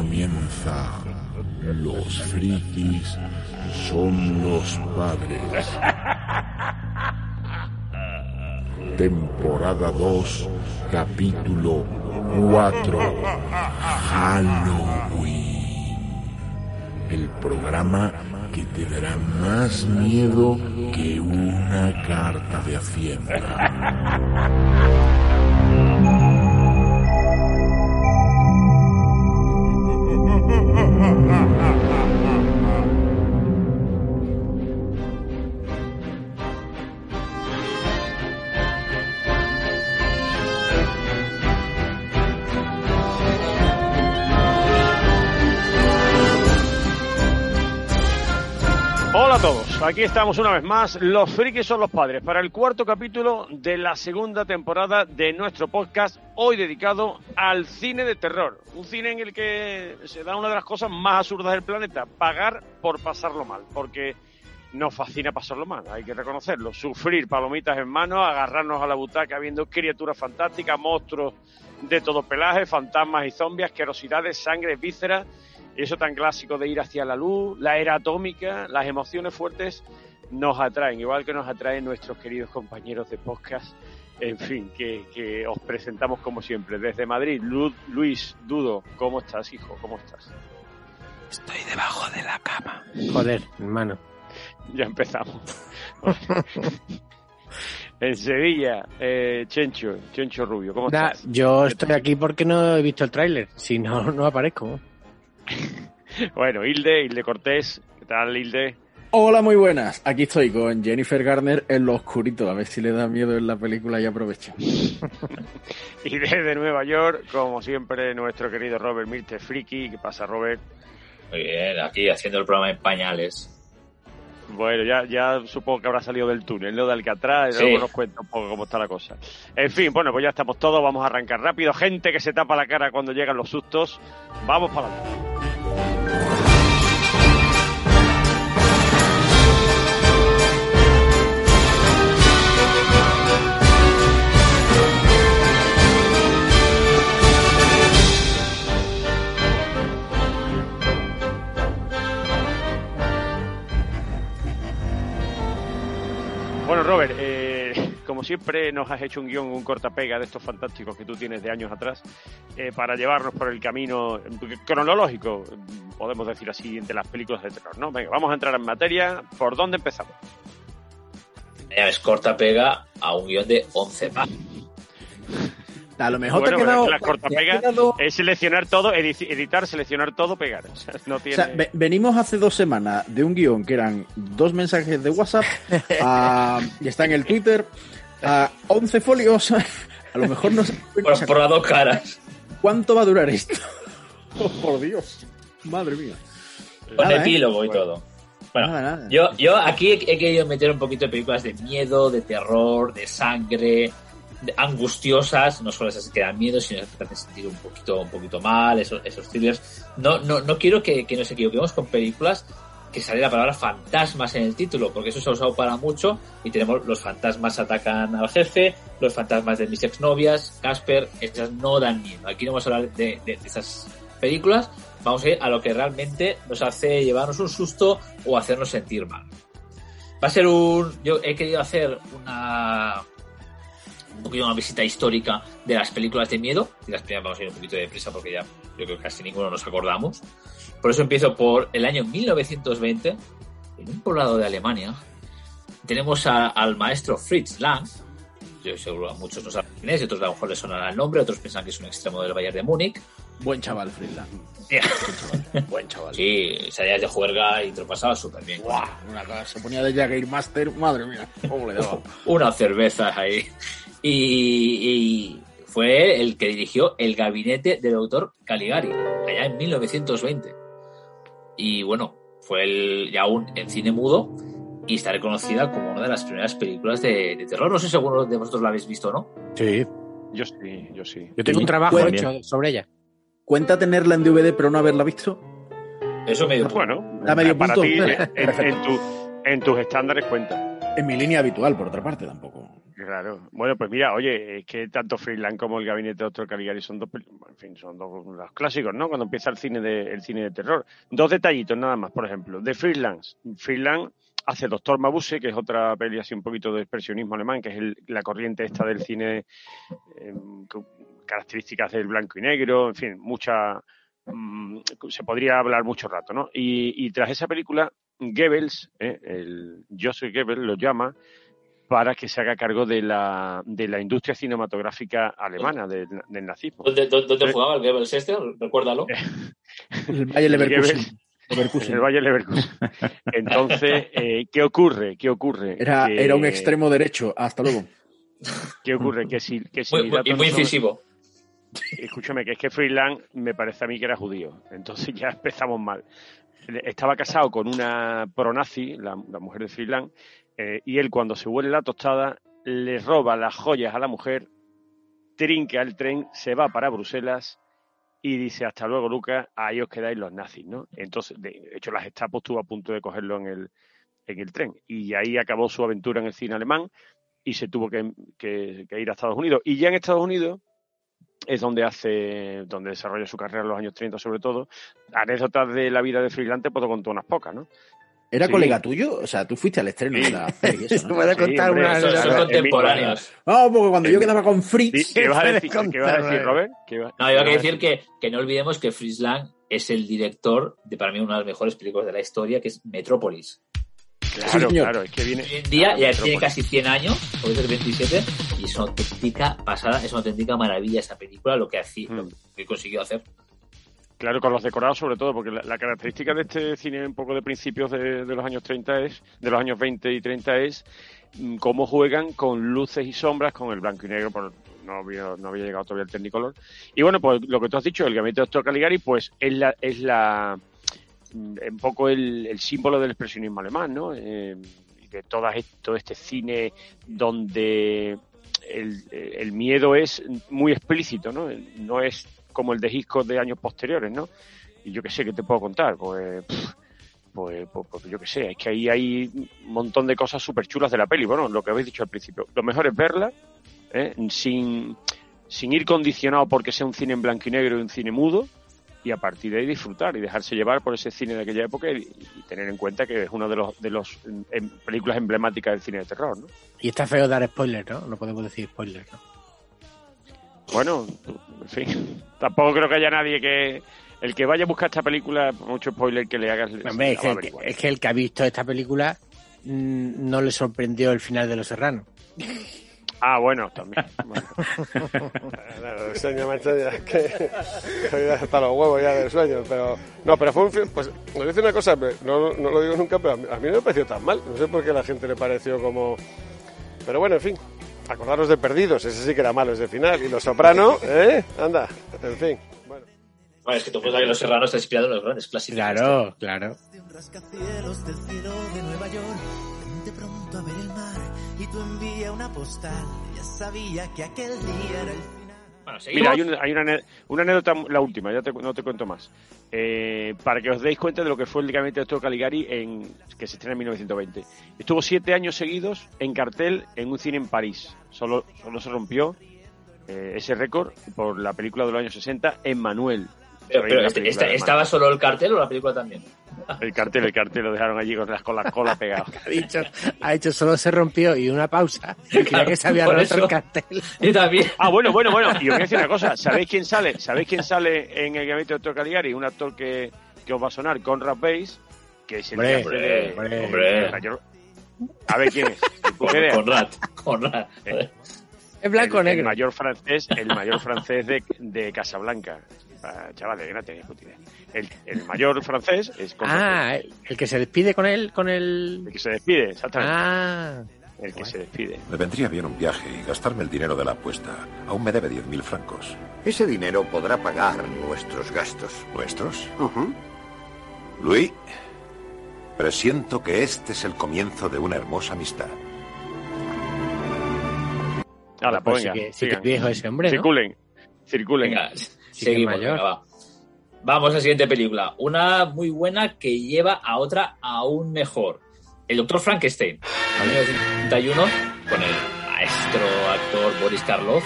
comienza Los frikis son los padres. Temporada 2, capítulo 4. Halloween. El programa que te dará más miedo que una carta de Hacienda. Aquí estamos una vez más, Los Frikis son los padres, para el cuarto capítulo de la segunda temporada de nuestro podcast, hoy dedicado al cine de terror. Un cine en el que se da una de las cosas más absurdas del planeta, pagar por pasarlo mal, porque nos fascina pasarlo mal, hay que reconocerlo. Sufrir palomitas en mano, agarrarnos a la butaca viendo criaturas fantásticas, monstruos de todo pelaje, fantasmas y zombies, asquerosidades, sangre, vísceras eso tan clásico de ir hacia la luz, la era atómica, las emociones fuertes nos atraen, igual que nos atraen nuestros queridos compañeros de podcast. En fin, que, que os presentamos como siempre. Desde Madrid, Lu- Luis Dudo, ¿cómo estás, hijo? ¿Cómo estás? Estoy debajo de la cama. Joder, hermano. Ya empezamos. en Sevilla, eh, Chencho, Chencho Rubio, ¿cómo Da, estás? yo estoy aquí porque no he visto el tráiler. Si no, no aparezco. Bueno, Hilde, Hilde Cortés, ¿qué tal, Hilde? Hola, muy buenas. Aquí estoy con Jennifer Garner en lo oscurito. A ver si le da miedo en la película y aprovecha. Y desde Nueva York, como siempre, nuestro querido Robert Mirte Friki. ¿Qué pasa, Robert? Muy bien, aquí haciendo el programa en pañales. Bueno, ya, ya supongo que habrá salido del túnel, ¿no? De Alcatraz, y Sí. luego nos cuenta un poco cómo está la cosa. En fin, bueno, pues ya estamos todos, vamos a arrancar rápido. Gente que se tapa la cara cuando llegan los sustos. Vamos para adelante. Bueno, Robert, eh, como siempre nos has hecho un guion, un cortapega de estos fantásticos que tú tienes de años atrás, eh, para llevarnos por el camino cronológico, podemos decir así, de las películas de terror, ¿no? Venga, vamos a entrar en materia. ¿Por dónde empezamos? Ves, corta pega a un guion de 11 páginas. A lo mejor Bueno, te ha pero quedado. la cortapega te quedado- es seleccionar todo, edi- editar, seleccionar todo, pegar. O sea, no O tiene... sea, ve- venimos hace dos semanas de un guion que eran dos mensajes de WhatsApp a- y está en el Twitter a 11 folios. A lo mejor no sé Por, por las dos caras. cuánto va a durar esto. Oh, por Dios. Madre mía. Con Nada, ¿eh? epílogo y todo. Bueno, Nada, nada. yo, yo aquí he, he querido meter un poquito de películas de miedo, de terror, de sangre, angustiosas, no solo esas que dan miedo, sino que te hacen sentir un poquito, un poquito mal, esos, esos thrillers. No, no, no quiero que, que nos equivoquemos con películas que sale la palabra fantasmas en el título, porque eso se ha usado para mucho y tenemos los fantasmas atacan al jefe, los fantasmas de mis exnovias, Casper, esas no dan miedo. Aquí no vamos a hablar de, de- de esas películas, vamos a ir a lo que realmente nos hace llevarnos un susto o hacernos sentir mal. Va a ser un... Yo he querido hacer una... Un poquito una visita histórica de las películas de miedo. Y las primeras vamos a ir un poquito de prisa porque ya yo creo que casi ninguno nos acordamos. Por eso empiezo por el año 1920, en un poblado de Alemania. Tenemos a- al maestro Fritz Lang. Yo seguro a muchos no saben quién es, y otros a lo mejor les sonará el nombre, otros piensan que es un extremo del Bayern de Múnich. Buen chaval, Friedland. Buen chaval. Sí, salías de juerga y te lo pasabas súper bien. Una cosa, se ponía de Jagger Master, madre mía. ¿Cómo le daba? Una cerveza ahí. Y, y fue el que dirigió el gabinete del doctor Caligari, allá en 1920. Y bueno, fue el, ya aún en cine mudo y está reconocida como una de las primeras películas de, de terror. No sé si alguno de vosotros la habéis visto o no. Sí. Yo sí, yo sí. Yo tengo un trabajo Bueno, hecho sobre ella. ¿Cuenta tenerla en DVD pero no haberla visto? Eso medio Bueno, Da medio para punto. ti, en, en tu- en tus estándares cuenta. En mi línea habitual, por otra parte, tampoco. Claro. Bueno, pues mira, oye, es que tanto Freeland como el Gabinete de Otro Caligari son dos, en fin, son dos clásicos, ¿no? Cuando empieza el cine de, el cine de terror. Dos detallitos nada más, por ejemplo, de Freeland. Freeland hace Doctor Mabuse, que es otra peli así un poquito de expresionismo alemán, que es el- la corriente esta del cine eh, características del blanco y negro, en fin, mucha mm, se podría hablar mucho rato, ¿no? Y, y tras esa película, Goebbels, eh, el Joseph Goebbels lo llama para que se haga cargo de la, de la industria cinematográfica alemana del, del nazismo. ¿Dónde, Eh. jugaba el Goebbels este? Recuérdalo. El Valle Leverkusen. El Valle Leverkusen. Entonces, eh, ¿qué ocurre? ¿Qué ocurre? Era, Que- era un extremo derecho. Hasta luego. ¿Qué ocurre? Que si, que si Muy, y muy no son- incisivo. Escúchame, que es que Freeland me parece a mí que era judío. Entonces ya empezamos mal. Estaba casado con una pronazi, la, la mujer de Freeland, eh, y él cuando se huele la tostada le roba las joyas a la mujer, trinca el tren, se va para Bruselas y dice hasta luego Lucas, ahí os quedáis los nazis, ¿no? Entonces, de hecho, las Gestapo estuvo a punto de cogerlo en el, en el tren. Y ahí acabó su aventura en el cine alemán y se tuvo que, que- ir a Estados Unidos. Y ya en Estados Unidos es donde hace, donde desarrolla su carrera en los años 30 sobre todo. Anécdotas de la vida de Freeland te puedo contar unas pocas, ¿no? ¿Era Sí. colega tuyo? O sea, tú fuiste al estreno Sí. de la peli, eso, ¿no? puede Sí, contar hombre, una eso- Son, son contemporáneos. Ah, porque cuando yo quedaba con Fritz. Sí, ¿Qué vas a puede decir, ¿qué vas a decir contar, Robert? ¿Qué iba- No, iba a decir que, que no olvidemos que Friesland es el director de para mí una de las mejores películas de la historia, que es Metrópolis. Claro, claro, es que viene. Hoy en día claro, ya Metrópolis. tiene casi 100 años, puede ser 27, y es una auténtica pasada, es una auténtica maravilla esa película, lo que, hacía, Mm. lo que consiguió hacer. Claro, con los decorados sobre todo, porque la, característica de este cine un poco de principios de, los años 30 es, de los años 20 y 30 es mm, cómo juegan con luces y sombras, con el blanco y negro, por, no, había, no había llegado todavía el Technicolor. Y bueno, pues lo que tú has dicho, el gabinete de Doctor Caligari, pues es la, es la mm, un poco el, símbolo del expresionismo alemán, ¿no? Eh, de todas est- todo este cine donde el, el miedo es muy explícito, ¿no? No es como el de Hitchcock de años posteriores, ¿no? Y yo qué sé, ¿qué te puedo contar? Pues, pues, pues, pues yo qué sé, es que ahí hay un montón de cosas súper chulas de la peli. Bueno, lo que habéis dicho al principio, lo mejor es verla ¿eh? sin, sin ir condicionado porque sea un cine en blanco y negro y un cine mudo, y a partir de ahí disfrutar y dejarse llevar por ese cine de aquella época y, y tener en cuenta que es una de los de los em, películas emblemáticas del cine de terror, ¿no? Y está feo dar spoilers, ¿no? No podemos decir spoilers, ¿no? Bueno, en fin, tampoco creo que haya nadie que el que vaya a buscar esta película, por mucho spoiler que le hagas, Hombre, es que, es que el que ha visto esta película mm, no le sorprendió el final de Los Serranos. Ah, bueno, también. Bueno. Claro, el sueño, macho, ya es que hasta los huevos ya del sueño, pero no, pero fue un film, pues os decir una cosa, no, no lo digo nunca, pero a mí, a mí no me pareció tan mal, no sé por qué a la gente le pareció como, pero bueno, en fin, acordaros de Perdidos, ese sí que era malo ese final, y Los Soprano, ¿eh? Anda, en fin, bueno. Bueno, es que tú puedes ver que Los Serranos está inspirado en los grandes clásicos. Claro, claro. de un rascacielos del cielo de Nueva York. De pronto a ver el mar y tú envía una postal. Ya sabía que aquel día era el final. Bueno. Mira, hay, una, hay una, anécdota, la última, ya te- no te cuento más. Eh, para que os deis cuenta de lo que fue el gabinete de Doctor Caligari, en, que se estrena en 1920. Estuvo siete años seguidos en cartel en un cine en París. Solo, solo se rompió eh, ese récord por la película de los años 60, Emmanuel. Pero, este- esta- ¿estaba solo el cartel o la película también? El cartel, el cartel lo dejaron allí con las con la cola pegado. Ha dicho, ha hecho solo se rompió y una pausa. Creía que se había roto eso. el cartel. Y también. Ah, bueno, bueno, bueno. Y os voy a decir una cosa. ¿Sabéis quién sale? ¿Sabéis quién sale en el gabinete de Doctor Caligari? Un actor que, que os va a sonar, Conrad Bass, que es el Hombre, que hace de- hombre, hombre. el mayor- A ver quién es. Conrad. Conrad. Eh, Es blanco o el, el negro. mayor francés, el mayor francés de, de Casablanca. Ah, chavales, no tenéis puta idea. El, el mayor francés es Bass, Ah, el que se despide con él, con el... el que se despide, exactamente. Ah, el que se despide. Me vendría bien un viaje y gastarme el dinero de la apuesta. Aún me debe 10.000 francos. Ese dinero podrá pagar nuestros gastos. ¿Nuestros? Ujú. Luis, presiento que este es el comienzo de una hermosa amistad. Hala, pues pues sí que, sí que es viejo ese hombre, ¿no? Circulen, circulen. Venga, seguimos. mayor. venga, va. Vamos a la siguiente película. Una muy buena que lleva a otra aún mejor. El Doctor Frankenstein, en 1931, con el maestro actor Boris Karloff,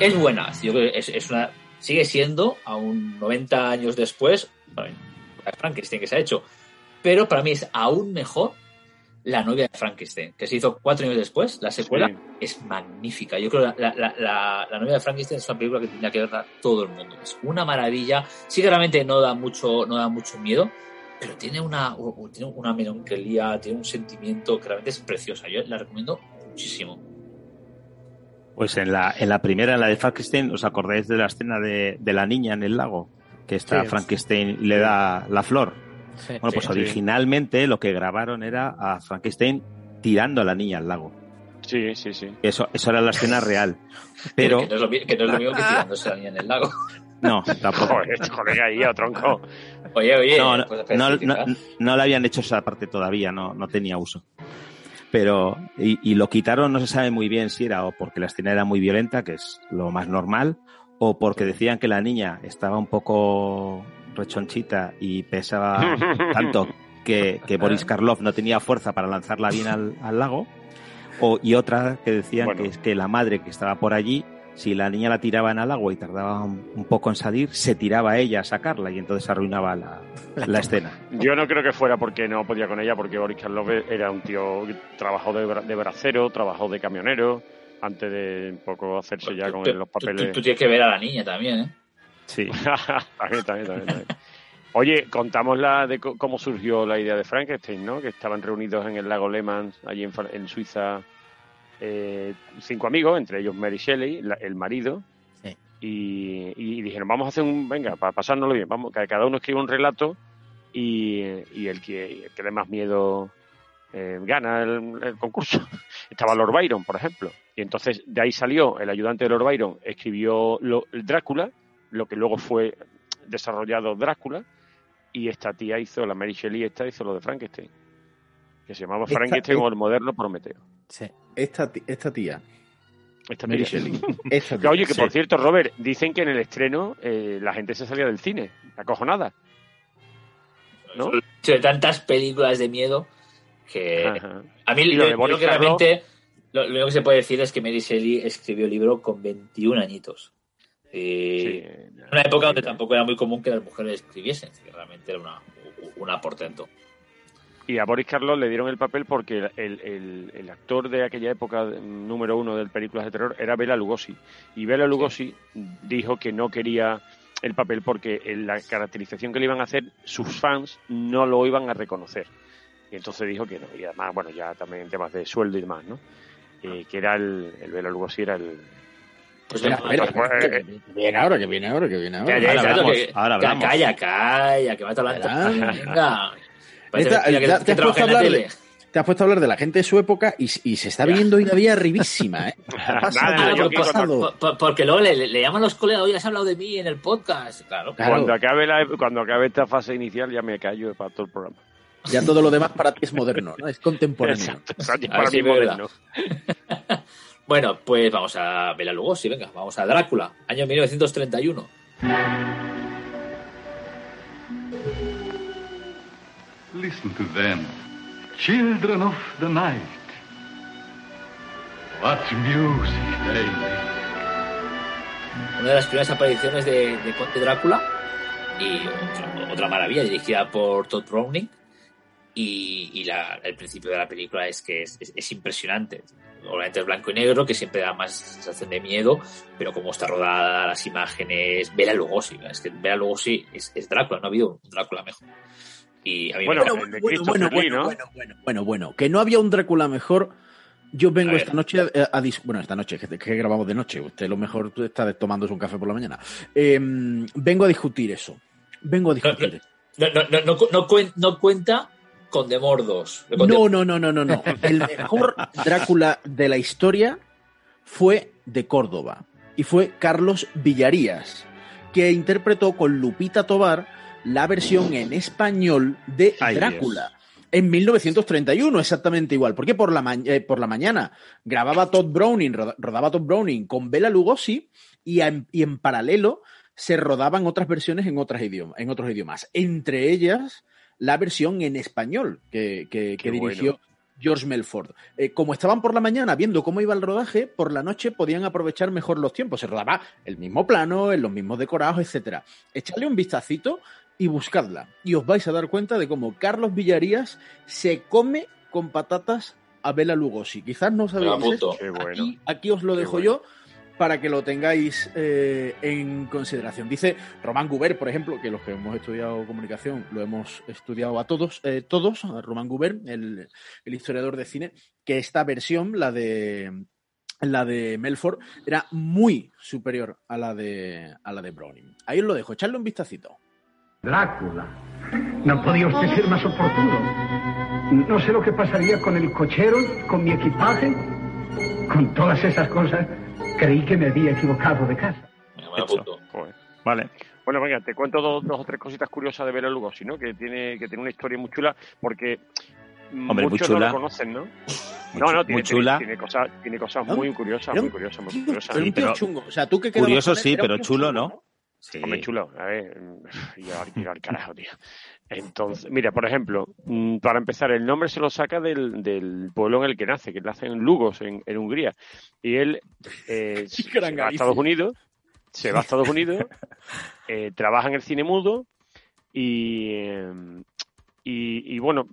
es buena. Yo creo que es, es una, sigue siendo, aún 90 años después, bueno, Frankenstein que se ha hecho. Pero para mí es aún mejor La novia de Frankenstein, que se hizo cuatro años después. La secuela Sí. es magnífica. Yo creo que la, la, la, la novia de Frankenstein es una película que tendría que verla todo el mundo. Es una maravilla. Sí que realmente no da mucho, no da mucho miedo, pero tiene una, tiene una melancolía, tiene un sentimiento que realmente es preciosa. Yo la recomiendo muchísimo. Pues en la, en la primera, en la de Frankenstein, ¿os acordáis de la escena de, de la niña en el lago? Que está Sí. Frankenstein le da la flor. Sí. Bueno, pues Sí, sí. originalmente lo que grabaron era a Frankenstein tirando a la niña al lago. Sí, sí, sí. Eso, eso era la escena real. Pero, Que no es lo, que no es lo mismo que tirándose a la niña en el lago. no, tampoco. Joder, colega ahí, a tronco. Oye, oye, No, no, pues, no, no, no le habían hecho esa parte todavía, no, no tenía uso. Pero, y, y lo quitaron, no se sabe muy bien si era o porque la escena era muy violenta, que es lo más normal, o porque decían que la niña estaba un poco rechonchita y pesaba tanto que, que Boris Karloff no tenía fuerza para lanzarla bien al, al lago, o, y otra que decían Bueno. que es que la madre que estaba por allí, si la niña la tiraba en el agua y tardaba un, un poco en salir, se tiraba ella a sacarla y entonces arruinaba la, la escena. Yo no creo que fuera porque no podía con ella, porque Boris Karloff era un tío que trabajó de, bra- de bracero, trabajó de camionero, antes de un poco hacerse ya con Tú- los tú- papeles. Tú, tú tienes que ver a la niña también, ¿eh? Sí. también, también, también, también. Oye, contamos la de cómo surgió la idea de Frankenstein, ¿no? Que estaban reunidos en el lago Lehmann, allí en, en Suiza, eh, cinco amigos, entre ellos Mary Shelley, la- el marido, Sí. y, y dijeron, vamos a hacer un, venga, para pasárnoslo bien, vamos, que cada uno escribe un relato y, y el que, el que dé más miedo eh, gana el, el concurso. Estaba Lord Byron, por ejemplo. Y entonces de ahí salió el ayudante de Lord Byron, escribió lo- el Drácula, lo que luego fue desarrollado Drácula, y esta tía hizo, la Mary Shelley esta hizo lo de Frankenstein, que se llamaba Frankenstein o el moderno Prometeo. Sí. Esta, esta tía. Esta Mary tía. Shelley. Esta Que, tía. oye, que Sí. por cierto, Robert, dicen que en el estreno eh, la gente se salía del cine, acojonada. ¿No? De tantas películas de miedo que Ajá. a mí lo lo, que realmente lo, lo único que se puede decir es que Mary Shelley escribió el libro con 21 añitos. Sí. en una época donde tampoco era muy común que las mujeres escribiesen, que realmente era una, una portento. Y a Boris Karloff le dieron el papel porque el, el- el actor de aquella época, mm, número uno de películas de terror, era Bela Lugosi. Y Bela Lugosi dijo que no quería el papel porque en la caracterización que le iban a hacer, sus fans no lo iban a reconocer. Y entonces dijo que no. Y además, bueno, ya también en temas de sueldo y demás, ¿no? Eh, que era el, el Bela Lugosi, era el... Pues pues, espera, que viene ahora, que viene ahora, que viene ahora. Ahora hablamos, que- ahora hablamos. Calla, calla, que va a estar hablando. Adelante. Venga. Parece Esta- mentira que, ya que te has puesto a hablar de- Te has puesto a hablar de la gente de su época y, y se está viendo hoy la vida arribísima, ¿eh? Pasado, Nada, yo aquí pasado. Por- por- porque luego le, le- llaman los colegas, hoy has hablado de mí en el podcast. Claro. Claro. Cuando, acabe la, cuando acabe esta fase inicial ya me callo para todo el programa. Ya todo lo demás para ti es moderno, ¿no? Es contemporáneo. Exacto, exacto, para mí moderno. Bueno, pues vamos a Bela Lugosi, venga, vamos a Drácula, año 1931. Listen to them, children of the night. What music they make. Una de las primeras apariciones de, de Conde Drácula y otra, otra maravilla dirigida por Todd Browning. Y, y la- el principio de la película es que es, es- es impresionante. Obviamente es blanco y negro, que siempre da más sensación de miedo, pero como está rodada, las imágenes, Bela Lugosi, es que Bela Lugosi es, es Drácula, no ha habido un Drácula mejor. Y a mí Bueno, me bueno, bueno, Lee, bueno, ¿no? bueno, bueno, bueno, bueno, que no había un Drácula mejor. Yo vengo A esta noche a, a dis- bueno, esta noche, que, que grabamos de noche. Usted lo mejor está tomándose un café por la mañana. Eh, vengo a discutir eso. Vengo a discutir. no, no, no, no cuenta con Demordos. Con No, no, no, no, no, no. El mejor Drácula de la historia fue de Córdoba y fue Carlos Villarías, que interpretó con Lupita Tobar la versión en español de Ay, Drácula. En 1931, exactamente igual. Porque por la, ma- eh, por la mañana grababa Todd Browning, roda- rodaba Todd Browning con Bela Lugosi y, en- y en paralelo se rodaban otras versiones en, otras idioma- en otros idiomas. Entre ellas, la versión en español que, que- dirigió, bueno. George Melford. Eh, como estaban por la mañana viendo cómo iba el rodaje, por la noche podían aprovechar mejor los tiempos. Se rodaba el mismo plano, en los mismos decorados, etcétera. Echadle un vistacito y buscadla. Y os vais a dar cuenta de cómo Carlos Villarías se come con patatas a Bela Lugosi. Quizás no sabéis bueno. Aquí, aquí os lo Qué dejo bueno. yo para que lo tengáis eh, en consideración. Dice Román Gubert, por ejemplo, que los que hemos estudiado comunicación lo hemos estudiado a todos, eh, todos, a Román Gubert, el, el historiador de cine, que esta versión, la de la de Melford, era muy superior a la de a la de Browning. Ahí os lo dejo, echarle un vistacito. Drácula. No podía usted ser más oportuno. No sé lo que pasaría con el cochero, con mi equipaje, con todas esas cosas. Creí que me había equivocado de casa. Joder. Vale. Bueno, venga, te cuento dos, dos o tres cositas curiosas de Bela Lugosi, ¿no? Que tiene, que tiene una historia muy chula, porque Hombre, muy muchos chula. no lo conocen, ¿no? Muy no, no, muy tiene, chula. Tiene, tiene cosas, tiene cosas ¿No? muy curiosas, muy curiosas, muy curiosas. pero- chungo. O sea, tú que Curioso sí, pero chulo, ¿no? Sí. Hombre, chulo, a ver, mm, y al, carajo, tío. Entonces, mira, por ejemplo, mm, para empezar, el nombre se lo saca del, del pueblo en el que nace, que nace en Lugos, en, en Hungría. Y él eh, se va a. Estados Unidos, se va a Estados Unidos, eh, trabaja en el cine mudo y, eh, y, y, bueno,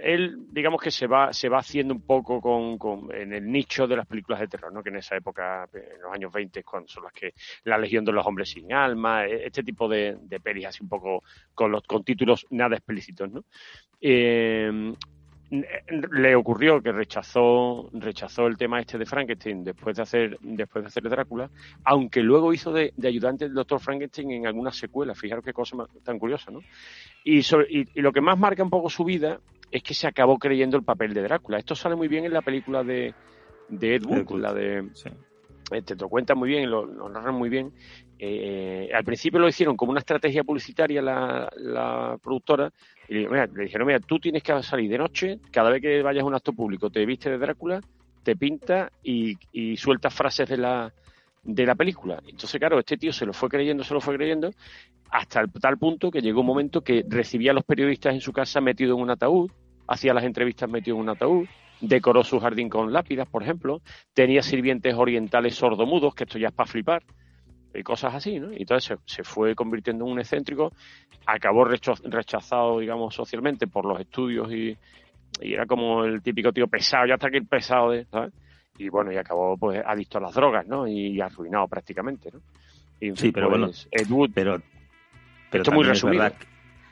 él digamos que se va, se va haciendo un poco con, con- en el nicho de las películas de terror, ¿no? que en esa época, en los años 20, cuando son las que La Legión de los Hombres Sin Alma, e- este tipo de, de pelis así un poco con los con títulos nada explícitos. ¿no? Eh, le ocurrió que rechazó rechazó el tema este de Frankenstein después de hacer después de hacer Drácula aunque luego hizo de, de ayudante del doctor Frankenstein en algunas secuelas fijaros qué cosa más- tan curiosa no y, sobre- y, y lo que más marca un poco su vida es que se acabó creyendo el papel de Drácula esto sale muy bien en la película de de Ed Wood, la de Sí. eh, te lo cuentan muy bien, lo, lo narran muy bien. Eh, al principio lo hicieron como una estrategia publicitaria la, productora y le, mira, le dijeron, mira, tú tienes que salir de noche, cada vez que vayas a un acto público te viste de Drácula, te pinta y, y sueltas frases de la, de la película. Entonces, claro, este tío se lo fue creyendo, se lo fue creyendo, hasta el tal punto que llegó un momento que recibía a los periodistas en su casa metido en un ataúd, hacía las entrevistas metido en un ataúd, decoró su jardín con lápidas, por ejemplo, tenía sirvientes orientales sordomudos, que esto ya es para flipar, y cosas así, ¿no? Y entonces se, se fue convirtiendo en un excéntrico, acabó rechazado, digamos, socialmente por los estudios y, y era como el típico tío pesado, ya está aquí el pesado, de, ¿sabes? Y bueno, y acabó pues adicto a las drogas, ¿no? Y arruinado prácticamente, ¿no? Y, en Sí, fin, pero bueno, pues, Ed Wood, Pero, pero Esto muy es resumido. que-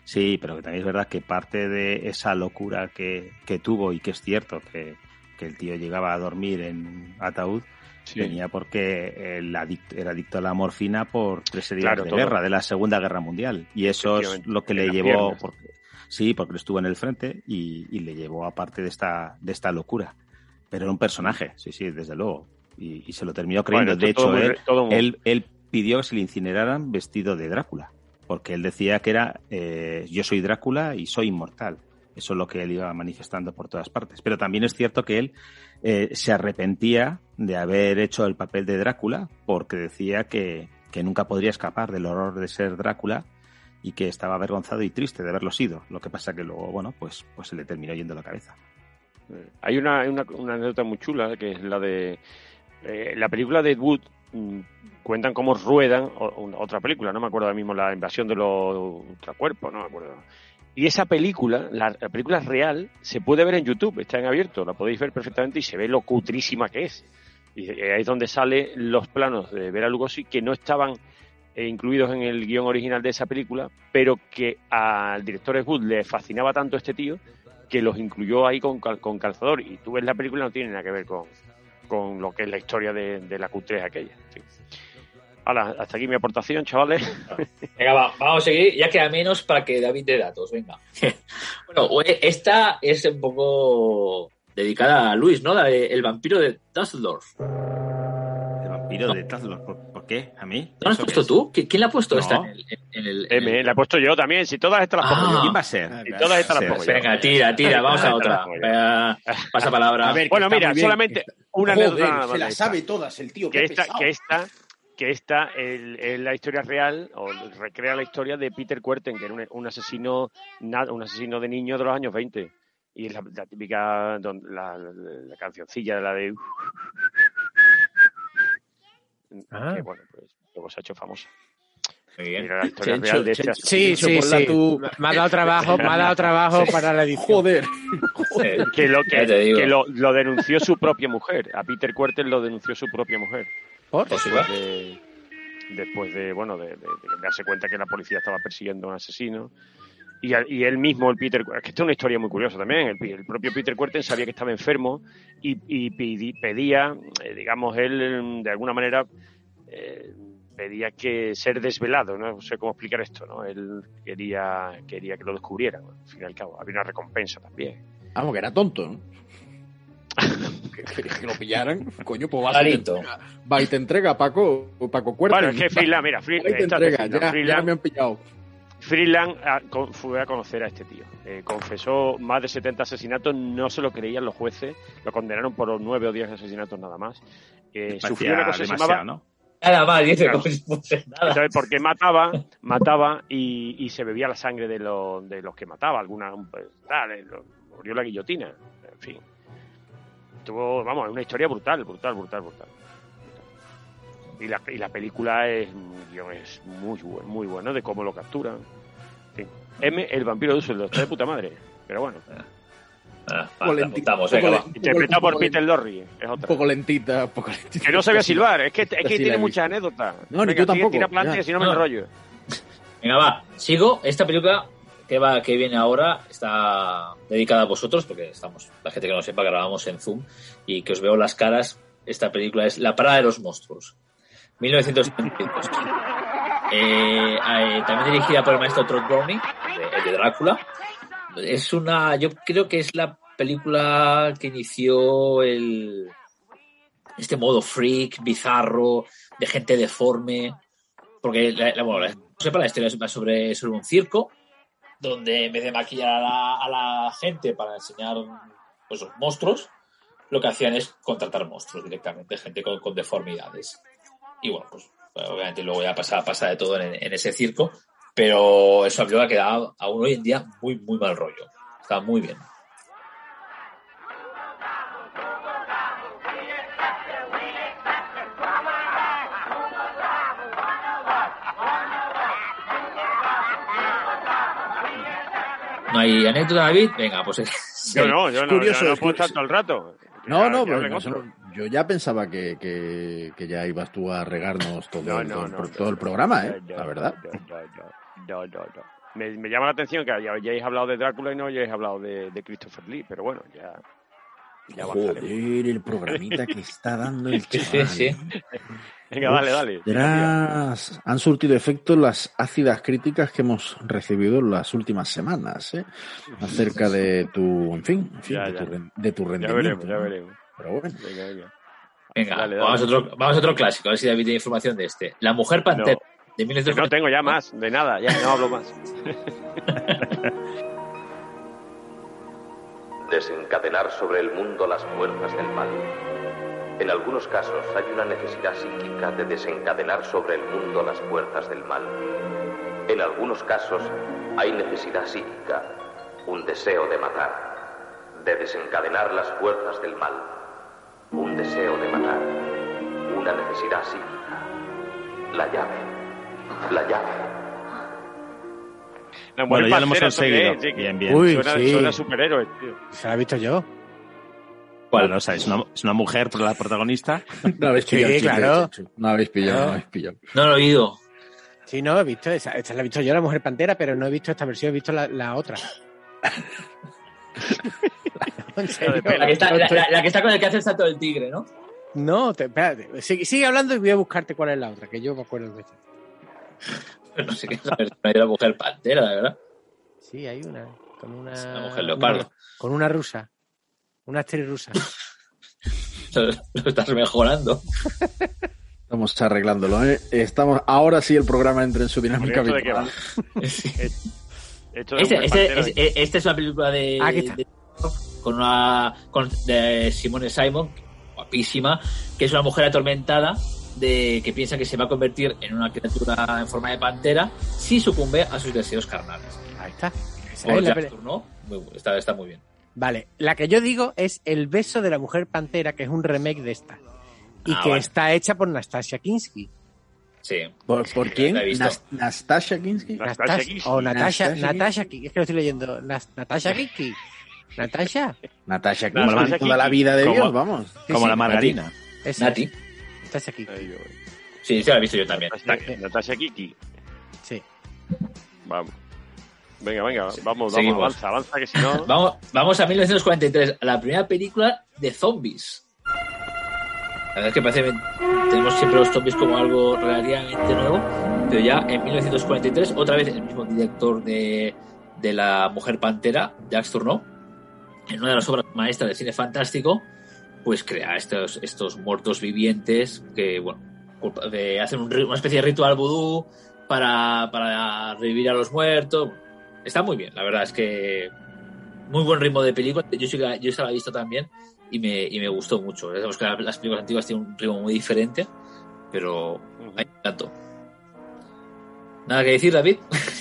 sí, pero que también es verdad que parte de esa locura que, que tuvo y que es cierto que, que el tío llegaba a dormir en un ataúd sí. venía porque el adicto, era adicto a la morfina por tres heridas Claro, de todo. guerra de la Segunda Guerra Mundial. Y eso es lo que le llevó porque, sí porque estuvo en el frente y, y le llevó a parte de esta de esta locura. Pero era un personaje sí sí desde luego. Y, y se lo terminó creyendo. Bueno, de todo hecho todo él él pidió que se le incineraran vestido de Drácula porque él decía que era eh, yo soy Drácula y soy inmortal eso es lo que él iba manifestando por todas partes pero también es cierto que él eh, se arrepentía de haber hecho el papel de Drácula porque decía que, que nunca podría escapar del horror de ser Drácula y que estaba avergonzado y triste de haberlo sido. Lo que pasa que luego, bueno, pues, pues se le terminó yendo la cabeza. Hay una, hay una, una anécdota muy chula que es la de eh, la película de Ed Wood. mm, Cuentan cómo ruedan otra película, no me acuerdo ahora mismo, la invasión de los ultracuerpos, no me acuerdo. Y esa película, la, la película real, se puede ver en YouTube, está en abierto, la podéis ver perfectamente y se ve lo cutrísima que es. Y eh, ahí es donde salen los planos de Vera Lugosi que no estaban eh, incluidos en el guion original de esa película, pero que al director Wood le fascinaba tanto este tío que los incluyó ahí con, con calzador. Y tú ves la película, no tiene nada que ver con, con lo que es la historia de, de la Q3 aquella. En Hala, hasta aquí mi aportación, chavales. Venga, va, vamos a seguir. Ya queda menos para que David dé datos. Venga. bueno, esta es un poco dedicada a Luis, ¿no? La de El vampiro de Dusseldorf. ¿No El vampiro de Tazlos, ¿por, por qué? ¿A mí? la has ¿Eso qué puesto es? tú? ¿Qui- ¿Quién la ha puesto No. esta en el, en el- en M, el- la he puesto yo también, si todas estas las pongo Ah. yo. ¿Quién va a ser? Y todas estas las pongo sí. yo. Venga, tira, tira, vamos a otra. Venga, pasa palabra. A ver, Bueno, mira, solamente una Joder, anécdota se la sabe todas el tío. que esta, que esta, que esta es la historia real o recrea la historia de Peter Kuerten, que era un, un asesino un asesino de niños de los años 20 Y es la, la típica, don- la, la, la cancioncilla, la de... Ah. Que bueno, pues luego se ha hecho famosa. Muy bien. Mira la historia Chencho, real de este Chencho. asesino. Sí, sí, sí. tú. Me ha dado trabajo, me ha dado trabajo para la edición. Joder. Que lo que, digo. que lo, lo denunció su propia mujer a Peter Cuerten lo denunció su propia mujer ¿Por? pues después de, después de bueno de, darse cuenta que la policía estaba persiguiendo a un asesino. Y, y él mismo el Peter es que esto es una historia muy curiosa también el, pi- el propio Peter Cuerten sabía que estaba enfermo y, pedía eh, digamos él de alguna manera eh, pedía que ser desvelado no sé cómo explicar esto no él quería quería que lo descubrieran al fin y al cabo. Había una recompensa también. Vamos, que era tonto, ¿no? Que, lo pillaran, coño, pues va y te entrega, va y te entrega, Paco, Paco Cuerten. Bueno, es que Freeland, mira, Freeland, te entrega, ya, ya me han pillado. Freeland ah, con- fue a conocer a este tío. Eh, confesó más de 70 asesinatos, no se lo creían los jueces, lo condenaron por 9 o 10 asesinatos nada más. Eh, sufrió una cosa que se demasiado, llamaba... ¿no? Nada más, dice, Claro. fuese nada. ¿sabes? Porque mataba, mataba y, y se bebía la sangre de, los de los que mataba. Alguna, pues, tal, eh, lo- murió la guillotina. En fin. Tuvo, vamos, una historia brutal, brutal, brutal, brutal. Y la, y la película es, un es muy, muy bueno de cómo lo capturan. En fin. M, el vampiro de Dusseldorf, está de puta madre. Pero bueno, Ah, le- interpretado por Peter Lorre, es Un otra. poco lentita, un poco lentita. Que no sabía silbar, es que, es que sí tiene muchas anécdotas. No, ni Venga, yo tira- tampoco, Tira si no me enrollo. Venga, va. Sigo. Esta película que va que viene ahora está dedicada a vosotros, porque estamos, la gente que no sepa, grabamos en Zoom y que os veo las caras. Esta película es La Parada de los Monstruos, 1972. Eh, eh, también dirigida por el maestro Todd Browning, de, Drácula. Es una, yo creo que es la película que inició el este modo freak, bizarro, de gente deforme, porque la, bueno, la- sepa, la historia es sobre, sobre un circo donde en vez de maquillar a la, gente para enseñar pues, los monstruos, lo que hacían es contratar monstruos directamente, gente con, con deformidades. Y bueno, pues obviamente luego ya pasa, pasa de todo en, en ese circo, pero es una película que da aún hoy en día muy, muy mal rollo. Está muy bien. ¿No hay anécdota, David? Venga, pues... sí. Yo no, yo no, curioso, yo no es puedo curioso. estar todo el rato. No, Ya- no, ya pero otros. yo ya pensaba que, que, que ya ibas tú a regarnos todo, No, el, no, todo, el no, todo programa, no, ¿eh? no, La verdad. no, no, no, no, no, no. Me, me llama la atención que ya hayáis hablado de Drácula y no hayáis hablado de, de Christopher Lee, pero bueno, ya, ya. Joder, el programita que está dando el Sí, chaval. sí. Venga, dale, dale. Ostras, han surtido efecto las ácidas críticas que hemos recibido en las últimas semanas, ¿eh? Acerca de tu, en fin, en fin, Ya, de, ya. Tu, de tu Ya rendimiento. veremos, ya ¿no? veremos. Pero bueno, Venga, venga. Venga, Dale, dale. Vamos, a otro, vamos a otro clásico, a ver si David tiene información de este. La Mujer Pantera, No. de Que 1940. no tengo ya más, de nada, ya no hablo más. Desencadenar sobre el mundo las fuerzas del mal. En algunos casos hay una necesidad psíquica de desencadenar sobre el mundo las fuerzas del mal. En algunos casos hay necesidad psíquica, un deseo de matar, de desencadenar las fuerzas del mal. Un deseo de matar, una necesidad psíquica. La llave, la llave. Bueno, ya lo hemos pantera, ¿esto qué conseguido. es? Sí, Bien, bien. Uy, Suena, sí. suena superhéroe, tío. Se la he visto yo. Bueno, o sea, es una, es una mujer la protagonista. no habéis Sí, pillado. chiste, claro. No habéis pillado, no habéis pillado. No lo he oído. Sí, no, he visto esa. Esta la he visto yo, la Mujer Pantera, pero no he visto esta versión, he visto la, la otra. Serio. La que, está, la, la- la que está con el que hace el salto del tigre, ¿no? No, te, espérate. Sigue, sigue hablando y voy a buscarte cuál es la otra, que yo me acuerdo de esta. No sé qué es la versión de la mujer pantera, de verdad. Sí, hay una. Con una. La mujer leopardo. una- con una rusa. Una actriz rusa. Lo, lo estás mejorando. Estamos arreglándolo, ¿eh? Estamos, ahora sí el programa entra en su dinámica habitual. Este, esta es una película de, Ah, aquí está. de- con una con, de Simone Simon, guapísima, que es una mujer atormentada de que piensa que se va a convertir en una criatura en forma de pantera si sucumbe a sus deseos carnales. Ahí está. Esa es la muy está, está muy bien. Vale, la que yo digo es El beso de la mujer pantera, que es un remake de esta. Y Ah, que vale. está hecha por Nastasia Kinski. Sí. ¿Por, por quién? Nas- ¿Nastasha Kinski? Nastasia Nastas- Kinski. o Natasha, Natasha, Kinski. es que lo estoy leyendo. Nas- Natasha Kinski. Natasha. Natasha Como la toda la vida de Dios, vamos. Sí, Como sí, la margarina. Nati. Natasha. Ahí voy. Sí, sí, la he visto yo también. Natasha, Natasha Kiki. Sí. Vamos. Venga, venga, vamos, vamos, Seguimos. avanza, avanza, que si no. Vamos, vamos a 1943, a la primera película de zombies. La verdad es que parece que tenemos siempre los zombies como algo relativamente nuevo, pero ya en 1943, otra vez el mismo director de, de La Mujer Pantera, Jacques Tourneau, en una de las obras maestras del cine fantástico, pues crea estos, estos muertos vivientes que, bueno, de- hacen un ri- una especie de ritual vudú para, para revivir a los muertos. Está muy bien, la verdad es que muy buen ritmo de película. Yo sí que yo esa la he visto también y me, y me gustó mucho. Sabemos que la- las películas antiguas tienen un ritmo muy diferente, pero me encantó. ¿Nada que decir, David?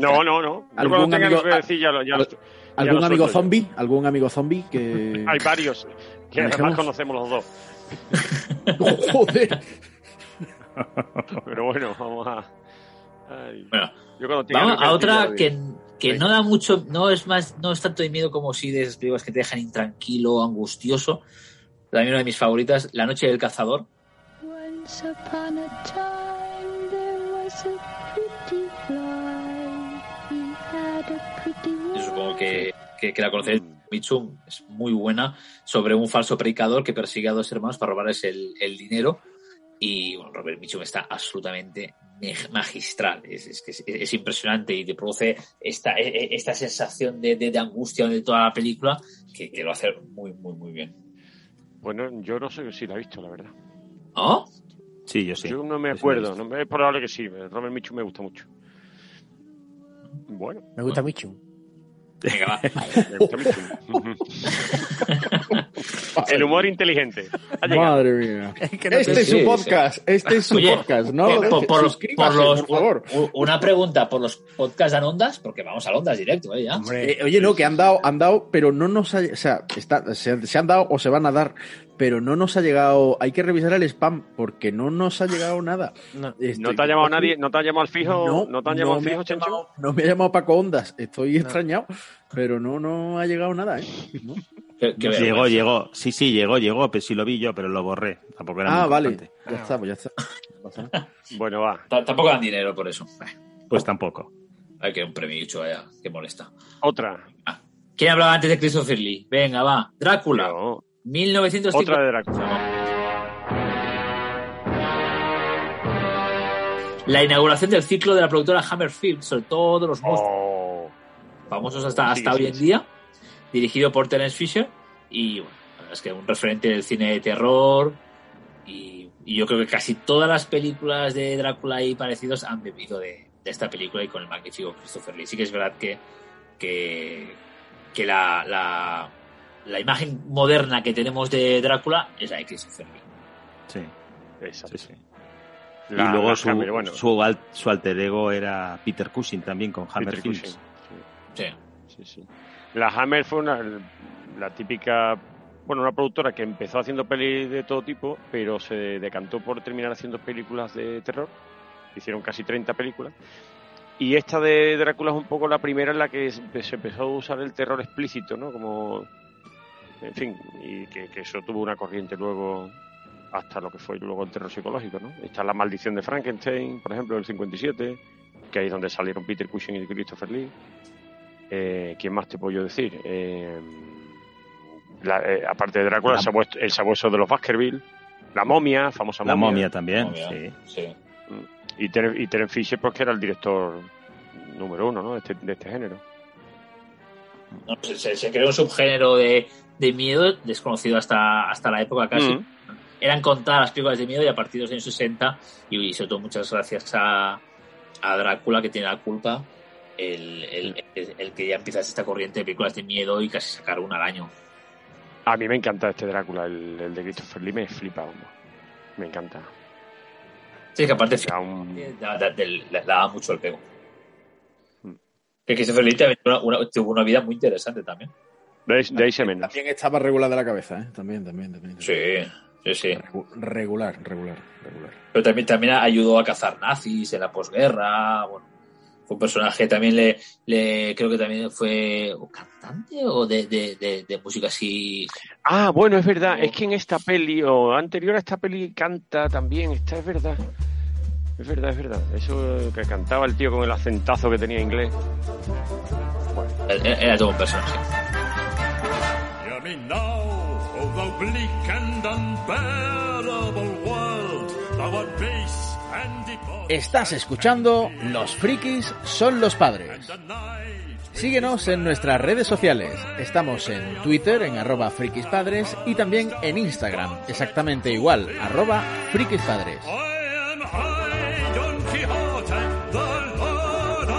No, no, no. ¿Algún amigo- algo que decir ya lo, ya lo- ya ¿Algún amigo zombie? ¿Algún amigo zombie que...? Hay varios que además conocemos los dos. Joder. Pero bueno, vamos a. Ay. Bueno, Yo cuando tenga Vamos a otra que, que no da mucho, no es más, no es tanto de miedo como si de esas películas que te dejan intranquilo, angustioso. También una de mis favoritas, La Noche del Cazador. Once upon a time there was a pretty fly. He had a pretty Yo supongo que, que, que la conocéis, Michum, es muy buena, sobre un falso predicador que persigue a dos hermanos para robarles el, el dinero. Y bueno, Robert Mitchum está absolutamente magistral. Es, es, que es, es impresionante y te produce esta, e- e- esta sensación de, de- de angustia de toda la película que, que lo hace muy, muy, muy bien. Bueno, yo no sé si la he visto, la verdad. ¿Oh? Sí, yo sí. Yo no me acuerdo. no, es probable que sí. Robert Mitchum me gusta mucho. Bueno, Me gusta mucho. Venga, va. El humor inteligente. Madre mía. que no Este te- es su podcast. Este es su Oye, podcast. No eh, lo por, por- por los, por favor. una pregunta por los podcasts de Ondas, porque vamos a Ondas directo, ¿eh? Ya. Hombre, Eh, oye, no, que han dado, han dado, pero no nos ha, o sea, está, se, han- se han dado o se van a dar, pero no nos ha llegado, hay que revisar el spam, porque no nos ha llegado nada. no. ¿No te ha llamado nadie? ¿No te ha llamado al fijo? ¿No, te han llamado al me fijo, ha Chencho? llamado- no me ha llamado Paco Ondas, estoy extrañado, pero no, no ha llegado nada, ¿eh? No. Qué- qué llegó, llegó. Sí, sí, llegó, llegó, pero sí lo vi yo, pero lo borré. Tampoco era Ah, muy vale, ya está, pues ya está. Bueno, va. T- Tampoco dan dinero por eso. Pues tampoco. Hay que un premio hecho, vaya, que molesta. Otra. ¿Quién hablaba antes de Christopher Lee? Venga, va. Drácula. No. 1950. Otra de Drácula. La inauguración del ciclo de la productora Hammerfield sobre todos los monstruos Oh. famosos hasta, hasta sí, hoy en sí. día, dirigido por Terence Fisher y bueno, la verdad es que un referente del cine de terror y, y yo creo que casi todas las películas de Drácula y parecidos han bebido de, de esta película y con el magnífico Christopher Lee. Sí que es verdad que, que, que la, la, la imagen moderna que tenemos de Drácula es la de Christopher Lee. Sí, Exacto. sí, sí. La- y luego su, Hammer, bueno. su, al- su alter ego era Peter Cushing también con Hammer Peter Films. Cushing, sí. Sí. Sí, sí. La Hammer fue una, la típica, bueno, una productora que empezó haciendo pelis de todo tipo, pero se decantó por terminar haciendo películas de terror. Hicieron casi 30 películas. Y esta de Drácula es un poco la primera en la que se empezó a usar el terror explícito, ¿no? Como, en fin, y que, que eso tuvo una corriente luego hasta lo que fue luego el terror psicológico, ¿no? Está La maldición de Frankenstein, por ejemplo, del 57, que ahí es donde salieron Peter Cushing y Christopher Lee. Eh, ¿Quién más te puedo yo decir? Eh, la- eh, aparte de Drácula, La- el sabueso, el sabueso de los Baskerville, La momia, famosa La momia. momia también, Momia. sí. Sí. Y, Ter- y Terence Fisher, pues que era el director número uno ¿no? de, este, de este género. No, se, se- se creó un subgénero de, de miedo desconocido hasta, hasta la época casi. Mm. Eran contadas las películas de miedo y a partir de los años 60, y, sobre todo muchas gracias a, a Drácula, que tiene la culpa, el, el- el- el que ya empieza esta corriente de películas de miedo y casi sacar una al año. A mí me encanta este Drácula, el, el de Christopher Lee, me flipa. vamos. Me encanta. Sí, que aparte Da da- da- le daba mucho el pego. Mm. Que Christopher Lee también tuvo una, una- tuvo una vida muy interesante también. De, ahí- de ahí se menos. También estaba regular de la cabeza, ¿eh? También, también, también. Sí, sí, sí. Regu- Regular, regular, regular. Pero también, también ayudó a cazar nazis en la posguerra. Bueno, un personaje también le, le creo que también fue cantante o de, de, de, de música así. Ah, bueno, es verdad. Es que en esta peli, o anterior a esta peli, canta también. Esta es verdad. Es verdad, es verdad. Eso que cantaba el tío con el acentazo que tenía inglés. Era, era todo un personaje. Hear me now, O thou bleak and unbearable world, thou art base and deport. Estás escuchando Los frikis son los padres. Síguenos en nuestras redes sociales. Estamos en Twitter en arroba frikispadres y también en Instagram, exactamente igual, arroba frikispadres. Quixote, the Lord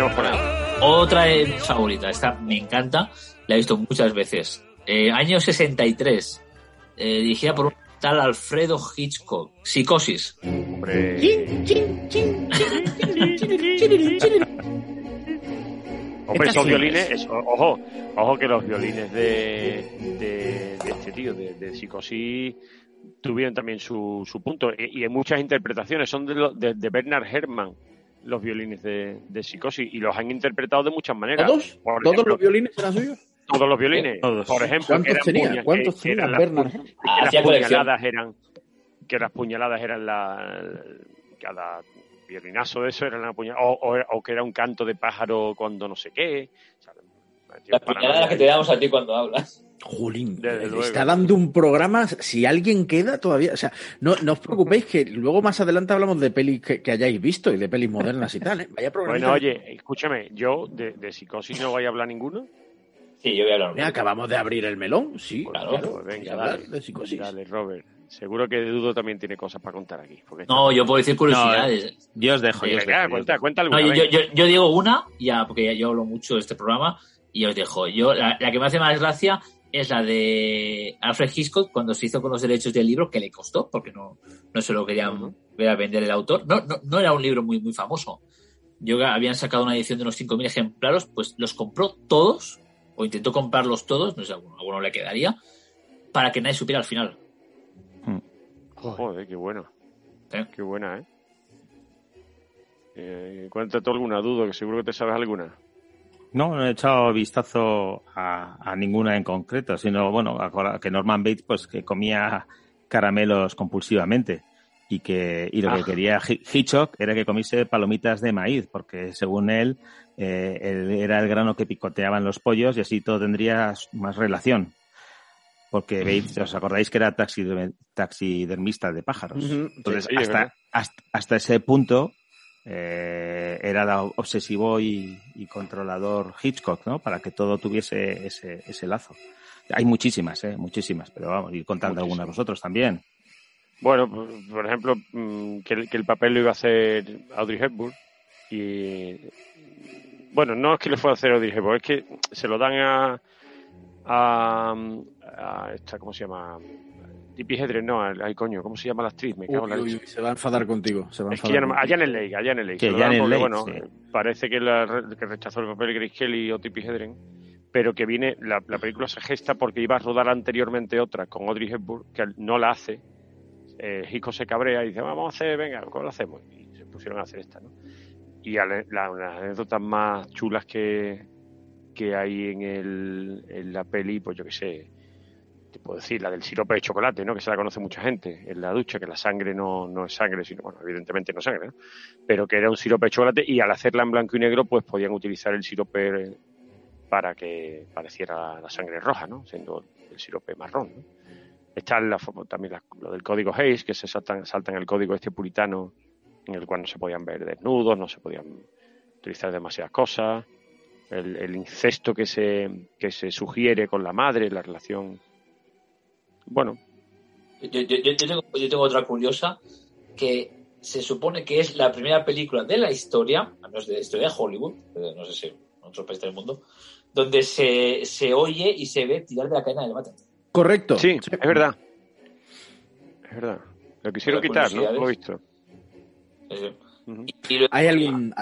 of Otra de mis favoritas, esta me encanta, la he visto muchas veces. Eh, año 63, eh, dirigida por un tal Alfredo Hitchcock, Psicosis. Hombre, Esta esos violines, es. es- ojo, ojo que los violines de, de, de este tío, de, de Psicosis, tuvieron también su, su punto. Y, y en muchas interpretaciones son de, lo- de, de Bernard Herrmann, los violines de, de Psicosis, y los han interpretado de muchas maneras. ¿Todos? Por ¿Todos ejemplo, los violines eran suyos? Todos los violines. Todos. Por ejemplo, ¿Cuántos que eran tenía? ¿Cuántos que tenía eran las Bernard pu- Herrmann? que las puñaladas eran que las puñaladas eran la cada violinazo de eso era una puñalada o, o- o que era un canto de pájaro cuando no sé qué O sea, tío, Las puñaladas que te damos a ti cuando hablas. Le luego. está dando un programa. Si alguien queda todavía. O sea, no, no os preocupéis que luego más adelante hablamos de pelis que, que hayáis visto y de pelis modernas y tal. ¿eh? Vaya programa. bueno oye escúchame yo de, de psicosis no voy a hablar ninguno Sí, yo voy a hablar. acabamos de abrir el melón, sí. Pues, claro. pues venga, dale, de psicosis. dale Robert seguro que Dudo también tiene cosas para contar aquí porque No, yo puedo decir curiosidades. No, eh, yo os dejo, yo os dejo, yo cuenta cuenta No, alguna yo, yo, yo digo una, ya, porque ya yo hablo mucho de este programa, y ya os dejo. Yo, la, la que me hace más gracia es la de Alfred Hitchcock cuando se hizo con los derechos del libro, que le costó, porque no, no se lo querían ver a vender el autor. No, no, no era un libro muy, muy famoso. Yo habían sacado una edición de unos 5.000 ejemplares, pues los compró todos, o intentó comprarlos todos, no sé, alguno, alguno le quedaría, para que nadie supiera al final. joder qué bueno ¿Eh? qué buena eh eh, cuenta tú alguna duda, que seguro que te sabes alguna. No, no he echado vistazo a, a ninguna en concreto, sino, bueno, a- que Norman Bates, pues, que comía caramelos compulsivamente y que y lo Ah. que quería Hi- Hitchcock era que comiese palomitas de maíz, porque según él, eh, él era el grano que picoteaban los pollos y así todo tendría más relación. Porque Bates, ¿os acordáis que era taxiderm- taxidermista de pájaros? Sí, Entonces, sí, hasta, hasta ese punto eh, era la- obsesivo y, y controlador Hitchcock, ¿no? Para que todo tuviese ese, ese lazo. Hay muchísimas, ¿eh? Muchísimas, pero vamos, ir contando algunas vosotros también. Bueno, por, ejemplo, mm, que el, que el papel lo iba a hacer Audrey Hepburn y bueno, no es que lo fuera a hacer Audrey Hepburn, es que se lo dan a a, a esta, ¿cómo se llama? Tippi Hedren, no, ay coño, ¿cómo se llama la actriz? Me cago en la Uy, se va a enfadar contigo. Se va a que enfadar ya no, a. Janet Leigh, a Janet Leigh. Que Janet porque, Leigh, bueno, sí. parece que, la, que rechazó el papel Grace Kelly o Tippi Hedren, pero que viene, la, la película se gesta porque iba a rodar anteriormente otra con Audrey Hepburn, que no la hace. Eh, Hitchcock se cabrea y dice, vamos a hacer, venga, ¿cómo lo hacemos? Y se pusieron a hacer esta, ¿no? Y la- las anécdotas más chulas que, que hay en, el, en la peli, pues yo qué sé, te puedo decir, la del sirope de chocolate, ¿no? Que se la conoce mucha gente en la ducha, que la sangre no, no es sangre, sino, bueno, evidentemente no es sangre, ¿no? Pero que era un sirope de chocolate y al hacerla en blanco y negro, pues podían utilizar el sirope para que pareciera la sangre roja, ¿no? Siendo el sirope marrón, ¿no? Está la, también lo del código Hayes, que se saltan, saltan el código este puritano, en el cual no se podían ver desnudos, no se podían utilizar demasiadas cosas, el, el incesto que se, que se sugiere con la madre, la relación. Bueno, Yo, yo- yo- yo tengo, yo tengo otra curiosa que se supone que es la primera película de la historia, al menos de la historia de Hollywood, eh, no sé si en otro país del mundo, donde se, se oye y se ve tirar de la cadena del mate. Correcto. Sí, es verdad. Es verdad. Lo quisieron Las quitar, ¿no? Lo he visto. ¿Hay algún,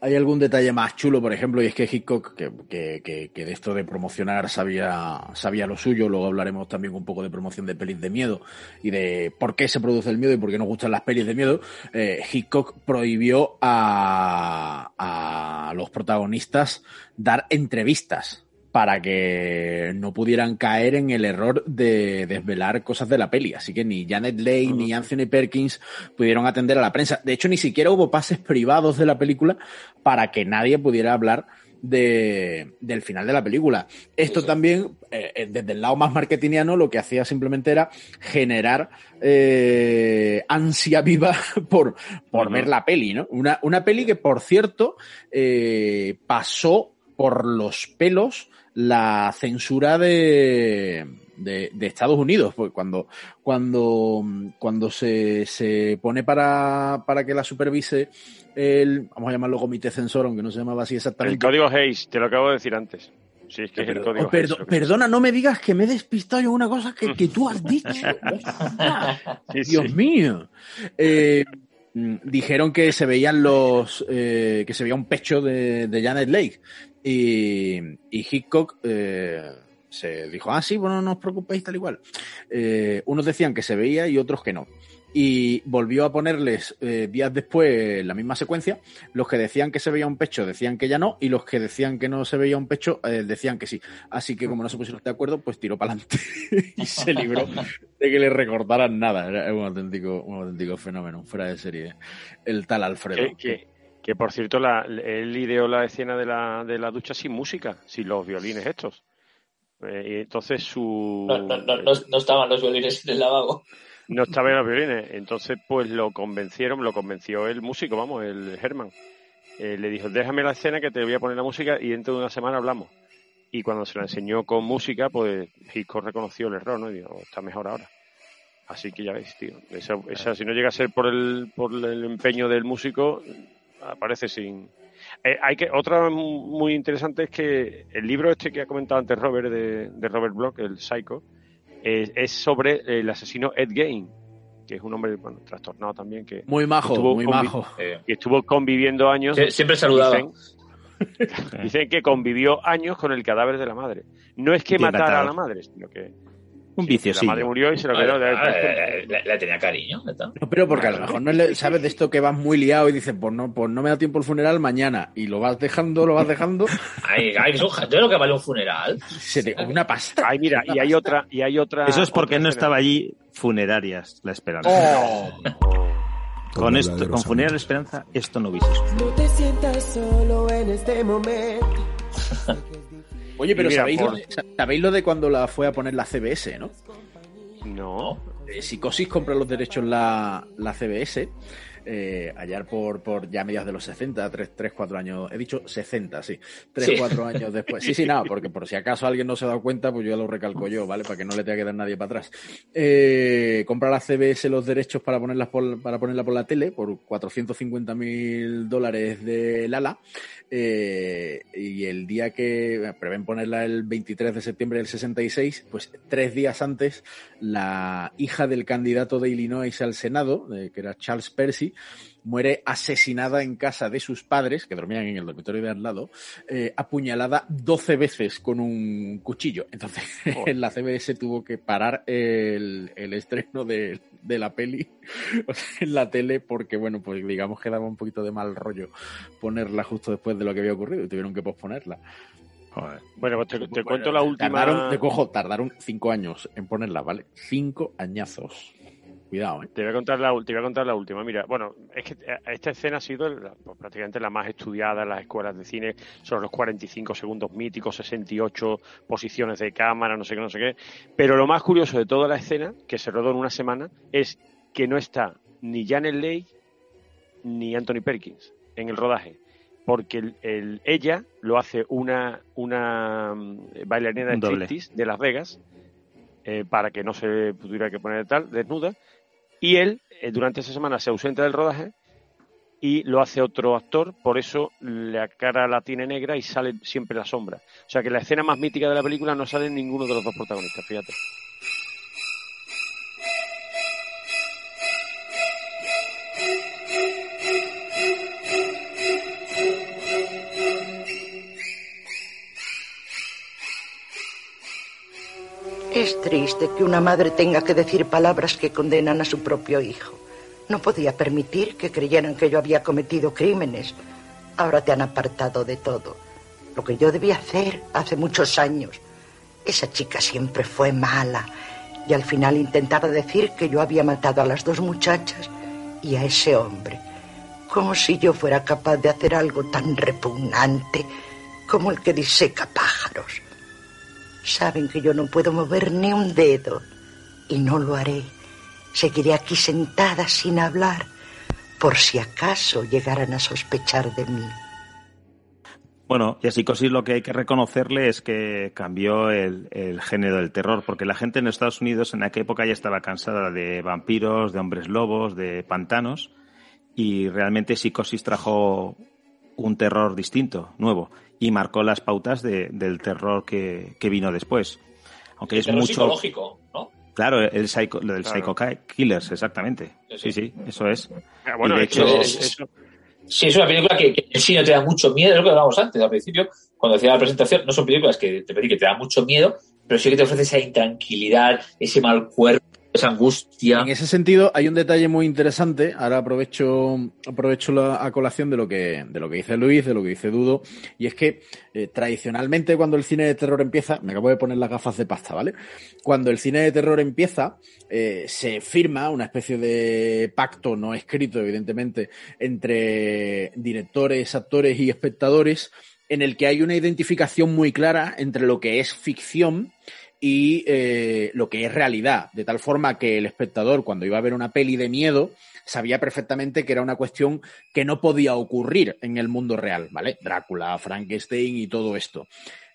hay algún detalle más chulo, por ejemplo, y es que Hitchcock, que, que- que- de esto de promocionar sabía, sabía lo suyo, luego hablaremos también un poco de promoción de pelis de miedo y de por qué se produce el miedo y por qué nos gustan las pelis de miedo, eh, Hitchcock prohibió a, a los protagonistas dar entrevistas para que no pudieran caer en el error de desvelar cosas de la peli. Así que ni Janet Leigh ni Anthony Perkins pudieron atender a la prensa. De hecho, ni siquiera hubo pases privados de la película para que nadie pudiera hablar de, del final de la película. Esto también, eh, eh, desde el lado más marketingiano, lo que hacía simplemente era generar eh, ansia viva por, por ver la peli, ¿no? Una, una peli que, por cierto, eh, pasó por los pelos la censura de, de, de Estados Unidos, pues cuando, cuando, cuando se, se pone para, para que la supervise el, vamos a llamarlo comité censor, aunque no se llamaba así El exactamente. código Hayes, te lo acabo de decir antes. Sí, es que es el código Oh, perdo- Hayes. perdona, no me digas que me he despistado yo en una cosa que, que tú has dicho. Sí, Dios sí. mío. Eh, dijeron que se veían los. eh, que se veía un pecho de, de Janet Lake. Y, y Hitchcock eh, se dijo: Ah, sí, bueno, no os preocupéis, tal igual. unos decían que se veía y otros que no. Y volvió a ponerles eh, días después la misma secuencia. Los que decían que se veía un pecho decían que ya no, y los que decían que no se veía un pecho eh, decían que sí. Así que, como no se pusieron de acuerdo, pues tiró para adelante y se libró de que le recordaran nada. Era un auténtico, un auténtico fenómeno, fuera de serie. El tal Alfredo. Que, que, por cierto, la, él ideó la escena de la, de la ducha sin música, sin los violines estos. Eh, y entonces su. No, no, no, no, estaban los violines en el lavabo. No estaba en los violines. Entonces, pues lo convencieron, lo convenció el músico, vamos, el Herman. Eh, le dijo, déjame la escena que te voy a poner la música y dentro de una semana hablamos. Y cuando se la enseñó con música, pues Hitchcock reconoció el error, ¿no? Y dijo, está mejor ahora. Así que ya veis, tío. Esa, esa, si no llega a ser por el, por el empeño del músico, aparece sin. Eh, hay que otra muy interesante es que el libro este que ha comentado antes Robert de, de Robert Bloch, el Psycho, es, es sobre el asesino Ed Gein, que es un hombre bueno, trastornado también que muy majo, estuvo muy majo. que estuvo conviviendo años. Sie- siempre saludaba. Dicen, dicen que convivió años con el cadáver de la madre. No es que matara a la madre, sino que Un la viciosillo. madre murió y se lo quedó. de- eh, le, le tenía cariño. No, pero porque a lo mejor no le, sabes de esto que vas muy liado y dices, pues no, pues no me da tiempo el funeral mañana. Y lo vas dejando, lo vas dejando. Ay, ay, yo lo que vale un funeral. se te- una pasta. Ay, mira, y hay otra, y hay otra. Eso es porque no estaba allí funerarias la esperanza. Oh. Con esto, con milagrosamente. funeraria esperanza, esto no hubiese. No te sientas solo en este momento. Oye, pero mira, ¿sabéis, por- lo de, sabéis lo de cuando la fue a poner la CBS, no? No. Eh, Psicosis compra los derechos la, la CBS. Eh, allá por, por ya mediados de los 60, 3, 3 4 años, he dicho 60, sí, 3, Sí. 4 años después. Sí, sí, nada, porque por si acaso alguien no se ha dado cuenta, pues yo ya lo recalco yo, ¿vale? Para que no le tenga que dar nadie para atrás. Eh, compra la CBS los derechos para, ponerlas por, para ponerla por la tele por 450 mil dólares de Lala. Eh, y el día que prevén ponerla el 23 de septiembre del 66, pues tres días antes, la hija del candidato de Illinois al Senado, eh, que era Charles Percy, muere asesinada en casa de sus padres, que dormían en el dormitorio de al lado, eh, apuñalada 12 veces con un cuchillo. Entonces, la CBS tuvo que parar el, el estreno de, de la peli o sea, en la tele porque, bueno, pues digamos que daba un poquito de mal rollo ponerla justo después de lo que había ocurrido y tuvieron que posponerla. Bueno, pues te, te cuento la última. Tardaron, te cojo, tardaron cinco años en ponerla, ¿vale? Cinco añazos. Cuidado, ¿eh? Te voy a contar la, te voy a contar la última. Mira, bueno, es que eh, esta escena ha sido la- pues, prácticamente la más estudiada en las escuelas de cine. Son los 45 segundos míticos, 68 posiciones de cámara, no sé qué, no sé qué. Pero lo más curioso de toda la escena, que se rodó en una semana, es que no está ni Janet Leigh ni Anthony Perkins en el rodaje. Porque el, el- ella lo hace una, una mm, bailarina de de Las Vegas eh, para que no se tuviera que poner tal, desnuda. Y él, eh, durante esa semana, se ausenta del rodaje y lo hace otro actor, por eso la cara la tiene negra y sale siempre la sombra. O sea que la escena más mítica de la película no sale ninguno de los dos protagonistas, fíjate. Es triste que una madre tenga que decir palabras que condenan a su propio hijo. No podía permitir que creyeran que yo había cometido crímenes. Ahora te han apartado de todo. Lo que yo debía hacer hace muchos años. Esa chica siempre fue mala. Y al final intentaba decir que yo había matado a las dos muchachas y a ese hombre. Como si yo fuera capaz de hacer algo tan repugnante como el que diseca pájaros. Saben que yo no puedo mover ni un dedo y no lo haré. Seguiré aquí sentada sin hablar por si acaso llegaran a sospechar de mí. Bueno, y a Psicosis lo que hay que reconocerle es que cambió el, género del terror, porque la gente en Estados Unidos en aquella época ya estaba cansada de vampiros, de hombres lobos, de pantanos, y realmente Psicosis trajo un terror distinto, nuevo, y marcó las pautas de, del terror que, que, vino después. Aunque es mucho. psicológico, ¿no? Claro, el psycho, lo del claro. Psycho Killers, exactamente. Sí, sí, sí eso es. Ah, bueno, y de hecho, es, es, Sí, es una película que, que en sí no te da mucho miedo, es lo que hablábamos antes, al principio, cuando decía la presentación, no son películas que te que te da mucho miedo, pero sí que te ofrece esa intranquilidad, ese mal cuerpo, esa angustia. En ese sentido, hay un detalle muy interesante. Ahora aprovecho, aprovecho la a colación de lo que, de lo que dice Luis, de lo que dice Dudo, y es que eh, tradicionalmente cuando el cine de terror empieza, me acabo de poner las gafas de pasta, ¿vale? Cuando el cine de terror empieza, eh, se firma una especie de pacto no escrito, evidentemente, entre directores, actores y espectadores, en el que hay una identificación muy clara entre lo que es ficción eh, lo que es realidad, de tal forma que el espectador cuando iba a ver una peli de miedo sabía perfectamente que era una cuestión que no podía ocurrir en el mundo real, ¿vale? Drácula, Frankenstein y todo esto.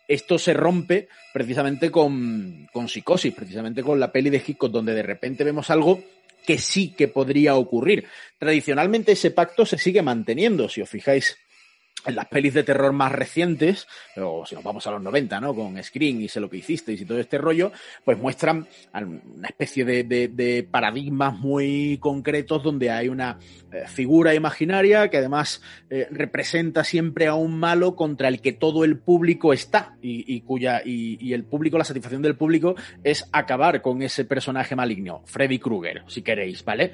Esto se rompe precisamente con, con psicosis, precisamente con la peli de Hitchcock, donde de repente vemos algo que sí que podría ocurrir. Tradicionalmente ese pacto se sigue manteniendo, si os fijáis en las pelis de terror más recientes, o si nos vamos a los 90, ¿no? Con Scream y sé lo que hicisteis y todo este rollo, pues muestran una especie de, de, de paradigmas muy concretos donde hay una eh, figura imaginaria que además eh, representa siempre a un malo contra el que todo el público está y, y cuya y, y, el público, la satisfacción del público es acabar con ese personaje maligno, Freddy Krueger, si queréis, ¿vale?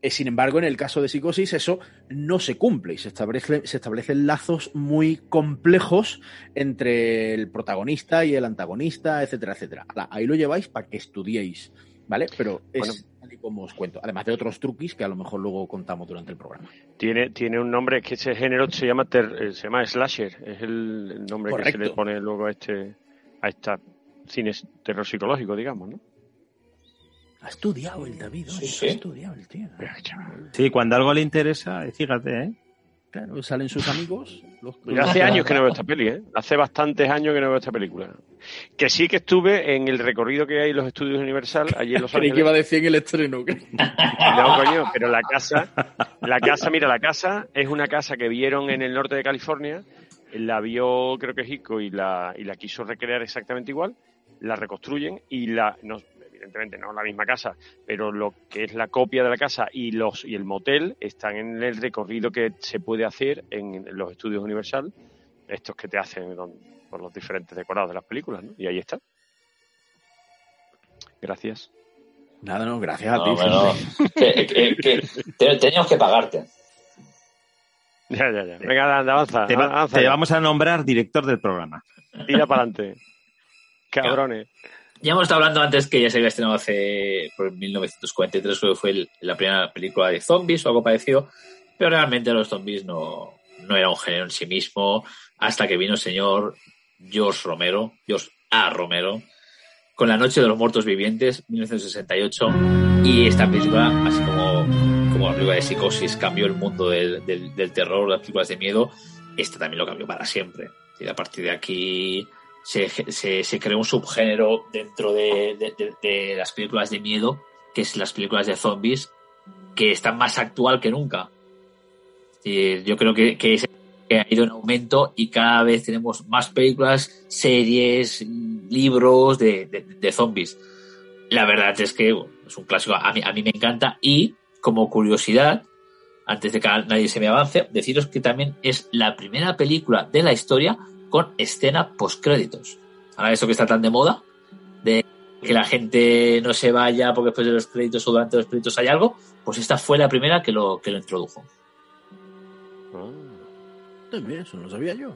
Eh, sin embargo, en el caso de psicosis, eso no se cumple y se, establece, se establecen lazos muy complejos entre el protagonista y el antagonista, etcétera, etcétera. Ahí lo lleváis para que estudiéis, ¿vale? Pero es bueno, tal y como os cuento. Además de otros truquis que a lo mejor luego contamos durante el programa. Tiene, tiene un nombre que ese género se llama, ter, eh, se llama slasher, es el, nombre Correcto. que se le pone luego a este a esta cines terror psicológico, digamos, ¿no? Ha estudiado el David, sí, sí. ha estudiado el tío. Sí, cuando algo le interesa, fíjate, ¿eh? Claro, salen sus amigos. Los... hace años que no veo esta peli, ¿eh? Hace bastantes años que no veo esta película. Que sí que estuve en el recorrido que hay en los estudios Universal, allí en Los Ángeles. que iba a decir en el estreno. no, coño, pero la casa, la casa, mira, la casa es una casa que vieron en el norte de California, la vio creo que Hitchcock y la, y la quiso recrear exactamente igual, la reconstruyen y la, no, evidentemente no la misma casa, pero lo que es la copia de la casa y los y el motel están en el recorrido que se puede hacer en los estudios Universal, estos que te hacen por los diferentes decorados de las películas, ¿no? Y ahí está. Gracias. Nada, no, gracias a no, ti. Bueno, que, que, que, teníamos que pagarte. Ya, ya, ya. Venga, avanza. Te, va, avanza te vamos a nombrar director del programa. Tira para adelante. Cabrones. Ya hemos estado hablando antes que ya se había estrenado hace por 1943, creo que fue la primera película de zombies o algo parecido, pero realmente los zombies no, no era un género en sí mismo hasta que vino el señor George Romero, George A. Romero, con La Noche de los Muertos Vivientes, 1968, y esta película, así como, como la película de Psicosis cambió el mundo del, del, del terror, las películas de miedo, esta también lo cambió para siempre. Y a partir de aquí se, se, se creó un subgénero dentro de, de, las películas de miedo, que es las películas de zombies, que están más actual que nunca. Y yo creo que, que, ha ido en aumento y cada vez tenemos más películas, series, libros de, zombies. La verdad es que es un clásico, a mí, a mí me encanta y como curiosidad, antes de que nadie se me avance, deciros que también es la primera película de la historia con escena postcréditos. Ahora eso que está tan de moda, de que la gente no se vaya porque después de los créditos o durante los créditos hay algo, pues esta fue la primera que lo, que lo introdujo. También, eso no lo sabía yo.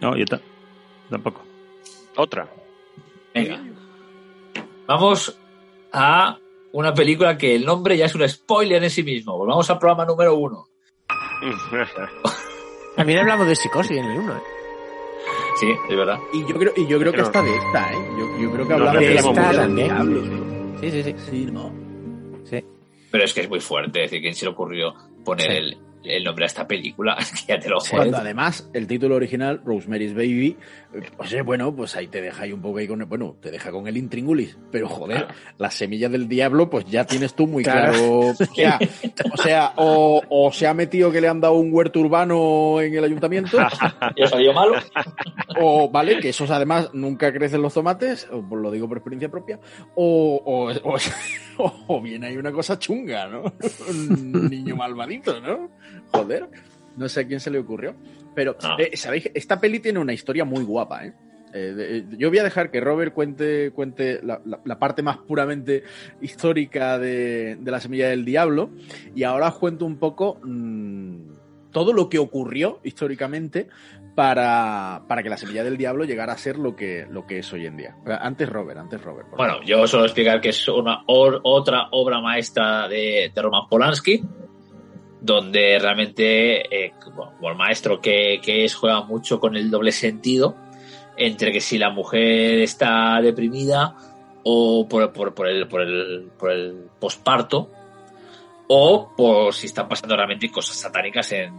No, yo ta- tampoco. Otra. Venga. Vamos a una película que el nombre ya es un spoiler en sí mismo. Volvamos al programa número uno. También hablamos de psicosis en el 1, ¿eh? Sí, es verdad. Y yo creo, y yo creo que Pero- está de esta, ¿eh? Yo, yo creo que hablamos de esta también. Sí, sí, sí. Sí, ¿no? Sí. Pero es que es muy fuerte. Es decir, ¿quién se le ocurrió poner Sí. el, el nombre a esta película? Ya te lo Cuando jodes. además el título original, Rosemary's Baby, eh, pues eh, bueno, pues ahí te deja ahí un poco ahí con, bueno, te deja con el intríngulis, pero joder, las semillas del diablo, pues ya tienes tú muy Claro. claro. O sea, o, sea, o, o se ha metido que le han dado un huerto urbano en el ayuntamiento, ¿Y ha salido malo? o vale, que esos además nunca crecen los tomates, o, pues lo digo por experiencia propia, o, o, o, o bien hay una cosa chunga, ¿no? Un niño malvadito, ¿no? Joder, no sé a quién se le ocurrió. Pero, eh, ¿sabéis? Esta peli tiene una historia muy guapa, ¿eh? Eh, de- eh, yo voy a dejar que Robert cuente, cuente la, la- la parte más puramente histórica de, de la semilla del diablo y ahora os cuento un poco mm, todo lo que ocurrió históricamente para, para que la semilla del diablo llegara a ser lo que, lo que es hoy en día. Antes Robert, antes Robert. Bueno, yo solo explicar que es una or- otra obra maestra de, de Roman Polanski, donde realmente, eh, el maestro que, es, juega mucho con el doble sentido entre que si la mujer está deprimida o por, por, por el, por, el, por el posparto o por si están pasando realmente cosas satánicas en,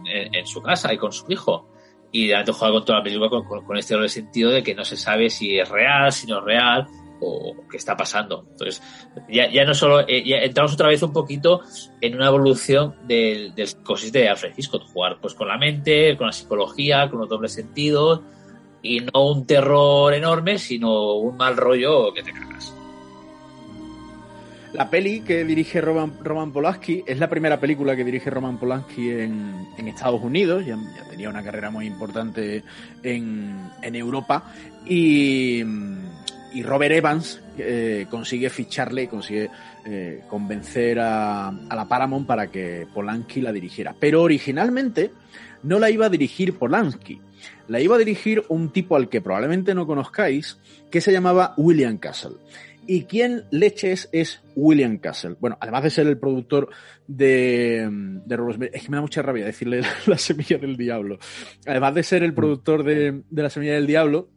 su casa y con su hijo. Y realmente juega con toda la película con- con este doble sentido de que no se sabe si es real, si no es real o qué está pasando. Entonces, ya, ya no solo, eh, entramos otra vez un poquito en una evolución del, del de Alfred Hitchcock, jugar pues con la mente, con la psicología, con los dobles sentidos y no un terror enorme, sino un mal rollo que te cagas. La peli que dirige Roman, Roman Polanski es la primera película que dirige Roman Polanski en, en Estados Unidos. Ya, ya tenía una carrera muy importante en, en Europa. Y, y Robert Evans eh, consigue ficharle, consigue eh, convencer a, a la Paramount para que Polanski la dirigiera. Pero originalmente no la iba a dirigir Polanski. La iba a dirigir un tipo al que probablemente no conozcáis, que se llamaba William Castle. ¿Y quién leches es William Castle? Bueno, además de ser el productor de, de Rosemary, es que me da mucha rabia decirle la semilla del diablo. Además de ser el productor de, de la semilla del diablo,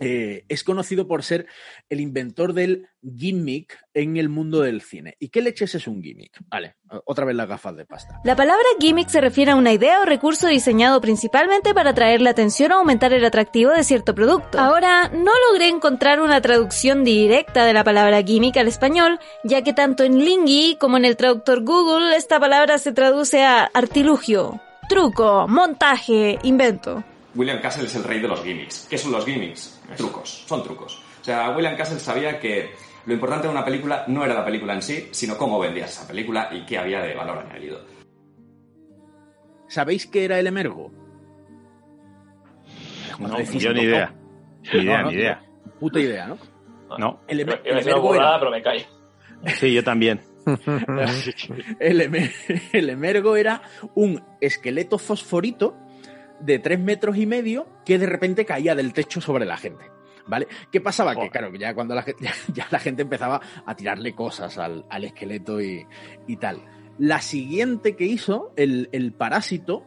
eh, es conocido por ser el inventor del gimmick en el mundo del cine. ¿Y qué leches es un gimmick? Vale, otra vez las gafas de pasta. La palabra gimmick se refiere a una idea o recurso diseñado principalmente para atraer la atención o aumentar el atractivo de cierto producto. Ahora, no logré encontrar una traducción directa de la palabra gimmick al español, ya que tanto en Lingui como en el traductor Google esta palabra se traduce a artilugio, truco, montaje, invento. William Castle es el rey de los gimmicks. ¿Qué son los gimmicks? Trucos, son trucos. O sea, William Castle sabía que lo importante de una película no era la película en sí, sino cómo vendías esa película y qué había de valor añadido. ¿Sabéis qué era el emergo? No, yo ni idea. Ni idea, ni idea. Puta idea, ¿no? No. El, emer- emergo era, pero me callo. Sí, yo también. el, emer- el emergo era un esqueleto fosforito de tres metros y medio que de repente caía del techo sobre la gente. ¿Vale? ¿Qué pasaba? Que claro, ya cuando la gente, ya, ya la gente empezaba a tirarle cosas al, al esqueleto y, y tal. La siguiente que hizo, el, el parásito,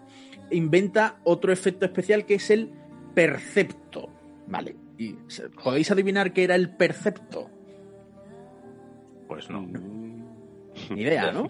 inventa otro efecto especial que es el percepto. ¿Vale? Y podéis adivinar qué era el percepto. Pues no. Ni idea, ¿no?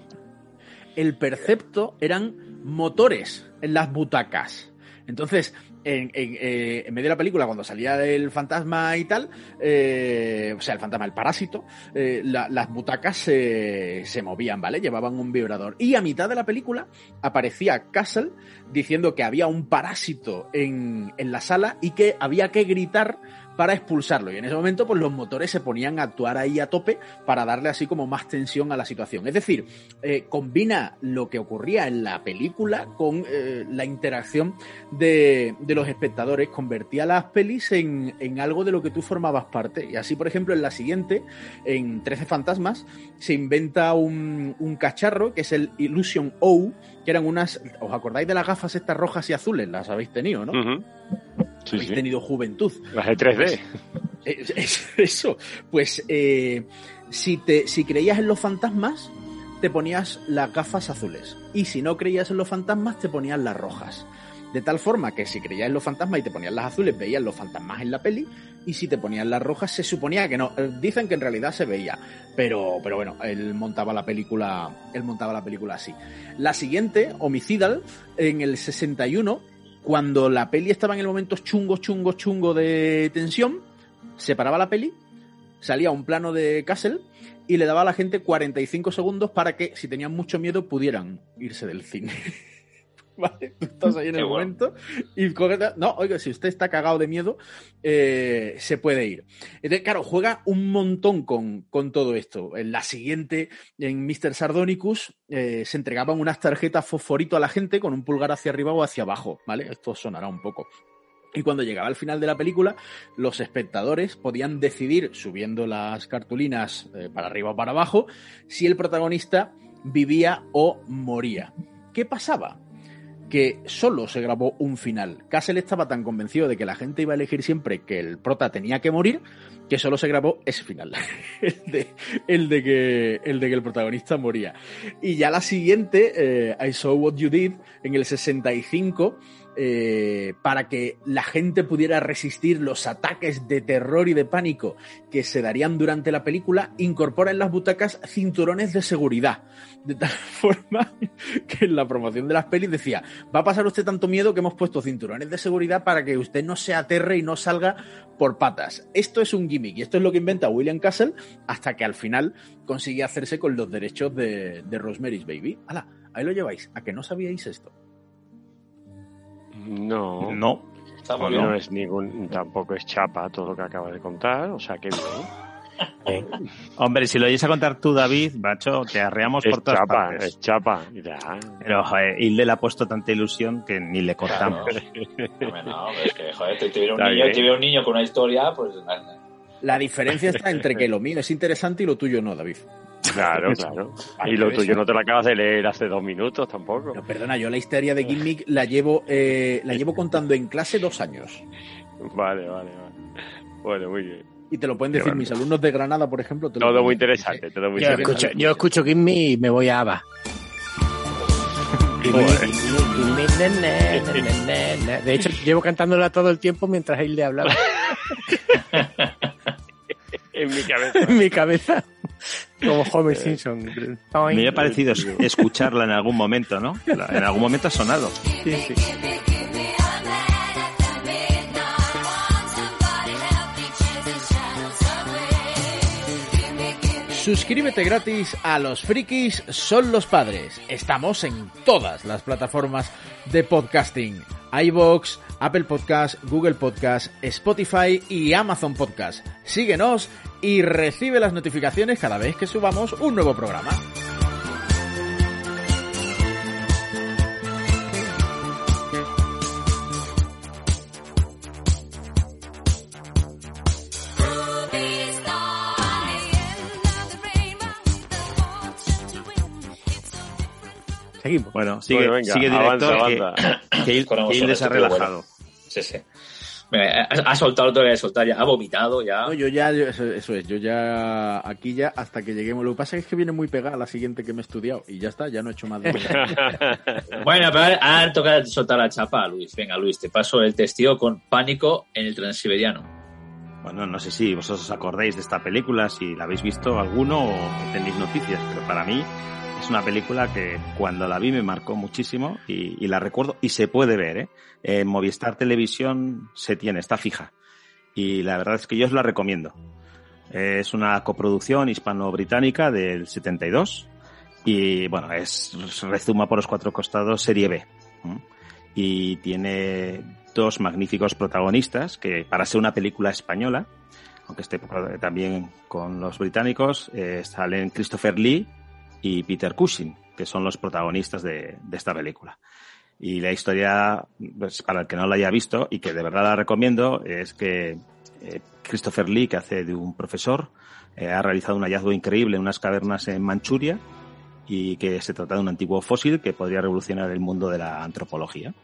El percepto eran motores en las butacas. Entonces, en, en, eh, en medio de la película, cuando salía el fantasma y tal, eh, o sea, el fantasma, el parásito, eh, la- las butacas se, se movían, ¿vale? Llevaban un vibrador. Y a mitad de la película aparecía Castle diciendo que había un parásito en, en la sala y que había que gritar para expulsarlo. Y en ese momento, pues los motores se ponían a actuar ahí a tope para darle así como más tensión a la situación. Es decir, eh, combina lo que ocurría en la película con eh, la interacción de, de los espectadores convertía las pelis en, en algo de lo que tú formabas parte. Y así, por ejemplo, en la siguiente, en 13 Fantasmas, se inventa un, un cacharro que es el Illusion O, que eran unas. ¿Os acordáis de las gafas estas rojas y azules? Las habéis tenido, ¿no? Sí, habéis sí. tenido juventud. Las de 3D. Pues, es- es- eso. Pues eh, si, te, si creías en los fantasmas, te ponías las gafas azules. Y si no creías en los fantasmas, te ponías las rojas. De tal forma que si creías en los fantasmas y te ponías las azules, veías los fantasmas en la peli. Y si te ponías las rojas, se suponía que no. Eh, Dicen que en realidad se veía. Pero, pero bueno, él montaba la película. Él montaba la película así. La siguiente, Homicidal, en el 61, cuando la peli estaba en el momento chungo, chungo, chungo de tensión, se paraba la peli, salía un plano de Castle y le daba a la gente 45 segundos para que, si tenían mucho miedo, pudieran irse del cine. ¿Vale? Tú estás ahí en Qué el bueno. momento y No, oiga, si usted está cagado de miedo, eh, se puede ir. Entonces, claro, juega un montón con, con todo esto. En la siguiente, en Mr. Sardonicus, eh, se entregaban unas tarjetas fosforito a la gente con un pulgar hacia arriba o hacia abajo, ¿vale? Esto sonará un poco. Y cuando llegaba al final de la película, los espectadores podían decidir, subiendo las cartulinas eh, para arriba o para abajo, si el protagonista vivía o moría. ¿Qué pasaba? Que solo se grabó un final. Castle estaba tan convencido de que la gente iba a elegir siempre que el prota tenía que morir, que solo se grabó ese final. el, de, que, el de que el protagonista moría. Y ya la siguiente, eh, I Saw What You Did, en el 65, eh, para que la gente pudiera resistir los ataques de terror y de pánico que se darían durante la película, incorpora en las butacas cinturones de seguridad. De tal forma que en la promoción de las pelis decía, va a pasar usted tanto miedo que hemos puesto cinturones de seguridad para que usted no se aterre y no salga por patas. Esto es un gimmick y esto es lo que inventa William Castle hasta que al final consigue hacerse con los derechos de, de Rosemary's Baby. ¡Hala! Ahí lo lleváis. ¿A que no sabíais esto? No. No. No es ningún, tampoco es chapa todo lo que acabas de contar, o sea que bien. Hombre, si lo oyes a contar tú, David, macho, te arreamos Es por todas chapa, partes. es chapa. Ya. Pero, joder, Hilde le ha puesto tanta ilusión que ni le cortamos. Hombre, no, pero es que, joder, te, te niño, un niño con una historia, pues... La diferencia está entre que lo mío es interesante y lo tuyo no, David. Claro, claro. Y lo tuyo no te lo acabas de leer hace dos minutos tampoco. No, perdona, yo la historia de Gimmick la llevo, eh, la llevo contando en clase dos años. Vale, vale, vale. Bueno, muy bien. Y te lo pueden decir bueno. mis alumnos de Granada, por ejemplo. te lo Todo muy interesante, todo muy Yo interesante. escucho, yo escucho Gimme y me voy a ABBA. De hecho, llevo cantándola todo el tiempo mientras él le hablaba. en mi cabeza. en mi cabeza. Como Homer Simpson. Me ha parecido es- escucharla en algún momento, ¿no? En algún momento ha sonado. Sí, sí. Suscríbete gratis a Los Frikis son los padres. Estamos en todas las plataformas de podcasting. iVoox, Apple Podcast, Google Podcast, Spotify y Amazon Podcast. Síguenos y recibe las notificaciones cada vez que subamos un nuevo programa. Seguimos. Bueno, sigue, Bueno, venga, sigue director avanza, que, avanza. que, Il- que ha relajado. Sí, sí. Mira, ha, ha soltado lo que que soltar ya, ha vomitado ya. No, yo ya, yo- eso, eso es, yo ya aquí ya hasta que lleguemos. Lo que pasa es que viene muy pegada la siguiente que me he estudiado y ya está, ya no he hecho más de Bueno, pero ahora- toca soltar la chapa Luis. Venga, Luis, te paso el testigo con Pánico en el Transiberiano. Bueno, no sé si vosotros os acordáis de esta película, si la habéis visto alguno o tenéis noticias, pero para mí es una película que cuando la vi me marcó muchísimo y, la recuerdo y se puede ver, ¿eh? En Movistar Televisión se tiene, está fija. Y la verdad es que yo os la recomiendo. Es una coproducción hispano-británica del 72 y bueno, es rezuma por los cuatro costados serie B. Y tiene dos magníficos protagonistas que para ser una película española, aunque esté también con los británicos, eh, salen Christopher Lee y Peter Cushing, que son los protagonistas de, esta película. Y la historia, pues, para el que no la haya visto y que de verdad la recomiendo, es que eh, Christopher Lee, que hace de un profesor, eh, ha realizado un hallazgo increíble en unas cavernas en Manchuria y que se trata de un antiguo fósil que podría revolucionar el mundo de la antropología.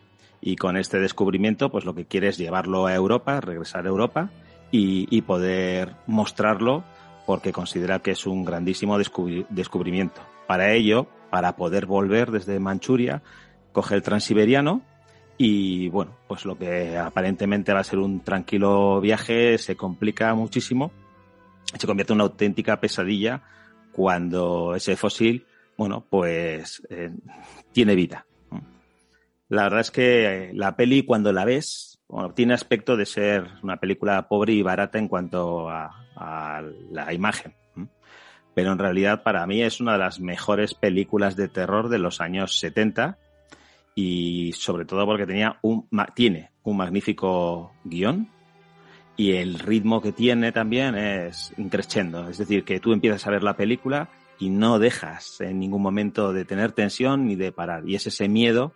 Y con este descubrimiento, pues lo que quiere es llevarlo a Europa, regresar a Europa y poder mostrarlo porque considera que es un grandísimo descubri- descubrimiento. Para ello, para poder volver desde Manchuria, coge el transiberiano y bueno, pues lo que aparentemente va a ser un tranquilo viaje se complica muchísimo, se convierte en una auténtica pesadilla cuando ese fósil, bueno, pues eh, tiene vida. La verdad es que la peli cuando la ves, bueno, tiene aspecto de ser una película pobre y barata en cuanto a, la imagen. Pero en realidad para mí es una de las mejores películas de terror de los años 70 y sobre todo porque tenía un, tiene un magnífico guion y el ritmo que tiene también es increciendo. Es decir, que tú empiezas a ver la película y no dejas en ningún momento de tener tensión ni de parar. Y es ese miedo,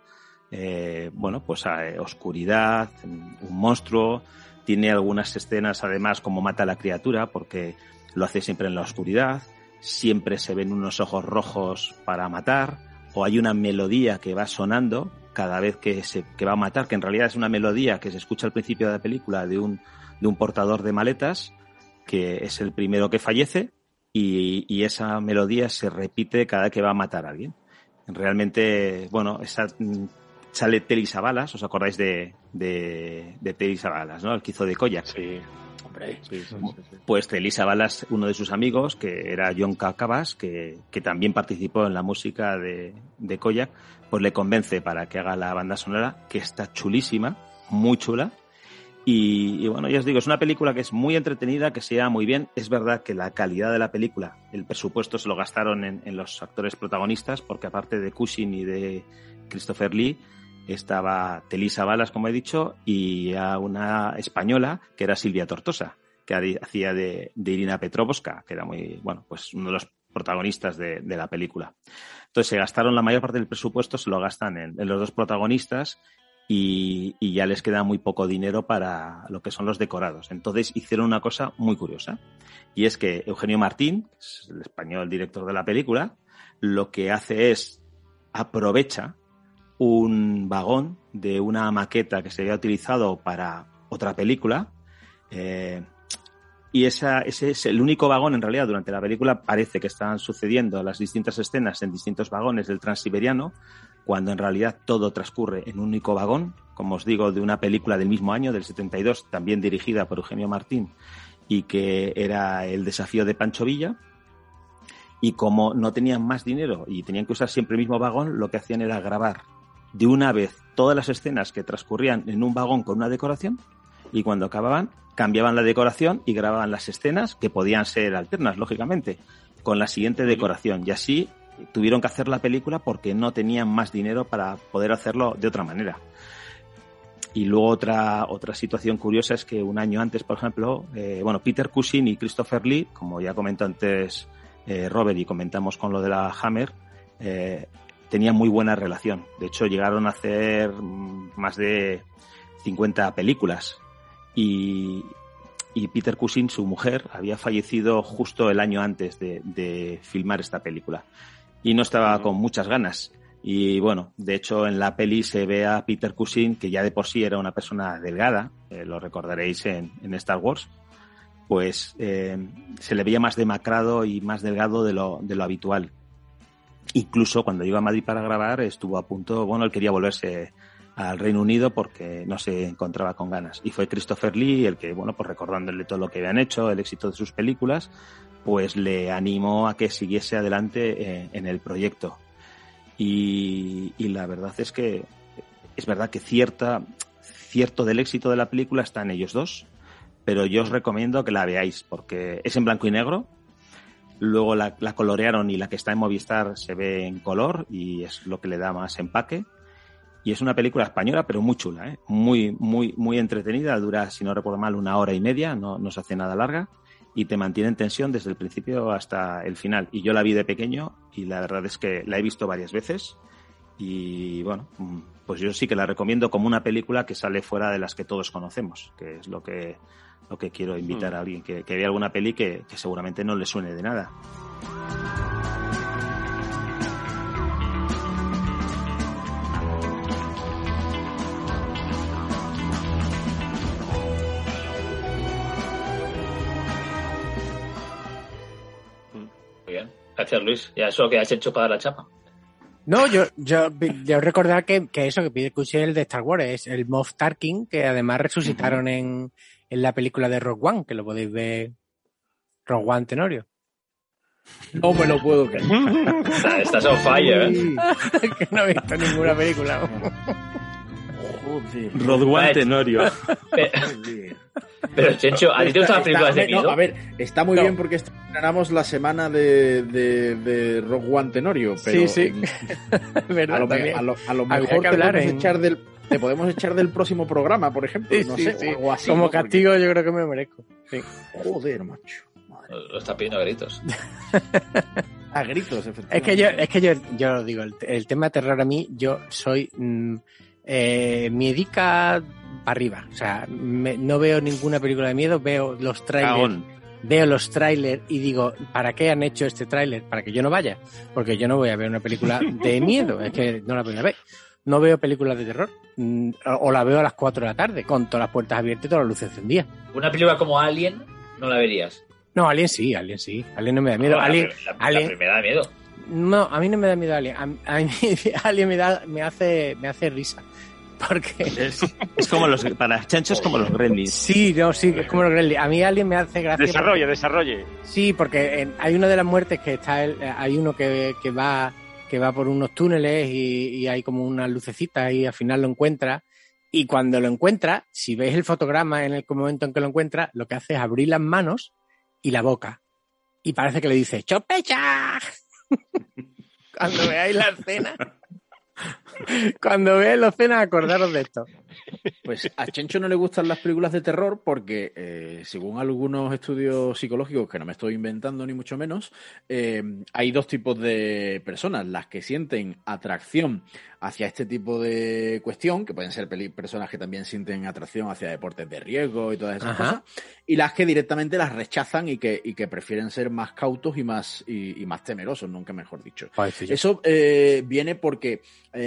eh, bueno, pues a eh, oscuridad, un monstruo. Tiene algunas escenas además como mata a la criatura porque lo hace siempre en la oscuridad. Siempre se ven unos ojos rojos para matar o hay una melodía que va sonando cada vez que se que va a matar, que en realidad es una melodía que se escucha al principio de la película de un, de un portador de maletas, que es el primero que fallece, y, y esa melodía se repite cada vez que va a matar a alguien. Realmente, bueno, esa, mm, sale Telly Savalas, ¿os acordáis de, de, de Telly Savalas, ¿no? El que hizo de Koyak. Sí, hombre. Pues Telly Savalas, uno de sus amigos, que era John Cacabas, que, que también participó en la música de, de Koyak, pues le convence para que haga la banda sonora, que está chulísima, muy chula. Y, y bueno, ya os digo, es una película que es muy entretenida, que se lleva muy bien. Es verdad que la calidad de la película, el presupuesto se lo gastaron en, en los actores protagonistas, porque aparte de Cushing y de Christopher Lee, estaba Telisa Balas, como he dicho, y a una española que era Silvia Tortosa, que hacía de, Irina Petrovska, que era muy, bueno, pues uno de los protagonistas de, la película. Entonces se gastaron la mayor parte del presupuesto, se lo gastan en, los dos protagonistas y, y ya les queda muy poco dinero para lo que son los decorados. Entonces hicieron una cosa muy curiosa y es que Eugenio Martín, el español director de la película, lo que hace es aprovecha un vagón de una maqueta que se había utilizado para otra película. eh, y ese es el único vagón, en realidad, durante la película parece que están sucediendo las distintas escenas en distintos vagones del Transiberiano, cuando en realidad todo transcurre en un único vagón, como os digo, de una película del mismo año, del 72, también dirigida por Eugenio Martín, y que era El desafío de Pancho Villa. Y como no tenían más dinero y tenían que usar siempre el mismo vagón, lo que hacían era grabar de una vez todas las escenas que transcurrían en un vagón con una decoración y cuando acababan cambiaban la decoración y grababan las escenas que podían ser alternas, lógicamente, con la siguiente decoración. Y así tuvieron que hacer la película porque no tenían más dinero para poder hacerlo de otra manera. Y luego otra, otra situación curiosa es que un año antes, por ejemplo, eh, bueno, Peter Cushing y Christopher Lee, como ya comentó antes eh, Robert y comentamos con lo de la Hammer, eh, tenían muy buena relación. De hecho, llegaron a hacer mm, más de 50 películas. Y, y Peter Cushing, su mujer, había fallecido justo el año antes de, de filmar esta película. Y no estaba con muchas ganas. Y bueno, de hecho en la peli se ve a Peter Cushing, que ya de por sí era una persona delgada, eh, lo recordaréis en, en Star Wars, pues eh, se le veía más demacrado y más delgado de lo, de lo habitual. Incluso cuando llegó a Madrid para grabar estuvo a punto, bueno, él quería volverse al Reino Unido porque no se encontraba con ganas. Y fue Christopher Lee el que, bueno, pues recordándole todo lo que habían hecho, el éxito de sus películas, pues le animó a que siguiese adelante eh, en el proyecto. Y, y, la verdad es que es verdad que cierta, cierto del éxito de la película está en ellos dos, pero yo os recomiendo que la veáis porque es en blanco y negro. Luego la, la colorearon y la que está en Movistar se ve en color y es lo que le da más empaque. Y es una película española, pero muy chula, ¿eh? muy, muy, muy entretenida. Dura, si no recuerdo mal, una hora y media, no, no se hace nada larga. Y te mantiene en tensión desde el principio hasta el final. Y yo la vi de pequeño y la verdad es que la he visto varias veces. Y bueno, pues yo sí que la recomiendo como una película que sale fuera de las que todos conocemos, que es lo que, lo que quiero invitar a alguien que, que vea alguna peli que, que seguramente no le suene de nada. Muy bien. Gracias, Luis. Ya eso que has hecho para la chapa. No, yo, yo, yo recordar que, que eso que pide escuché el de Star Wars es el Moff Tarkin, que además resucitaron en, en la película de Rogue One, que lo podéis ver. Rogue One Tenorio. No me lo puedo creer. Estás on fire, ¿eh? que no he visto ninguna película. Joder. Rodwan Tenorio. Pero, Chencho, ¿a ti te gustan las películas de no, miedo? a ver, está muy No. bien porque estrenamos la semana de, de, de Rogue One Tenorio, pero Sí, sí. ¿Verdad? a, lo, me- También. a lo- a lo Habría mejor que te hablar podemos, en- echar del, te podemos echar del próximo programa, por ejemplo. Sí, no sí, sé, sí. o algo así. Como ¿no? Porque- castigo yo creo que me merezco. Sí. Joder, macho. Lo está pidiendo a gritos. A gritos, efectivamente. Es que yo, es que yo, yo lo digo, el, el tema de terror a mí, yo soy mm, eh, miedica para arriba. O sea, me- no veo ninguna película de miedo, veo los trailers. Veo los trailers y digo, ¿para qué han hecho este tráiler? Para que yo no vaya. Porque yo no voy a ver una película de miedo. Es que no la voy a ver. No veo películas de terror. Mm, O la veo a las 4 de la tarde, con todas las puertas abiertas y todas las luces encendidas. Una película como Alien no la verías. No, Alien sí, Alien sí. Alien no me da miedo. No, la- Alien, la, la Alien, primera da miedo. No, a mí no me da miedo Alien. A, a mí Alien me da, me hace, me hace risa. Porque Es, es como los, para Chancho es como los Gremlins. sí, no, sí, es como los Gremlins. A mí Alien me hace gracia. Desarrolle, desarrolle. Sí, porque en- hay una de las muertes que está, el- hay uno que, que va, que va por unos túneles y, hay como unas lucecitas y al final lo encuentra. Y cuando lo encuentra, si veis el fotograma en el momento en que lo encuentra, lo que hace es abrir las manos y la boca. Y parece que le dice, ¡Chopecha! cuando veáis la escena. Cuando veáis la escena, acordaros de esto. Pues a Chencho no le gustan las películas de terror porque, eh, según algunos estudios psicológicos, que no me estoy inventando ni mucho menos, eh, hay dos tipos de personas, las que sienten atracción hacia este tipo de cuestión, que pueden ser personas que también sienten atracción hacia deportes de riesgo y todas esas Ajá. cosas, y las que directamente las rechazan y que, y que prefieren ser más cautos y más, y, y más temerosos, nunca mejor dicho. Eso eh, viene porque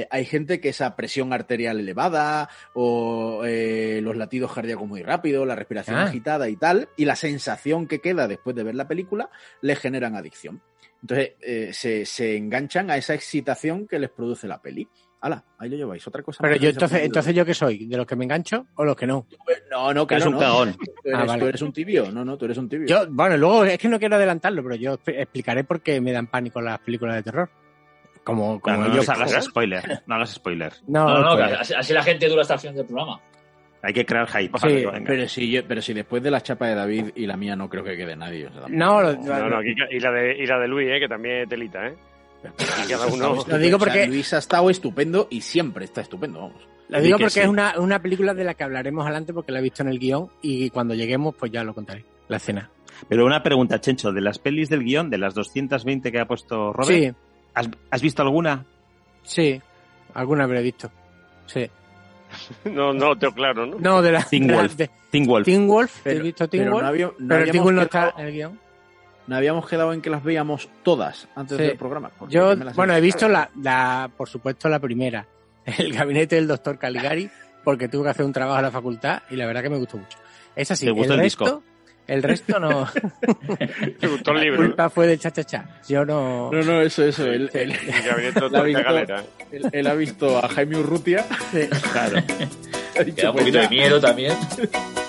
hay gente que esa presión arterial elevada o eh, los latidos cardíacos muy rápidos, la respiración Ah. agitada y tal, y la sensación que queda después de ver la película, le generan adicción. Entonces eh, se, se enganchan a esa excitación que les produce la peli. Hala, ahí lo lleváis. Otra cosa. Pero yo que entonces, entonces yo qué soy, de los que me engancho o los que no. No, no, que Es no, un no. cagón. Tú eres, Ah, vale. tú eres un tibio. No, no, tú eres un tibio. Yo, bueno, luego es que no quiero adelantarlo, pero yo expl- explicaré por qué me dan pánico las películas de terror. Como, como No, no yo. nos hagas spoiler. No hagas spoiler. No, No, no, spoiler. así, así la gente dura hasta el final del programa. Hay que crear hype. Sí, Venga. pero si, yo- pero si después de la chapa de David y la mía no creo que quede nadie. o sea, No, No, no, aquí- y, la de, y la de Luis, eh, que también es telita, ¿eh? Y cada uno... Lo digo O sea, porque- Luis ha estado estupendo y siempre está estupendo, vamos. Lo digo que porque sí. es una, una película de la que hablaremos adelante porque la he visto en el guion y cuando lleguemos pues ya lo contaré, la escena. Pero una pregunta, Chencho, de las pelis del guion, de las 220 que ha puesto Robert, Sí, ¿has, has visto alguna? sí, alguna habré visto. Sí. No, no lo tengo claro, ¿no? No, de la... Teen de la- Wolf. de- Teen Wolf. Teen Wolf, he Pero- visto Teen pero Wolf, no había- no pero Teen Wolf no está en el guion. No habíamos quedado en que las veíamos todas antes Sí. del programa. Yo, bueno, he visto la, la, por supuesto, la primera, el gabinete del doctor Caligari, porque tuve que hacer un trabajo en la facultad y la verdad que me gustó mucho. Es así, ¿Te gustó el, el resto, disco? El resto no. Te gustó el La libro. culpa fue del cha-cha-cha. Yo no. No, no, eso, eso. Él, Sí, él- el gabinete él ha de visto- galera. él- él ha visto a Jaime Urrutia. Claro. Ha dicho, Queda un pues poquito ya. de miedo también.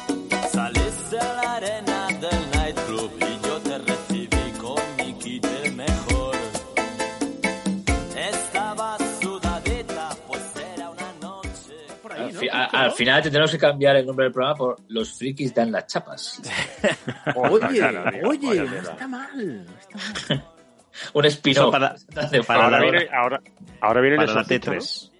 Al, final tendremos que cambiar el nombre del programa por Los frikis dan las chapas. Oye, tío, oye, no está mal. no está mal. Un spin-off. Eso para- de- para Ahora viene, ahora, ahora viene el exorcista, ¿no? T3.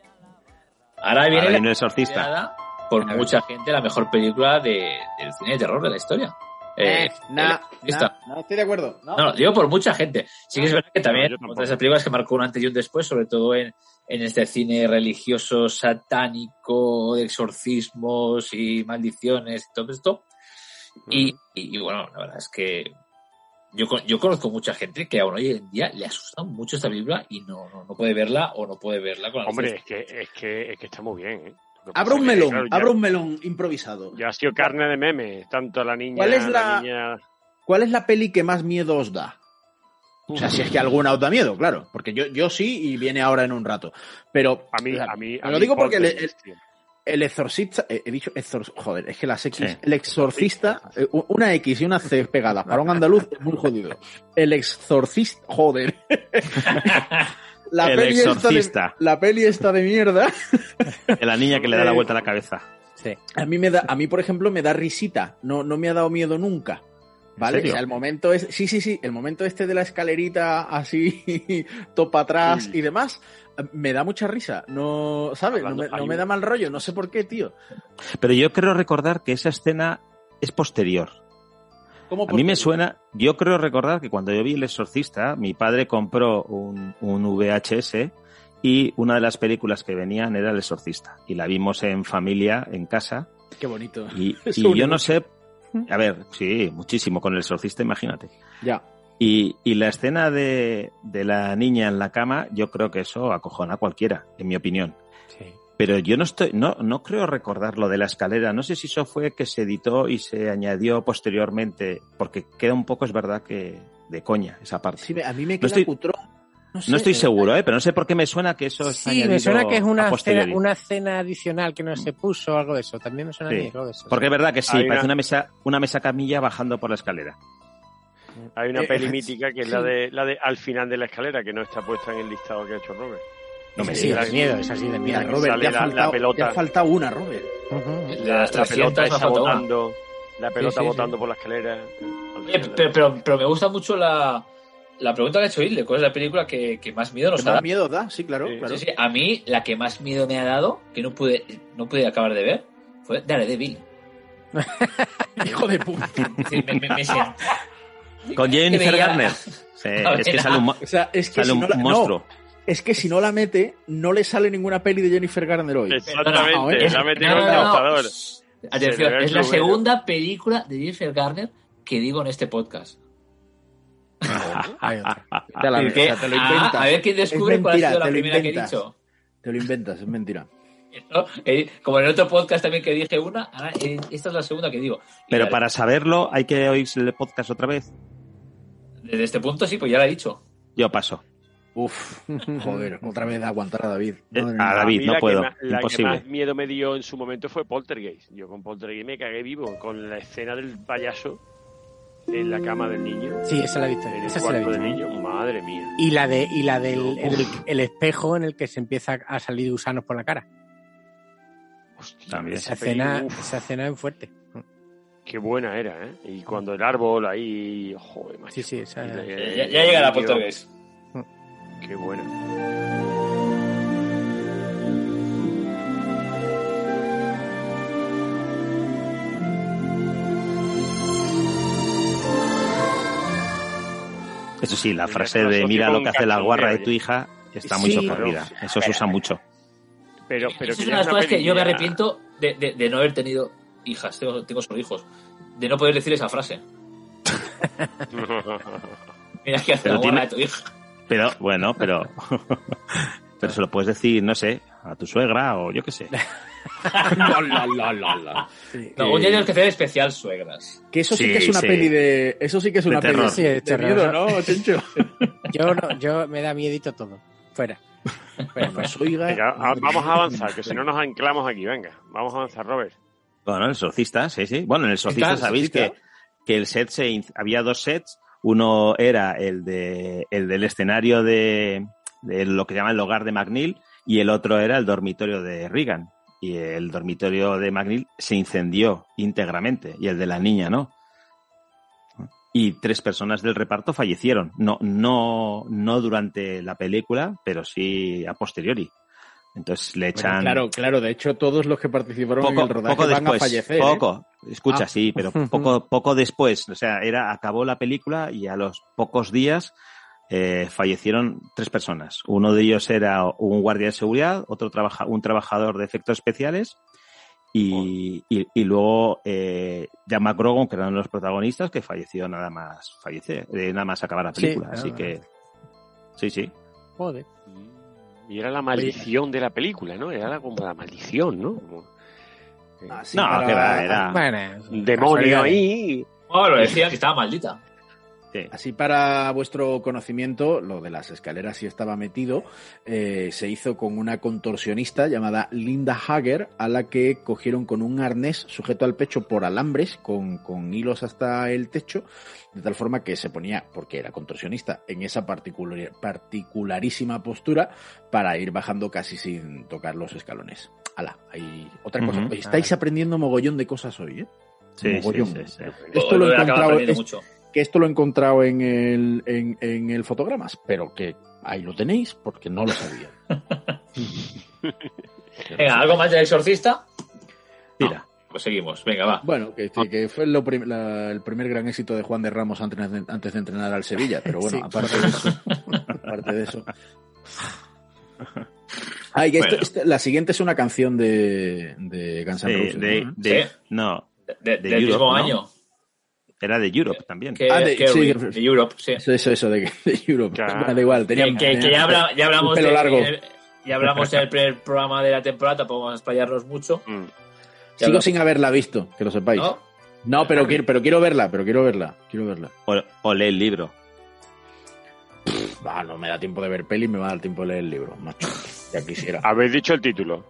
Ahora viene Ahora la viene el exorcista. por mucha gente la mejor película de, del cine de terror de la historia. Eh, Eh, nah, El nah, Exorcista. no estoy de acuerdo. No. No, no, digo por mucha gente. Sí que es verdad que también otra de esas películas que marcó un antes y un después, sobre todo en, en este cine religioso, satánico, de exorcismos y maldiciones y todo esto. Y, y, y bueno, la verdad es que yo, con- yo conozco mucha gente que aún hoy en día le asusta mucho esta película y no, no, no puede verla o no puede verla con la Hombre, es que, es que, es que está muy bien, ¿eh? Abra un melón, claro, abra un melón improvisado. Ya ha sido carne de meme, tanto la niña, ¿Cuál es la- niña- ¿Cuál es la peli que más miedo os da? O sea, si es que alguna os da miedo, claro. Porque yo, yo sí y viene ahora en un rato. Pero. A mí, o sea, a mí, a lo mí digo porque el, exorcista. eh, He dicho exor, Joder, es que las X. Sí. El exorcista. eh, una X y una C pegadas para un andaluz es muy jodido. El exorcista. Joder. La El peli esta de- exorcista. la peli esta de mierda. De la niña que le da la Eh, vuelta a la cabeza. A mí me da, a mí, por ejemplo, me da risita. No, no me ha dado miedo nunca. ¿Vale? serio? O sea, el momento es. Sí, sí, sí. El momento este de la escalerita así, topa atrás y demás. Me da mucha risa. No, ¿sabes? No me, no da mal rollo. No sé por qué, tío. Pero yo creo recordar que esa escena es posterior. ¿Cómo A mí me suena, yo creo recordar que cuando yo vi El Exorcista, mi padre compró un, un VHS y una de las películas que venían era El Exorcista. Y la vimos en familia, en casa. Qué bonito. Y, y yo no sé, a ver, sí, muchísimo con El Exorcista, imagínate. Ya. Y, y la escena de, de la niña en la cama, yo creo que eso acojona a cualquiera, en mi opinión. Pero yo no estoy, no, no creo recordar lo de la escalera. No sé si eso fue que se editó y se añadió posteriormente, porque queda un poco, es verdad, que de coña esa parte. Sí, a mí me No queda estoy- cutrón. No, sé, No estoy seguro, ¿eh? pero no sé por qué me suena que eso está Sí, me suena que es a una cena, una cena adicional que no se puso, algo de eso. También me suena a Sí. mí, algo de eso. Porque es verdad que sí, Hay parece una- una mesa, una mesa camilla bajando por la escalera. Hay una Eh, peli eh, mítica que es sí. la de la de al final de la escalera, que no está puesta en el listado que ha hecho Robert. No me Sí, digas. miedo, es así de Mira, miedo. Robert, sale te ha, la- la faltado, pelota. te ha faltado una, Robert. Ujú. De La, las la 300 pelota una. botando, la pelota sí, botando por la escalera. al Eh, pero, pero, pero me gusta mucho la, la pregunta que ha hecho Hilde. ¿Cuál es la película que, que más miedo nos ¿Qué ha más dado? miedo da? Sí, claro, Sí, claro. Sí, sí, a mí la que más miedo me ha dado, que no pude, no pude acabar de ver, fue Daredevil. Hijo de puta. Sí, me, me- me sent- Con que Jennifer Garner. Es que sale un, mo- O sea, es que sale si un no la- no, monstruo. es que si no la mete, no le sale ninguna peli de Jennifer Garner hoy. Exactamente, No, eh. la ha metido No, en el. Atención, es la segunda película de Jennifer Garner que digo en este podcast. Hay otra. Te la- ¿Y o qué? sea, te lo Ah, inventas. a ver quién descubre Es cuál ha sido la primera que he dicho. Te lo inventas, es mentira. ¿no? Eh, Como en el otro podcast también que dije una, ahora, eh, esta es la segunda que digo. Y Pero para saberlo hay que oírse el podcast otra vez. Desde este punto sí, pues ya la he dicho. Yo paso. Uf, joder, otra vez aguantar a David. Eh, Madre a mía. David, no la que puedo, más- la imposible. que más miedo me dio en su momento fue Poltergeist. Yo con Poltergeist me cagué vivo con la escena del payaso en la cama del niño. Sí, esa la he visto. En el Esa la he visto. del niño. Madre mía. Y la de y la del el, el espejo en el que se empieza a salir gusanos por la cara. Hostia, También. Esa escena, esa escena es fuerte. Qué buena era, ¿eh? Y cuando el árbol ahí... Joder, macho. Sí, sí, esa- ya, ya llegará el niño, Poltergeist. Qué buena. Eso sí, la frase de mira lo que hace la guarra de tu hija está muy Sí, socorrida. Eso se usa mucho. Pero, pero que es una de las cosas que yo me arrepiento de, de- de no haber tenido hijas, tengo, tengo solo hijos, de no poder decir esa frase. Mira que hace Pero la guarra tiene- de tu hija. Pero, bueno, pero. pero se lo puedes decir, no sé, a tu suegra o yo qué sé. La, la, la. No, un día tenemos que hacer especial suegras. Que eso sí, Sí, que es una sí. peli de. Eso sí que es De una peli de de miedo, ¿no, Chencho? Yo no, yo me da miedito todo. Fuera. Fuera, fuera. Nos oiga. Venga, a- vamos a avanzar, que si no nos anclamos aquí. Venga, vamos a avanzar, Robert. Bueno, el exorcista, sí, sí. Bueno, en el exorcista Está, sabéis que, que el set se había dos sets. Uno era el de el del escenario de, de lo que llaman el hogar de McNeil y el otro era el dormitorio de Reagan. Y el dormitorio de McNeil se incendió íntegramente y el de la niña no. Y tres personas del reparto fallecieron. No, no, no durante la película, pero sí a posteriori. Entonces le Bueno, echan claro, claro. De hecho, todos los que participaron en poco, el rodaje poco van después, a fallecer. ¿eh? poco, escucha, Ah. sí, pero poco, poco después, o sea, era, acabó la película y a los pocos días eh, fallecieron tres personas. Uno de ellos era un guardia de seguridad, otro trabaja, un trabajador de efectos especiales y, y, y luego eh, Jan McGrogan, que era uno de los protagonistas, que falleció nada más fallece, eh, nada más acabar la película. ah, Así que sí, sí. Joder. Y era la maldición de la película, ¿no? Era como la maldición, ¿no? Como- Así No, para- que va, era Bueno, un demonio ahí. Lo decía que estaba maldita. Así para vuestro conocimiento, lo de las escaleras sí estaba metido, eh, se hizo con una contorsionista llamada Linda Hager, a la que cogieron con un arnés sujeto al pecho por alambres, con, con hilos hasta el techo, de tal forma que se ponía, porque era contorsionista, en esa particular- particularísima postura para ir bajando casi sin tocar los escalones. Ala, hay otra cosa. Estáis aprendiendo mogollón de cosas hoy, ¿eh? Sí, Mogollón. sí. Esto lo he encontrado, es- mucho. Que esto lo he encontrado en el, en, en el fotogramas, pero que ahí lo tenéis porque no lo sabía. Venga, ¿algo más del exorcista? Mira. Pues seguimos. Venga, va. Bueno, que, fue lo prim- la- el primer gran éxito de Juan de Ramos antes de, antes de entrenar al Sevilla, pero bueno, Sí. aparte de eso, aparte de eso. Ay, que esto- Bueno. esto- la siguiente es una canción de, de Guns N' Sí, Roses. de, ¿no? de- Sí. no, De- de del Europe, mismo ¿no? año. Era de Europe también. Que, Ah, de- que- sí, de Europe, sí. Eso, eso, eso, de, de Europe. Claro. Bueno, da igual, tenía, que, que- que tenía ya, habla- ya hablamos un pelo de- largo. en el- ya hablamos en el primer programa de la temporada, tampoco vamos a explayarnos mucho. Mm. Sigo hablamos- sin haberla visto, que lo sepáis. ¿No? No, pero quiero, pero quiero verla, pero quiero verla, quiero verla. O, o lee el libro. Va, no me da tiempo de ver peli, me va a dar tiempo de leer el libro, macho. Ya quisiera. Habéis dicho el título.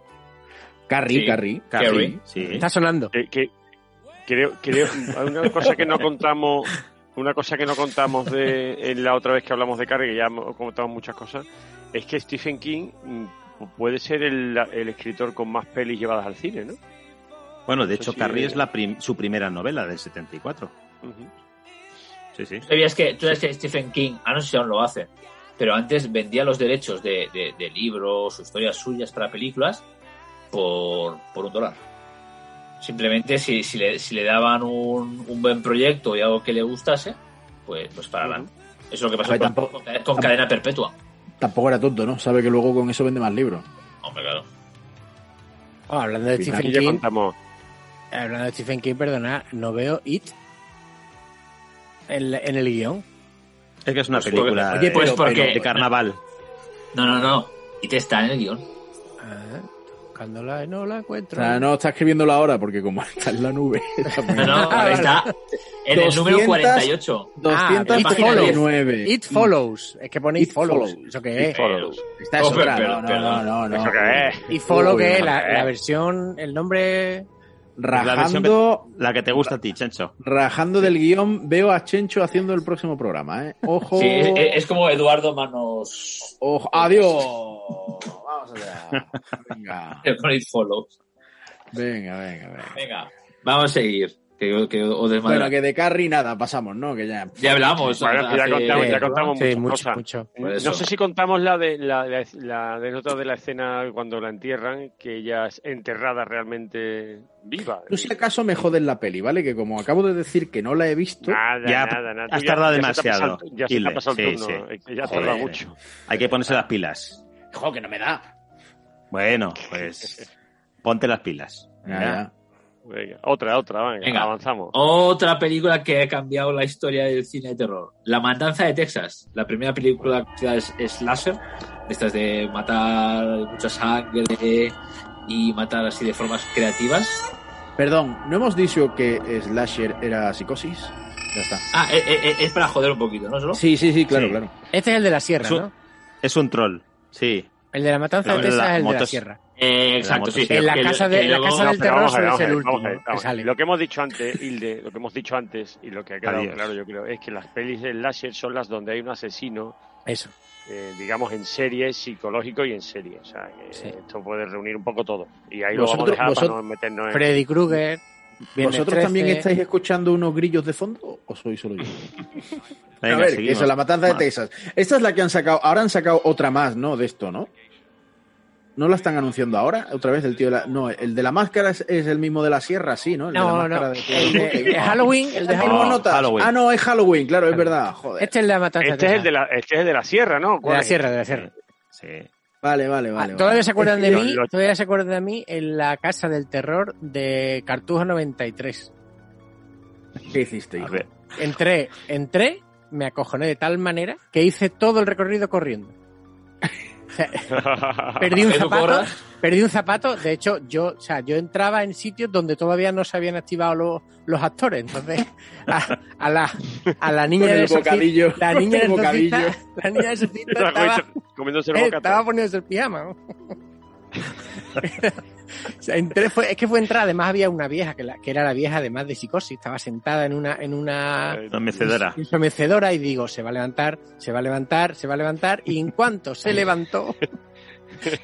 Carrie, Sí. Carrie. Carrie. Sí. Está sonando. Que- creo, creo, una cosa que no contamos, una cosa que no contamos de en la otra vez que hablamos de Carrie, que ya hemos contado muchas cosas, es que Stephen King mm, puede ser el, el escritor con más pelis llevadas al cine, ¿no? Bueno, de Eso hecho, sí, Carrie eh. es la prim- su primera novela del 74. Ujú. Sí, sí. ¿Tú sabías que, tú sabes que Stephen King, ah, no sé si aún lo hace, pero antes vendía los derechos de, de- de libros o historias suyas para películas por, por un dólar. Simplemente si, si, le, si le daban un, un buen proyecto y algo que le gustase, pues, pues para adelante. Eso es lo que pasó Hombre, con, tampoco- con- con Cadena Perpetua. Tampoco era tonto, ¿no? Sabe que luego con eso vende más libros. Hombre, claro. Oh, hablando de final Stephen King, contamos. hablando de Stephen King, perdona, no veo It en, en el guion. Es que es una Pues película porque- de, pues porque- de carnaval. No, no, no. Y te está en el guion. Buscándola y no la O encuentro. sea, no está escribiéndolo ahora porque como está en la nube. está No, no, está en el número 200, 48. Ah, It 219. It follows. Es que pone It, It follows. follows. ¿Eso qué es? Follows. Está es otra. pero- No, no, no, no, no. ¿Eso qué es? It follow, que es no, la, eh. la versión, el nombre. La Rajando, que- la que te gusta a ti, Chencho. rajando del guion, veo a Chencho haciendo el próximo programa, ¿eh? Ojo. Sí, es, es como Eduardo Manos Ojo. Adiós. Vamos allá. Venga. Venga, venga, venga. Venga, vamos a seguir. Que. Bueno, que de Carrie nada, pasamos, ¿no? Que ya. Ya hablamos. Bueno, ya contamos, ya contamos sí, mucho, cosas. mucho. No sé si contamos la de la, la, la anécdota de la escena cuando la entierran, que ella es enterrada realmente viva. Tú si acaso me jodes la peli, ¿vale? Que como acabo de decir que no la he visto, Nada, Ya nada, nada. has ya- tardado ya se te ha demasiado, Ya se te ha pasado el turno. sí. Ya Joder. mucho. Hay que ponerse las pilas. jo, que no me da. Bueno, pues ponte las pilas. Ya. Venga, otra, otra, venga, Venga. avanzamos. Otra película que ha cambiado la historia del cine de terror. La Matanza de Texas. La primera película que es slasher. Estas de matar mucha sangre y matar así de formas creativas. Perdón, ¿no hemos dicho que Slasher era psicosis? Ya está. Ah, eh, eh, es para joder un poquito, ¿no? Solo? Sí, sí, sí, claro, Sí. claro. Este es el de la sierra, ¿no? Es un troll, sí. El de la matanza Pero de Texas la es el de la sierra. Eh, exacto, sí. En la casa de- que la luego- casa del terror ser el último. Lo que hemos dicho antes, Hilde, lo que hemos dicho antes y lo que ha quedado Adiós. claro, yo creo, es que las pelis de Lasher son las donde hay un asesino, Eso. eh, digamos, en serie, psicológico y en serie. O sea, que Sí. esto puede reunir un poco todo. Y ahí lo vamos a Vosotros- dejar para no meternos en... Freddy Krueger. ¿Vosotros también 13. estáis escuchando unos grillos de fondo o soy solo yo? Venga, a ver, seguimos. eso, la matanza de Va. Texas. Esta es la que han sacado. Ahora han sacado otra más, ¿no? De esto, ¿no? ¿No la están anunciando ahora? Otra vez el tío de la... No, el de la máscara es, es el mismo de la sierra, sí, ¿no? El de la No, máscara no. de- El de, el de Halloween, el de Ah, Halloween. notas. Ah, no, es Halloween, claro, es verdad. Joder. Este es el de la matanza. Este es el de la, este es el de la sierra, ¿no? De ¿Cuál la es? sierra, de la sierra. Sí. Vale, vale, Ah, vale. ¿Todavía vale. se acuerdan de Es que mí? lo- ¿Todavía se acuerdan de mí en la Casa del Terror de Cartujo 93? ¿Qué hiciste, hijo? Entré, entré, me acojoné de tal manera que hice todo el recorrido corriendo. Sea, perdí un ¿Que tú zapato, perdí un zapato, de hecho yo, o sea, yo entraba en sitios donde todavía no se habían activado los, los actores, entonces a, a la a la niña del bocadillo, la niña el del bocadillo. la niña del estaba, Comiéndose el eh, estaba poniéndose el pijama. ¿no? O sea, entré, fue, es que fue entrar, además había una vieja, que, la- que era la vieja además de psicosis, estaba sentada en una, en una Una mecedora. en su mecedora y digo, se va a levantar, se va a levantar, se va a levantar, y en cuanto se levantó,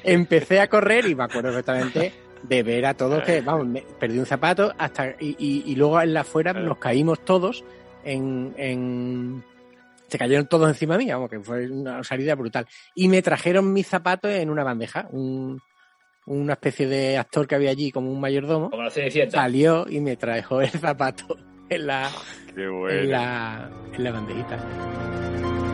empecé a correr y me acuerdo perfectamente de ver a todos que, vamos, me- perdí un zapato hasta y, y- y luego en la afuera nos caímos todos en, en- se cayeron todos encima mía, vamos, que fue una salida brutal. Y me trajeron mis zapatos en una bandeja, un- una especie de actor que había allí como un mayordomo, Como la Cenicienta. salió y me trajo el zapato en la, Qué bueno. en la, en la bandejita.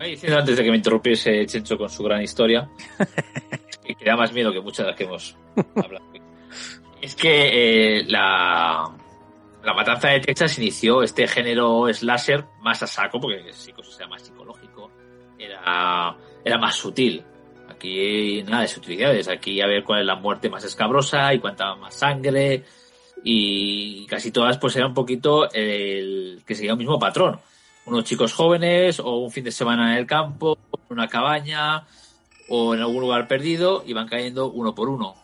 Diciendo antes de que me interrumpiese Chencho con su gran historia, que que da más miedo que muchas de las que hemos hablado. Que eh, la, la matanza de Texas inició este género slasher más a saco, porque sí, cosa más psicológico, era, era más sutil. Aquí nada de sutilidades, aquí a ver cuál es la muerte más escabrosa y cuánta más sangre, y casi todas pues era un poquito el que seguía un mismo patrón. Unos chicos jóvenes o un fin de semana en el campo, en una cabaña o en algún lugar perdido y van cayendo uno por uno.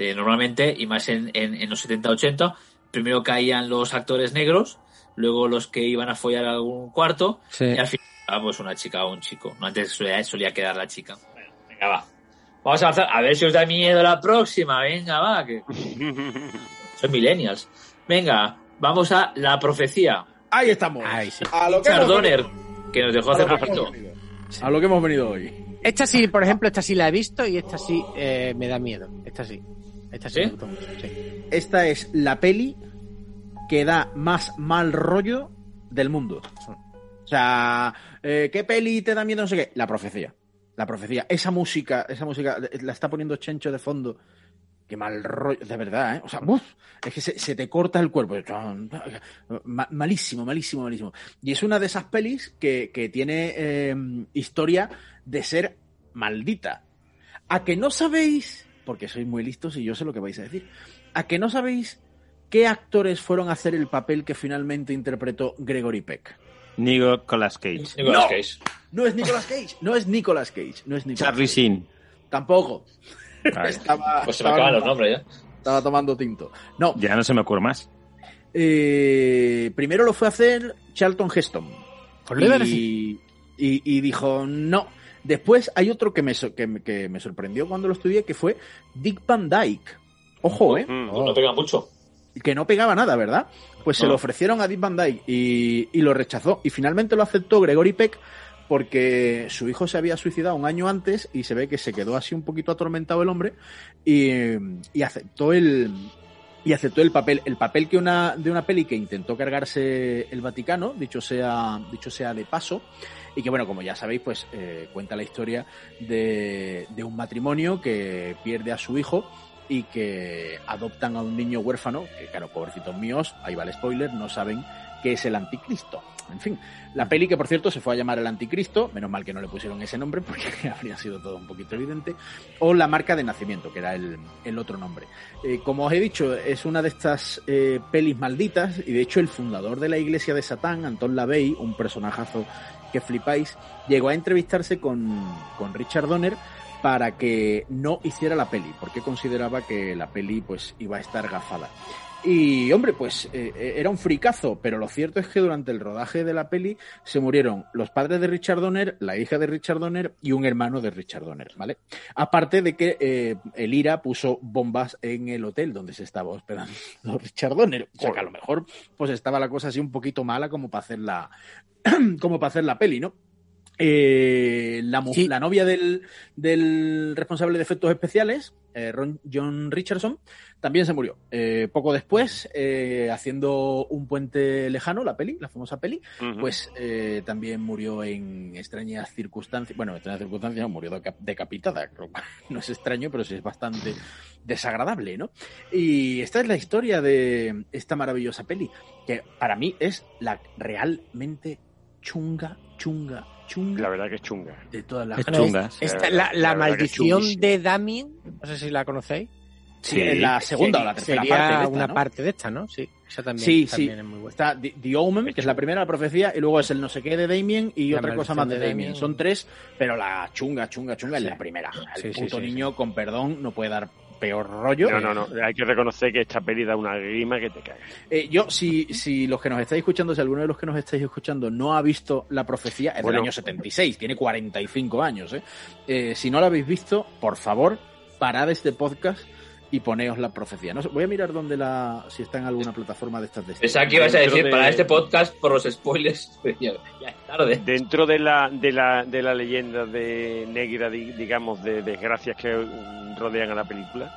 Eh, normalmente, y más en, en, en los 70-80, primero caían los actores negros, luego los que iban a follar a algún cuarto Sí. y al final pues una chica o un chico. No, antes solía, solía quedar la chica. Bueno, venga, va. Vamos a avanzar. A ver si os da miedo la próxima. Venga, va. Que... Son millennials. Venga, vamos a la profecía. Ahí estamos. Ay, sí. A lo que Richard hemos Donner, que nos dejó hace poquito. venido. A lo que hemos venido hoy. Esta sí, por ejemplo, esta sí la he visto y esta sí eh, me da miedo. Esta sí. Esta sí, ¿Sí? me gustó mucho. Sí. Esta es la peli que da más mal rollo del mundo. O sea, eh, ¿qué peli te da miedo? No sé qué. La profecía. La profecía. Esa música, esa música la está poniendo Chencho de fondo. Qué mal rollo, de verdad, ¿eh? O sea, ¡buf! es que se, se te corta el cuerpo. Ma- malísimo, malísimo, malísimo. Y es una de esas pelis que, que tiene eh, historia de ser maldita. A que no sabéis, porque sois muy listos y yo sé lo que vais a decir, a que no sabéis qué actores fueron a hacer el papel que finalmente interpretó Gregory Peck. Nicolas Cage. Nicolas No. Cage. No es Nicolas Cage, no es Nicolas Cage, no es Nicolas Charlie Cage. Sheen. Tampoco. Estaba, Pues se me acaban los nombres ya. estaba tomando tinto. No, ya no se me ocurre más. eh, primero lo fue a hacer Charlton Heston. Y dijo no. Después hay otro que me, so- que, me- que me sorprendió cuando lo estudié, que fue Dick Van Dyke. Ojo, ¿eh? Mm. No pega mucho. que no pegaba nada, ¿verdad? Pues se No. lo ofrecieron a Dick Van Dyke y, y lo rechazó. Y finalmente lo aceptó Gregory Peck porque su hijo se había suicidado un año antes y se ve que se quedó así un poquito atormentado el hombre y, y aceptó el y aceptó el papel el papel que una de una peli que intentó cargarse el Vaticano dicho sea dicho sea de paso y que bueno como ya sabéis pues eh, cuenta la historia de, de un matrimonio que pierde a su hijo y que adoptan a un niño huérfano, que claro, pobrecitos míos, ahí va el spoiler, no saben que es el anticristo. En fin, la peli que por cierto se fue a llamar El Anticristo, menos mal que no le pusieron ese nombre porque habría sido todo un poquito evidente, o La Marca de Nacimiento, que era el, el otro nombre. Eh, como os he dicho, es una de estas eh, pelis malditas y de hecho el fundador de la Iglesia de Satán, Anton LaVey, un personajazo que flipáis, llegó a entrevistarse con, con Richard Donner para que no hiciera la peli, porque consideraba que la peli pues iba a estar gafada. Y hombre, pues eh, era un fricazo, pero lo cierto es que durante el rodaje de la peli se murieron los padres de Richard Donner, la hija de Richard Donner y un hermano de Richard Donner, ¿vale? Aparte de que eh, el IRA puso bombas en el hotel donde se estaba hospedando Richard Donner. O sea que a lo mejor pues estaba la cosa así un poquito mala como para hacer la, como para hacer la peli, ¿no? Eh, la, la novia del, del responsable de efectos especiales, eh, Ron- John Richardson, también se murió. Eh, poco después, eh, haciendo un puente lejano, la peli, la famosa peli, pues eh, también murió en extrañas circunstancias. Bueno, en extrañas circunstancias no, murió deca- decapitada. lo cual No es extraño, pero sí es bastante desagradable, ¿no? Y esta es la historia de esta maravillosa peli, que para mí es la realmente chunga, chunga, chunga. La verdad que es chunga. De todas las Bueno, cosas. esta- la, la maldición de Damien, no sé si la conocéis. Sí, en la segunda o la tercera Sería parte de esta, una ¿no? parte de esta, ¿no? Sí, esa también, Sí, también sí. es muy buena. Está The, The Omen, que es la primera, la profecía, y luego es el no sé qué de Damien y La otra cosa más de Damien. Damien. Son tres, pero la chunga, chunga, chunga es la primera. El puto sí, niño, con perdón, no puede dar peor rollo. No, no, no. Hay que reconocer que esta peli da una grima que te cae. Eh, yo, si, si los que nos estáis escuchando, si alguno de los que nos estáis escuchando no ha visto la profecía, es Bueno. del año 76, tiene 45 años. ¿eh? Eh, si no la habéis visto, por favor, parad este podcast y poneos la profecía. No sé, voy a mirar dónde la, si está en alguna plataforma de estas de Pensaba que ibas a decir de- para este podcast por los spoilers. ya, ya es tarde. Dentro de la, de la, de la leyenda de negra, di- digamos, de desgracias que rodean a la película,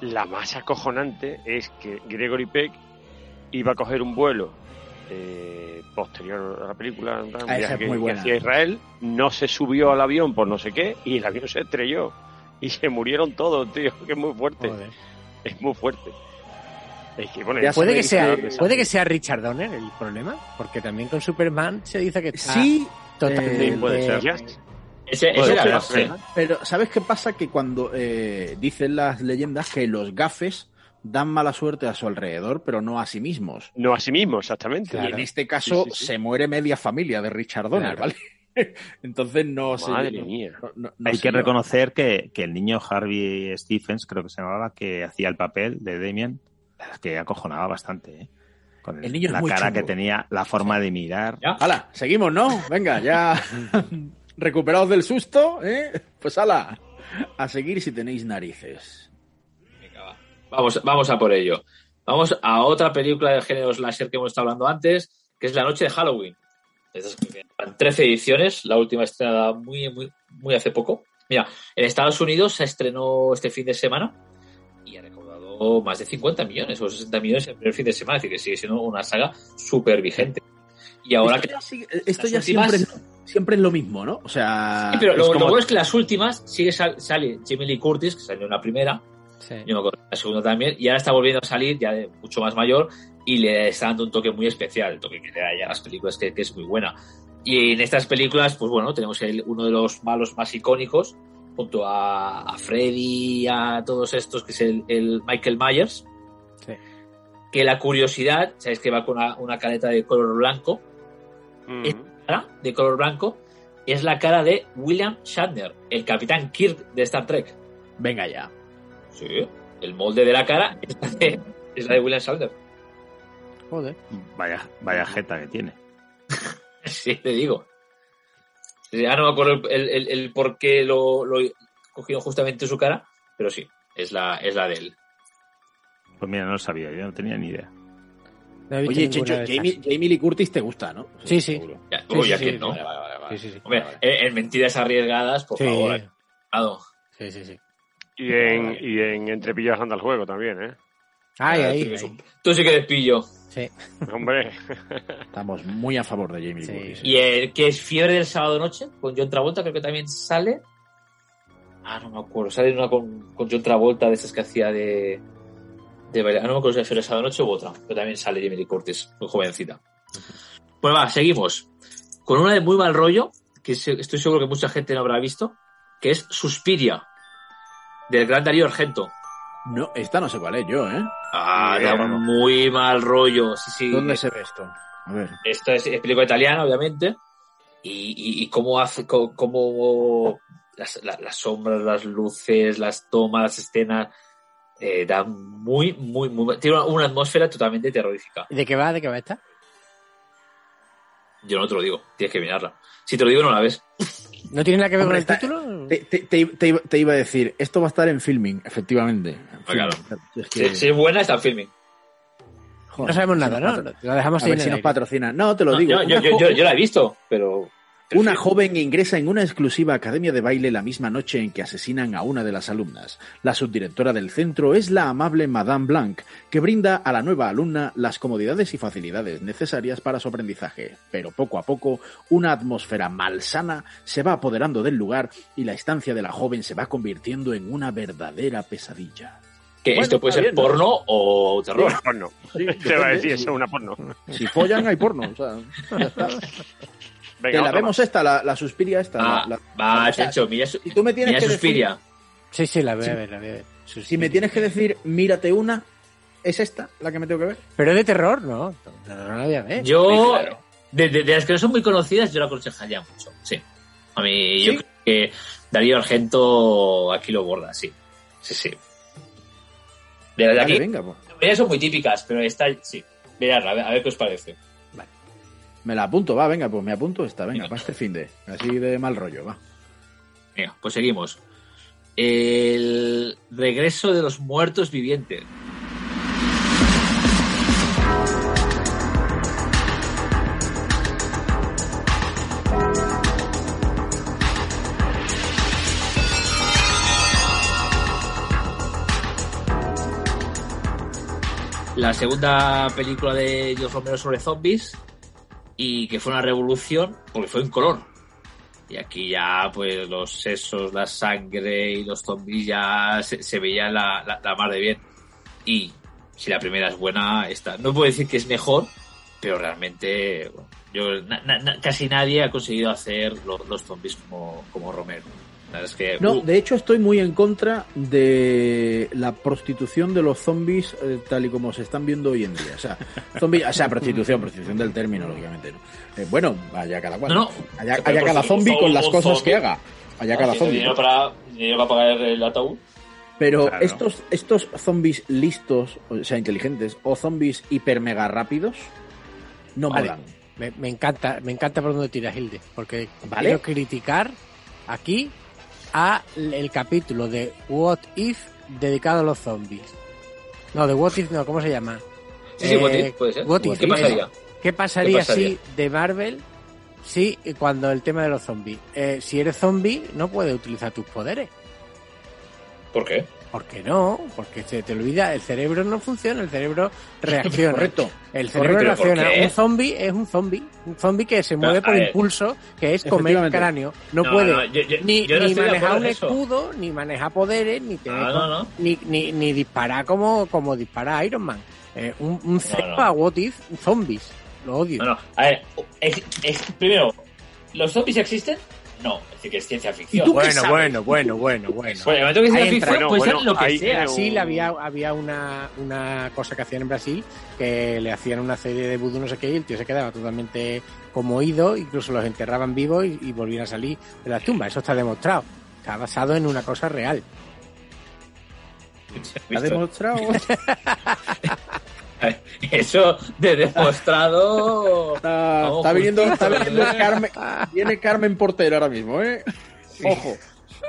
la más acojonante es que Gregory Peck iba a coger un vuelo eh, posterior a la película, un Ah, esa viaje es que, muy que buena. hacía a Israel, no se subió al avión por no sé qué y el avión se estrelló y se murieron todos, tío, que es muy fuerte. Joder. Es muy fuerte. Es que, bueno, Ya Puede que, sea, puede que sea Richard Donner el problema, porque también con Superman se dice que está Sí, totalmente... eh, puede ser. Ese, era ser, el sí. gafe. Pero ¿sabes qué pasa? Que cuando eh, dicen las leyendas que los gafes dan mala suerte a su alrededor, pero no a sí mismos. No a sí mismo, exactamente. Y en este caso Sí, sí, sí. se muere media familia de Richard Donner, Claro. ¿vale? Entonces no sé. Madre no- mía. no- no- no Hay que reconocer que, que el niño Harvey Stephens, creo que se llamaba, que hacía el papel de Damien, que acojonaba bastante, ¿eh? Con El niño es la muy cara chungo. que tenía, la forma de mirar. ¡Hala! Seguimos, ¿no? Venga, ya recuperados del susto, ¿eh? Pues hala, a seguir si tenéis narices. Vamos, vamos a por ello. Vamos a otra película del género slasher que hemos estado hablando antes, que es La Noche de Halloween. Llevan 13 ediciones, la última estrenada muy, muy, muy hace poco. Mira, en Estados Unidos se estrenó este fin de semana y ha recaudado más de 50 millones o 60 millones en el primer fin de semana, es decir, que sigue siendo una saga súper vigente. Y ahora esto que ya, sigue- esto ya últimas- siempre, es- siempre es lo mismo, ¿no? O sea, Sí, pero es lo, bueno es que las últimas sigue sal- sale Jamie Lee Curtis, que salió en la primera, Sí. yo me acuerdo, la segunda también, y ahora está volviendo a salir ya de mucho más mayor y le está dando un toque muy especial, el toque que le da ya a las películas, que, que es muy buena. Y en estas películas, pues bueno, tenemos el- uno de los malos más icónicos, junto a, a Freddy a todos estos, que es el, el Michael Myers, Sí. que la curiosidad, sabes que va con una, una careta de color blanco, esta cara de color blanco es la cara de William Shatner, el capitán Kirk de Star Trek. Venga ya. Sí, el molde de la cara es la de, es la de William Shatner. Joder. Vaya, vaya jeta que tiene. Sí, te digo. Ya no me acuerdo el, el- el por qué lo, lo cogieron justamente su cara, pero sí, es la, es la de él. Pues mira, no lo sabía, yo no tenía ni idea. No Oye, Checho. Jamie, Jamie Lee Curtis te gusta, ¿no? Sí, sí. Ya, Sí, uy, sí, ¿a sí, quién no? Vale, vale, vale, vale. Sí, sí, sí. Hombre, en, en mentiras arriesgadas, por Sí. favor. eh. cuidado. Sí, sí, sí. Y en, y en Entre pillas anda el juego también, ¿eh? Ay, Ah, ahí, tú sí que eres pillo. Sí. Hombre. Estamos muy a favor de Jamie Lee Sí. Curtis. Y el que es Fiebre del Sábado Noche, con John Travolta, creo que también sale. Ah, no me acuerdo. Sale una con, con John Travolta de esas que hacía de. de bailar. Ah, no me acuerdo si es Fiebre del Sábado Noche u otra. Pero también sale Jamie Lee Curtis, muy jovencita. Pues va, seguimos. Con una de muy mal rollo, que estoy seguro que mucha gente no habrá visto, que es Suspiria, del gran Darío Argento. No, esta no sé cuál es yo, ¿eh? Ah, da vamos. muy mal rollo. Sí, sí. ¿Dónde se ve esto? A ver. Esto es, es película italiana, obviamente. Y, y, y cómo hace, cómo, cómo las, la- las sombras, las luces, las tomas, las escenas. eh, da muy, muy, muy. Tiene una, una atmósfera totalmente terrorífica. ¿De qué va? ¿De qué va esta? Yo no te lo digo, tienes que mirarla. Si te lo digo, no la ves. ¿No tiene nada que ver Hombre, con el está- título? Te, te- te- te iba- te iba a decir, esto va a estar en filming, efectivamente. Ah, claro. Es que- Si, si es buena, está en filming. joder, No sabemos nada, ¿no? Lo dejamos a ahí ver en si el nos aire. patrocina. No, te lo No, digo. yo, yo- yo la he visto, pero. Una joven ingresa en una exclusiva academia de baile la misma noche en que asesinan a una de las alumnas. La subdirectora del centro es la amable Madame Blanc, que brinda a la nueva alumna las comodidades y facilidades necesarias para su aprendizaje. Pero poco a poco, una atmósfera malsana se va apoderando del lugar y la estancia de la joven se va convirtiendo en una verdadera pesadilla. Que Bueno, esto puede ser bien, ¿no? porno o terror. Sí, porno. Sí, Te va a decir, eso es una porno. Si follan, hay porno. O sea, ya está. Venga, que la vemos más. esta, la, la suspiria esta. Ah, la- la- va, o sea, Chencho, mira, su- si tú me tienes mira que decir- Suspiria. Sí, sí, la voy a Sí. ver, la voy a ver. Si me tienes que decir, mírate una, ¿es esta la que me tengo que ver? Pero es de terror, ¿no? No, no la voy a ver. Yo, claro. de, de- de las que no son muy conocidas, yo la aconsejaría mucho. Sí. A mí, yo ¿Sí? creo que Darío Argento aquí lo borda, sí. Sí, sí. De de aquí, venga, pues. ellas son muy típicas, pero esta, sí. Miradla, a ver, a ver qué os parece. Me la apunto, va, venga, pues me apunto esta, venga, para este fin de. Así de mal rollo, va. Venga, pues seguimos. El regreso de los muertos vivientes. La segunda película de Dios Romero sobre zombies y que fue una revolución porque fue en color. Y aquí ya, pues, los sesos, la sangre y los zombies ya se, se veían la, la, la mar de bien. Y si la primera es buena, esta. No puedo decir que es mejor, pero realmente, yo, casi nadie ha conseguido hacer lo- los zombies como, como Romero. Es que. No, uh, de hecho estoy muy en contra de la prostitución de los zombies eh, tal y como se están viendo hoy en día. O sea, zombi- o sea prostitución, prostitución del término, lógicamente. ¿no? Eh, bueno, allá cada cual. No, no. Allá, allá cada por zombie con las cosas zombie. que haga. Allá cada haciendo zombie. para, dinero para pagar el ataúd. Pero Claro. estos, estos zombies listos, o sea, inteligentes, o zombies hiper mega rápidos, no Vale. molan. Me, me encanta, me encanta por donde tira Hilde, porque Vale. quiero criticar aquí a el capítulo de What If dedicado a los zombies. No, de What If no, ¿cómo se llama? Sí, sí, What If, puede ser. What If, ¿Qué pasaría? ¿Qué pasaría, ¿Qué pasaría? si de Marvel si cuando el tema de los zombies? Eh, si eres zombie no puedes utilizar tus poderes. ¿Por qué? ¿Por qué no? Porque se te olvida, el cerebro no funciona, el cerebro reacciona. Correcto. El cerebro Correcto, ¿pero por reacciona. Un zombie es un zombie. Un zombie que se mueve por ver. impulso, que es comer Efectivamente. cráneo. No, No, puede no, yo- yo- ni, yo ni manejar un escudo, ni manejar poderes, ni tener. Ni, ni, ni disparar como, como dispara Iron Man. Eh, un, un cero no. a What If, zombies. Lo odio. No, no. A ver, es- es- primero, ¿los zombies existen? No, es decir, que es ciencia ficción. tú qué Bueno, sabes? bueno, bueno, bueno, bueno. Bueno, el momento que ciencia entra. ficción puede Bueno, ser lo que sea. En Brasil había, había una, una cosa que hacían en Brasil que le hacían una serie de vudú no sé qué y el tío se quedaba totalmente como oído, incluso los enterraban vivos y, y volvían a salir de las tumbas. Eso está demostrado. Está basado en una cosa real. ¿Ha demostrado? Eso de demostrado. Está, Vamos, está viniendo, está viniendo. Carmen, viene Carmen Portero ahora mismo, ¿eh? Ojo.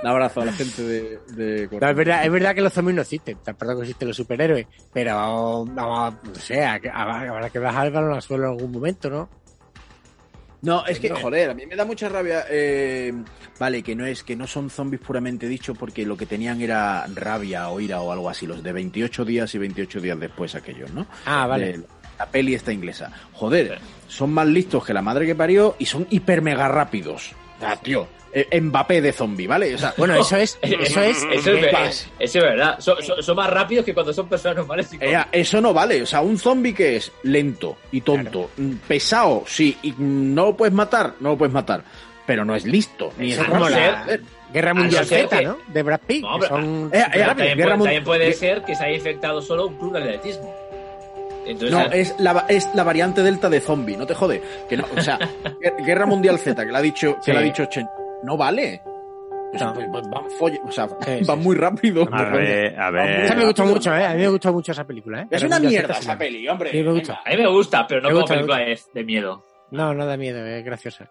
Un abrazo a la gente de, de No, es, verdad, es verdad que los zombies no existen, perdón que existen los superhéroes, pero vamos, no sé, a- a- habrá que bajar el balón al suelo en algún momento, ¿no? No, es que, joder, a mí me da mucha rabia. eh, vale, que no es que no son zombies puramente dicho porque lo que tenían era rabia o ira o algo así, los de 28 días y 28 días después aquellos, ¿no? Ah, vale. De la peli esta inglesa. Joder, son más listos que la madre que parió y son hiper mega rápidos. Ah, tío, Mbappé de zombie, ¿vale? O sea, Bueno, eso es, eso es, Eso es, eso es verdad. Son, son- son más rápidos que cuando son personas normales. y Eh, eso no vale. O sea, un zombie que es lento y tonto, mm, pesado, sí, y no lo puedes matar, no lo puedes matar, pero no es listo, ni Eso es como la. Guerra Mundial Z, que- ¿no? De Brad Pitt. No, que son Eh, eh, también, puede, también ser que se haya infectado solo un club de atletismo. Entonces, No, es la, es la variante delta de zombie, no te jode. Que no, o sea, Guer- Guerra Mundial Z, que la ha dicho, que la ha dicho Chen, no vale. Pues, No. pues- pues van, folle- o sea, Sí, van sí, muy rápido. A ver, a ver. Esa me gustó mucho, ¿eh? A mí me gustó mucho esa película, ¿eh? Es una mierda esa peli, hombre. Sí, me gusta. A mí me gusta, pero no Me como gusta, película de, de miedo. No, no da miedo, es graciosa.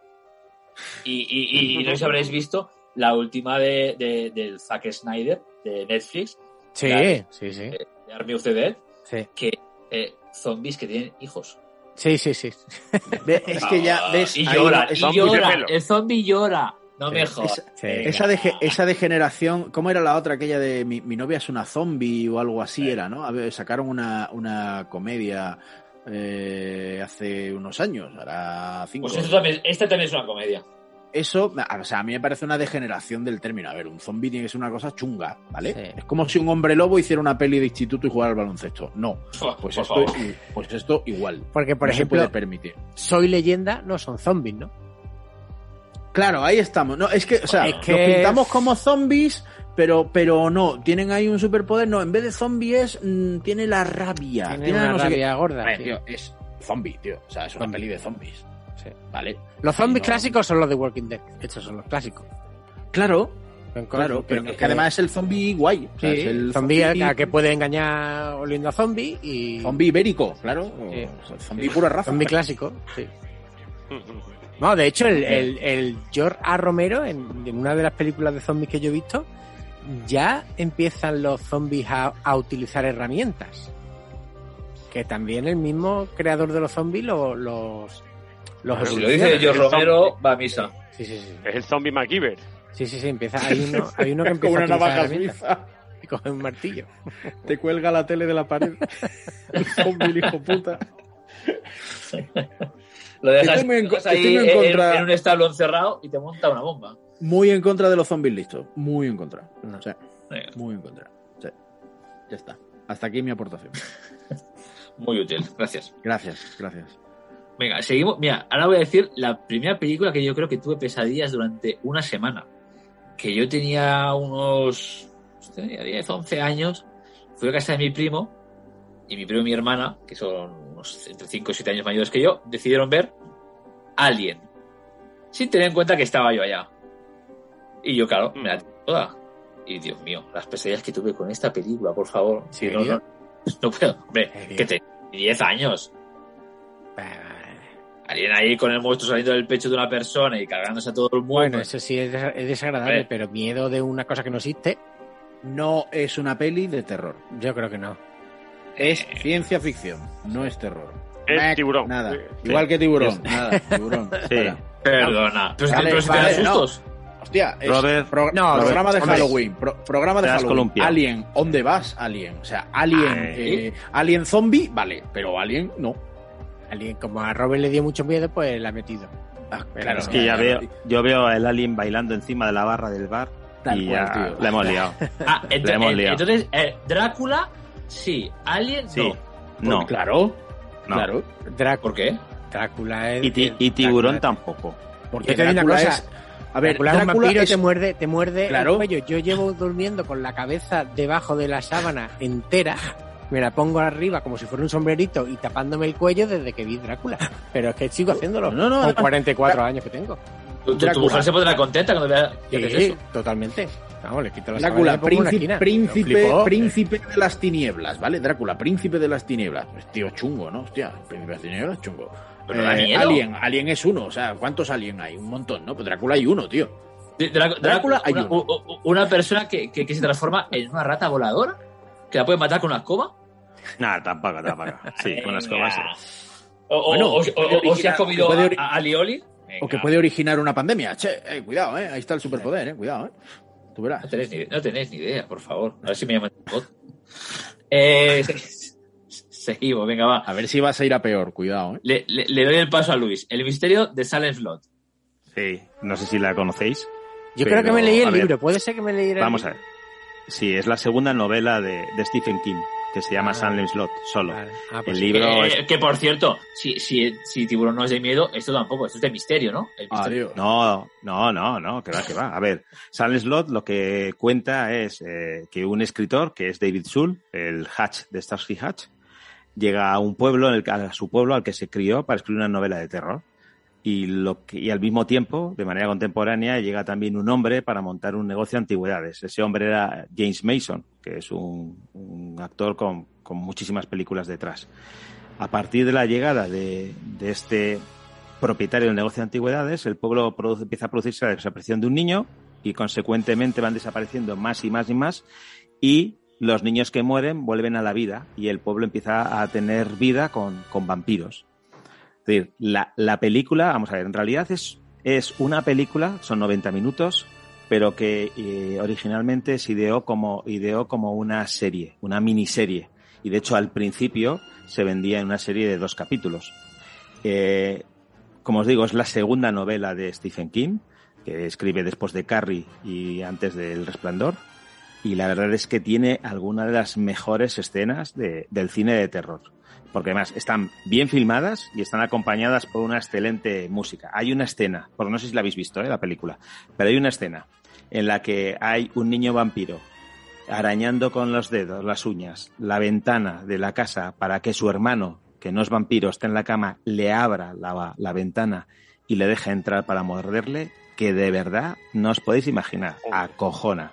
Y, y, y no sé si habréis visto la última de, de- del Zack Snyder de Netflix, Sí, La- sí, sí. de Army of the Dead, Sí, que eh, zombies que tienen hijos. sí, sí. sí. Es que ya ves. Y llora, y llora. El zombie llora. No me jodas. Sí. esa, esa degeneración, ¿cómo era la otra? Aquella de mi, mi novia es una zombie o algo así era, ¿no? A ver, sacaron una, una comedia eh, hace unos años, ahora cinco. Pues también, esta también es una comedia. Eso, o sea, a mí me parece una degeneración del término. A ver, un zombie tiene que ser una cosa chunga, ¿vale? Sí. Es como si un hombre lobo hiciera una peli de instituto y jugara al baloncesto. No, Por pues, esto, pues esto igual. Porque, por no se ejemplo, puede permitir. Soy leyenda no son zombies, ¿no? Claro, ahí estamos. No, es que, o sea, Es que- los pintamos como zombies, pero, pero no, tienen ahí un superpoder. No, en vez de zombie es, mm, tiene la rabia. Tiene tiene una no sé qué. rabia gorda, A ver, sí. tío, es zombie, tío. O sea, es una Zombie. peli de zombies. Sí. ¿Vale? Los zombies No. clásicos son los de Walking Dead. Estos son los clásicos. Claro, claro, pero que- es que además es el zombie guay. O sea, Sí, es el zombie a, a que puede engañar oliendo a zombie y... Zombie ibérico, claro. Sí. O sea, zombie pura raza. Zombie clásico, sí. No, de hecho, el, el, el George A. Romero, en, en una de las películas de zombies que yo he visto, ya empiezan los zombies a, a utilizar herramientas. Que también el mismo creador de los zombies lo- los... los si lo dice George Romero, va a misa. Sí, sí, sí. Es el zombie MacGyver. Sí, sí, sí, empieza. Hay uno, hay uno que empieza una a navaja suiza. Y coge un martillo. Te cuelga la tele de la pared. el zombie, el hijo puta. Lo dejas, Estoy muy en ahí muy contra- un establo encerrado y te monta una bomba. Muy en contra de los zombies listos. Muy en contra. No. Muy en contra. Sí. Ya está. Hasta aquí mi aportación. muy útil, gracias. Gracias, gracias. Venga, seguimos. Mira, ahora voy a decir la primera película que yo creo que tuve pesadillas durante una semana. Que yo tenía unos tenía 10, 11 años. Fui a casa de mi primo y mi primo y mi hermana, que son unos entre 5 y 7 años mayores que yo, decidieron ver Alien. Sin tener en cuenta que estaba yo allá. Y yo, claro, me la tengo toda. Y Dios mío, las pesadillas que tuve con esta película, por favor. Sí, no, no, no puedo. Hombre, que tenía 10 años. Alguien ahí con el monstruo saliendo del pecho de una persona y cargándose a todo el mundo. Bueno, eso sí es, des- es desagradable, pero miedo de una cosa que no existe, No es una peli de terror. yo creo que no. Es ciencia ficción, no es terror. Es tiburón. Nada. Sí. Igual que tiburón. Sí. Nada, tiburón. Sí. Perdona. Pero, Vale, si te vale, dan no. sustos. Hostia, es Robert, pro- no, programa de Halloween. pro- programa de Halloween. columpiado. Alien, ¿dónde vas? Alien. O sea, Alien, eh, Alien zombie, vale, pero Alien no. Alguien, como a Robert le dio mucho miedo, pues la ha metido. Ah, Claro, Es que ya veo, yo veo el alien bailando encima de la barra del bar Tal y cual, ya tío. la hemos liado. Ah, ent- La hemos ent- liado. entonces, eh, Drácula, sí. Alien, Sí. no. No, Claro, no. claro. Drá- ¿Por qué? Drácula es. Y, ti- y tiburón tampoco. Porque Yo te una Drácula cosa, es. A ver, Drácula es un Drácula vampiro es- te muerde, te muerde Claro. el cuello. Yo llevo durmiendo con la cabeza debajo de la sábana entera. Me la pongo arriba como si fuera un sombrerito y tapándome el cuello desde que vi Drácula. Pero es que sigo haciéndolo. No, no, con no. 44 años que tengo. Tu, mujer se pondrá contenta cuando vea Sí, eso. totalmente. Vamos, le quito la Drácula, una príncipe, príncipe, príncipe de las tinieblas, ¿vale? Drácula, príncipe de las tinieblas. Pues tío, chungo, ¿no? Hostia, príncipe de las tinieblas, chungo. Pero Eh. Alien, Alien es uno, o sea, ¿cuántos Alien hay? Un montón, ¿no? Pues Drácula hay uno, tío. Drá- Drácula, Drácula hay una, uno. una persona que, que, que se transforma en una rata voladora que la puede matar con una escoba. Nada, tampoco, tampoco. Sí, con las cobas. sí. O, o- Bueno, o- o- puede o- o si has comido a, a O que puede originar una pandemia. Che, eh, cuidado, ¿eh? Ahí está el superpoder, ¿eh? Cuidado, ¿eh? Tú verás. No tenéis, ni, no tenéis ni idea, por favor. A ver si me llaman bot. Eh, se- seguimos, venga, va. A ver si vas a ir a peor, cuidado, ¿eh? Le, le- le doy el paso a Luis. El misterio de Silent Slot. Sí, no sé si la conocéis. Yo pero, creo que me leí el ver, libro. ¿Puede ser que me leyera el Vamos a ver. Sí, es la segunda novela de, de Stephen King, que se llama Ah. Silent Slot, solo. Vale. Ah, pues el sí. libro Eh, es... Que por cierto, si, si, si Tiburón no es de miedo, esto tampoco, esto es de misterio, ¿no? El misterio. No, no, no, no, que va, que va. A ver, Silent Slot lo que cuenta es eh, que un escritor, que es David Soul, el Hatch de Starsky Hatch, llega a un pueblo, en el, que- a su pueblo al que se crió para escribir una novela de terror. Y, al mismo tiempo, de manera contemporánea, llega también un hombre para montar un negocio de antigüedades. Ese hombre era James Mason, que es un, actor con, muchísimas películas detrás. A partir de la llegada de, este propietario del negocio de antigüedades, el pueblo produce- empieza a producirse la desaparición de un niño y consecuentemente van desapareciendo más y más y más y los niños que mueren vuelven a la vida y el pueblo empieza a tener vida con vampiros. Es decir, la, la película, vamos a ver, en realidad es, es una película, son 90 minutos, pero que eh, originalmente se ideó como, ideó como una serie, una miniserie. Y de hecho al principio se vendía en una serie de dos capítulos. Eh, como os digo, es la segunda novela de Stephen King, que escribe después de Carrie y antes del Resplandor. Y la verdad es que tiene algunas de las mejores escenas de- del cine de terror. Porque además están bien filmadas y están acompañadas por una excelente música. Hay una escena, porque no sé si la habéis visto, ¿eh? la película, pero hay una escena en la que hay un niño vampiro arañando con los dedos, las uñas, la ventana de la casa para que su hermano, que no es vampiro, esté en la cama, le abra la, la ventana y le deje entrar para morderle, que de verdad no os podéis imaginar, acojona.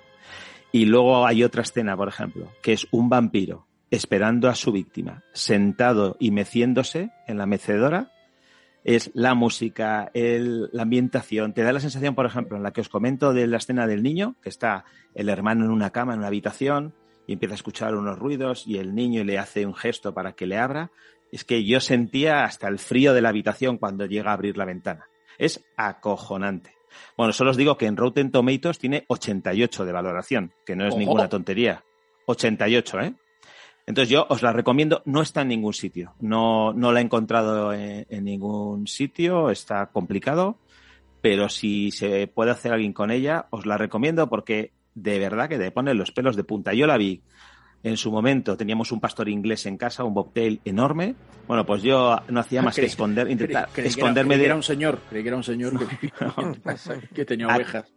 Y luego hay otra escena, por ejemplo, que es un vampiro esperando a su víctima, sentado y meciéndose en la mecedora. Es la música, el- la ambientación. Te da la sensación, por ejemplo, en la que os comento de la escena del niño, que está el hermano en una cama, en una habitación, y empieza a escuchar unos ruidos y el niño le hace un gesto para que le abra. Es que yo sentía hasta el frío de la habitación cuando llega a abrir la ventana. Es acojonante. Bueno, solo os digo que en Rotten Tomatoes tiene 88 de valoración, que no es Ojo. ninguna tontería. 88, ¿eh? Entonces yo os la recomiendo, no está en ningún sitio, no, no la he encontrado en, en ningún sitio, está complicado, pero si se puede hacer alguien con ella, os la recomiendo porque de verdad que te pone los pelos de punta. Yo la vi en su momento, teníamos un pastor inglés en casa, un bobtail enorme, bueno, pues yo no hacía más que esconder, intentar creí- creí que era- esconderme que de... era un señor, creí que era un señor que, que tenía Ah, ovejas.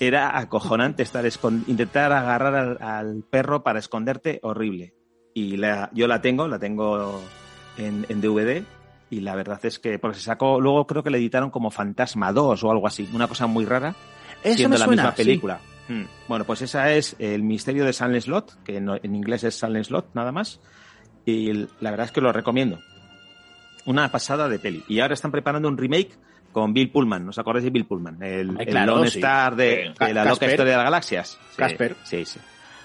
Era acojonante estar intentar agarrar al, al perro para esconderte, horrible. Y la- yo la tengo, la tengo en, en DVD. Y la verdad es que, porque se sacó, luego creo que le editaron como Fantasma 2 o algo así, una cosa muy rara, Eso siendo me la suena, misma sí. película. Mm. Bueno, pues esa es El misterio de Silent Slot, que no- en inglés es Silent Slot, nada más. Y la verdad es que lo recomiendo. Una pasada de peli. Y ahora están preparando un remake con Bill Pullman. ¿Os acordáis de Bill Pullman? El, Lone sí. Star de, Sí. de la loca historia de las galaxias. Sí, Casper. Sí, sí.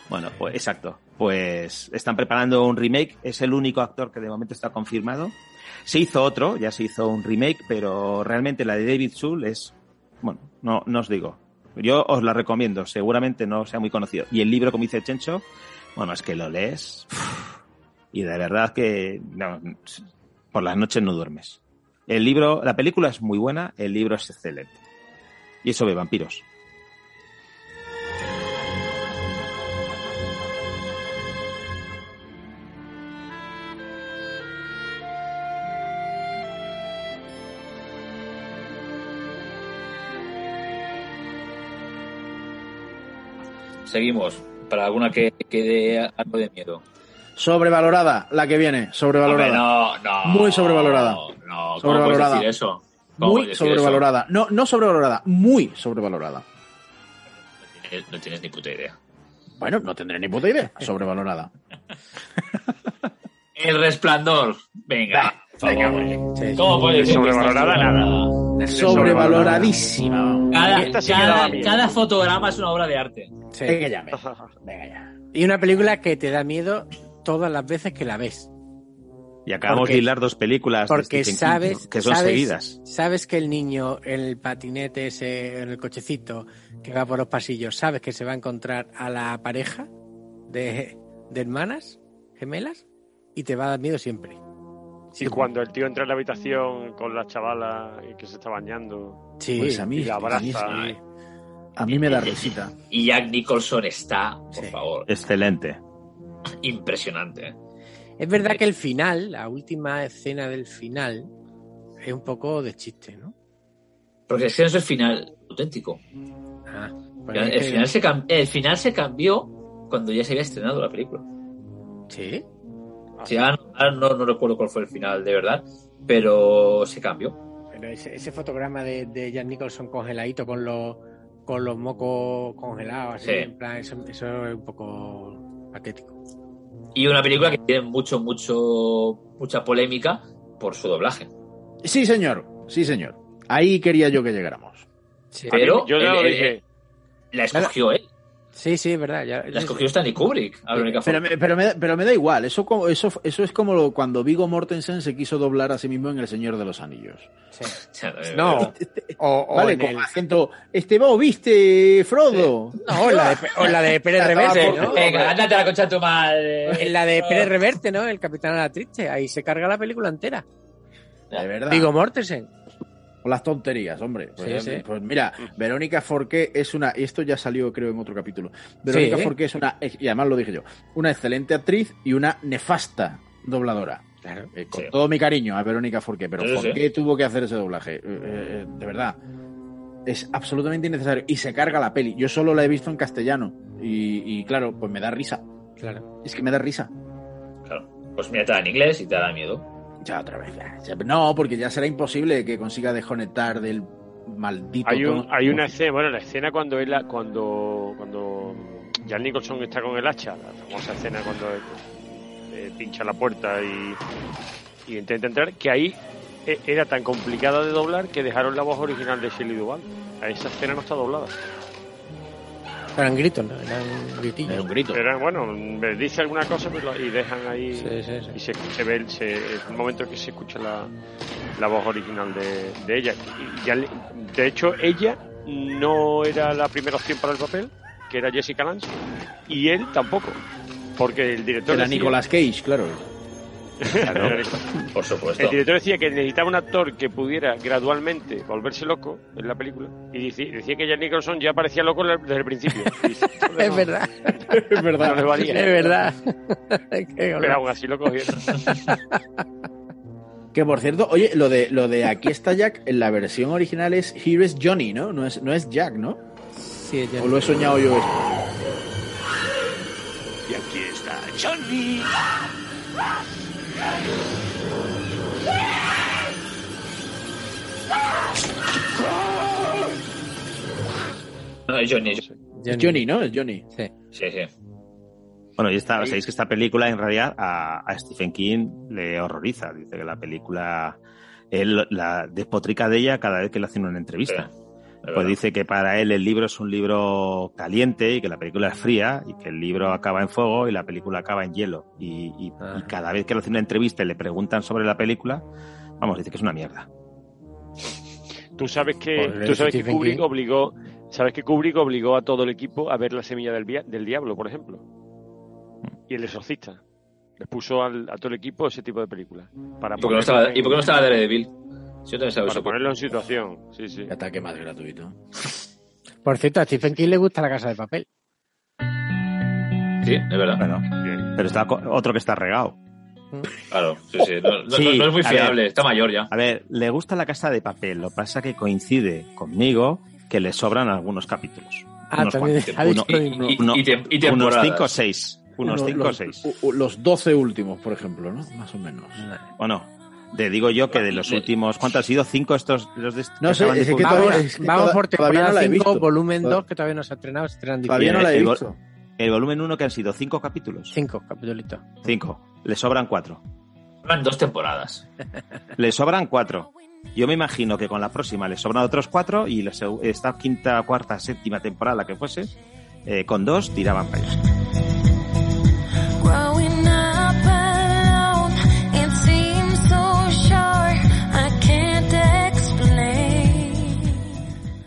Bueno, pues exacto. Pues están preparando un remake. Es el único actor que de momento está confirmado. Se hizo otro, ya se hizo un remake, pero realmente la de David Soul es, bueno, no, no os digo. Yo os la recomiendo, seguramente no sea muy conocido. Y el libro, como dice Chencho, bueno, es que lo lees y de verdad que no, por las noches no duermes. El libro, la película es muy buena, el libro es excelente. Y es sobre vampiros. Seguimos. Para alguna que quede algo de miedo. Sobrevalorada, la que viene, sobrevalorada. Hombre, no, no. Muy sobrevalorada. No, ¿cómo sobrevalorada. decir eso? ¿Cómo Muy decir sobrevalorada. No, no sobrevalorada, muy sobrevalorada. Eh, No tienes ni puta idea. Bueno, no tendré ni puta idea. Sobrevalorada. El resplandor. Venga. Venga. ¿Cómo puedes decir que Sobrevalorada nada. Sobrevaloradísima. Cada, sí cada- cada fotograma es una obra de arte. Sí. Venga ya, venga. Venga ya. Y una película que te da miedo todas las veces que la ves. Y acabamos Porque- de hilar dos películas de Porque Stephen King, sabes que son sabes- seguidas. Sabes que el niño en el patinete ese, en el cochecito que va por los pasillos, sabes que se va a encontrar a la pareja de, de hermanas gemelas y te va a dar miedo siempre. Y cuando el tío entra en la habitación con la chavala y que se está bañando Sí. Pues a mí, y la a mí, abraza. a mí me da risita. Y Jack Nicholson está, por favor, Excelente. impresionante. Es verdad que el final, la última escena del final, es un poco de chiste, ¿no? Porque ese no es el final auténtico. Ah, el, bueno, es que- final se cam- el final se cambió cuando ya se había estrenado la película. Sí. Sí, ahora no, ahora no, no recuerdo cuál fue el final de verdad, pero se cambió. Pero ese, ese fotograma de, de Jan Nicholson congeladito con los, con los mocos congelados, así, Sí. en plan, eso, eso es un poco patético. Y una película que tiene mucho, mucho, mucha polémica por su doblaje. Sí, señor. Sí, señor. Ahí quería yo que llegáramos. Pero Yo ya el- lo el- dije. la escogió él. Sí, sí, es verdad. Ya, La escogió Stanley Kubrick. a Verónica Pero, me- pero, me, pero me da igual. Eso, como- eso, eso es como lo- cuando Vigo Mortensen se quiso doblar a sí mismo en El Señor de los Anillos. No. O, o vale, en con el- acento. Este, vos viste, Frodo. No, o la de, o la de Pérez Reverte, ¿no? Venga, ándate a la concha tu madre. En la de Pérez Reverte, ¿no? El Capitán a la Triste. Ahí se carga la película entera. De verdad. Digo Mortensen. Con las tonterías, hombre. Pues, Sí, sí. pues mira, Verónica Forqué es una. y Esto ya salió, creo, en otro capítulo. Verónica Sí. Forqué es una. Y además lo dije yo. Una excelente actriz y una nefasta dobladora. Eh, con Sí. todo mi cariño a Verónica Forqué, pero Sí, sí. Forqué tuvo que hacer ese doblaje. Eh, eh, de verdad. Es absolutamente innecesario. Y se carga la peli. Yo solo la he visto en castellano. Y, y claro, pues me da risa. Claro. Es que me da risa. Claro. Pues mira, te da en inglés y te da miedo. Ya otra vez. ya. No, porque ya será imposible que consiga desconectar del maldito. Hay, un, hay una escena, bueno, la escena cuando él, cuando, cuando Jan Nicholson está con el hacha, la famosa escena cuando eh, pincha la puerta y, y intenta entrar, que ahí eh, era tan complicada de doblar que dejaron la voz original de Shelley Duvall. A esa escena no está doblada. Eran gritos, ¿no? Eran gritillos. Es un grito. Pero bueno, me dice alguna cosa pero- y dejan ahí Sí, sí, sí. y se, se ve el, se- es el momento que se escucha la, la voz original de, de ella. Y ya le- de hecho, ella no era la primera opción para el papel, que era Jessica Lange, y él tampoco, porque el director Era decía- Nicolas Cage, claro. Claro. Por supuesto. El director decía que necesitaba un actor que pudiera gradualmente volverse loco en la película y dice- decía que Jack Nicholson ya parecía loco desde el principio. Es verdad. Es verdad. No valía. Es verdad. Pero aún así lo cogieron. Que por cierto, oye, lo de lo de aquí está Jack, en la versión original es Here is Johnny, ¿no? No es, no es Jack, ¿no? Sí, es ¿O Johnny. lo he soñado yo esto? Y aquí está Johnny. No, es Johnny. es Johnny, ¿no? Es Johnny. Sí. Sí, sí. Bueno, y esta, sabéis que esta película en realidad a, a Stephen King le horroriza. Dice que la película, él la despotrica de ella cada vez que le hacen una entrevista. Pues verdad. dice que para él el libro es un libro caliente y que la película es fría y que el libro acaba en fuego y la película acaba en hielo. Y, y- y cada vez que le hacen una entrevista y le preguntan sobre la película, vamos, dice que es una mierda. Tú sabes que, Joder, tú sabes que Kubrick obligó, sabes que Kubrick obligó a todo el equipo a ver la semilla del, diablo, por ejemplo. Y el exorcista. Les puso al- a todo el equipo ese tipo de películas. Para ¿Y por qué no estaba, ponerlo ¿y por qué no en- estaba Daredevil? Si yo también Para ponerlo en situación, sí, sí. Ataque más gratuito. Por cierto, a Stephen King le gusta la casa de papel. Sí, es verdad. Bueno, pero está otro que está regado. Claro, sí, sí. No, no- Sí, no es muy ver. fiable, está mayor ya. A ver, le gusta la casa de papel. Lo que pasa que coincide conmigo que le sobran algunos capítulos. Ah, unos también Uno- lo mismo. Y- uno- y tem- y unos temporadas. 5 o 6. Unos Uno- 5 o los, 6. u- u- los 12 últimos, por ejemplo, ¿no? Más o menos. Bueno, te digo yo que de los últimos. ¿Cuántos han sido? ¿Cinco estos? Los de, No que sé, es que? Vamos, es que vamos por no temporada la he 5, visto. volumen 2, que todavía no se ha estrenado, se estrenan Todavía no la he el, visto. el volumen 1 que han sido cinco capítulos. 5 capítulos. Cinco. Le sobran cuatro. Van dos temporadas. Le sobran cuatro. Yo me imagino que con la próxima le sobran otros cuatro y esta quinta, cuarta, séptima temporada, la que fuese, eh, con dos tiraban para allá.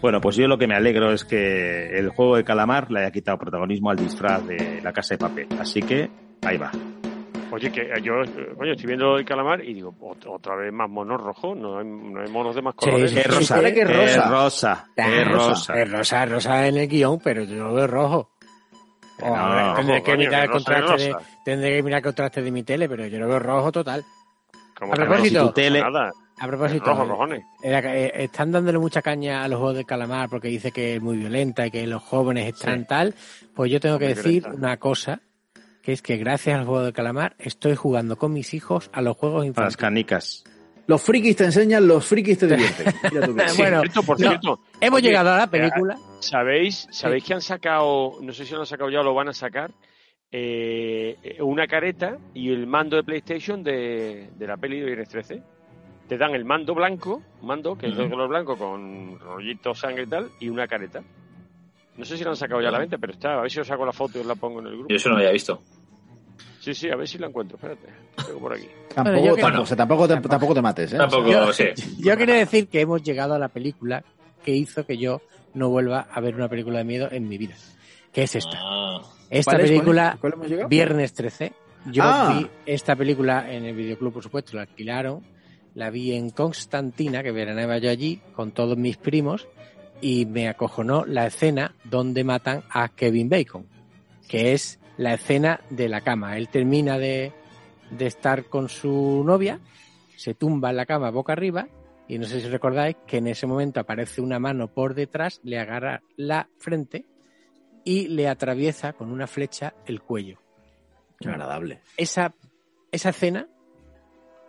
Bueno, pues yo lo que me alegro es que el juego de calamar le haya quitado protagonismo al disfraz de la casa de papel. Así que ahí va. Oye, que eh, yo eh, estoy viendo el calamar y digo, ot- otra vez más monos rojos, no hay, no hay monos de más colores. Es rosa, que es es rosa. es rosa. Es rosa, es rosa en el guion, pero yo lo veo rojo. Oh, ver, tendré rojo, que coño, mirar el contraste de, tendré que mirar el contraste de mi tele, pero yo lo veo rojo total. Como A propósito, si tu tele- Nada, A propósito, rojo, eh, cojones. eh, están dándole mucha caña a los juegos de calamar porque dice que es muy violenta y que los jóvenes están tal. Pues yo tengo que Muy decir violenta. una cosa, que es que gracias al juego de calamar estoy jugando con mis hijos a los juegos A las infantiles. canicas. Los frikis te enseñan, los frikis te divierten. Bueno, Cierto, por no, cierto. hemos Oye, llegado a la eh, película. ¿Sabéis, sabéis que han sacado, no sé si lo han sacado ya o lo van a sacar, eh, una careta y el mando de PlayStation de, de la peli de Viernes 13? Te dan el mando blanco, mando que es de color blanco con rollito sangre y tal, y una careta. No sé si lo han sacado ya a la venta, pero está. A ver si os saco la foto y os la pongo en el grupo. Yo eso no lo había visto. Sí, sí, a ver si la encuentro. Espérate, tengo por aquí. Tampoco, Bueno, yo tampoco, o sea, tampoco, te, tampoco te mates, ¿eh? Tampoco, O sí. sea, Yo quería decir que hemos llegado a la película que hizo que yo no vuelva a ver una película de miedo en mi vida. Que es esta. Ah, Esta ¿Cuál es? película, ¿Cuál es? ¿Cuál hemos llegado? Viernes 13. Yo Ah. vi esta película en el videoclub, por supuesto, la alquilaron. La vi en Constantina, que veraneaba yo allí, con todos mis primos, y me acojonó la escena donde matan a Kevin Bacon, que es la escena de la cama. Él termina de, de estar con su novia, se tumba en la cama boca arriba, y no sé si recordáis que en ese momento aparece una mano por detrás, le agarra la frente y le atraviesa con una flecha el cuello. Qué agradable. Esa, esa escena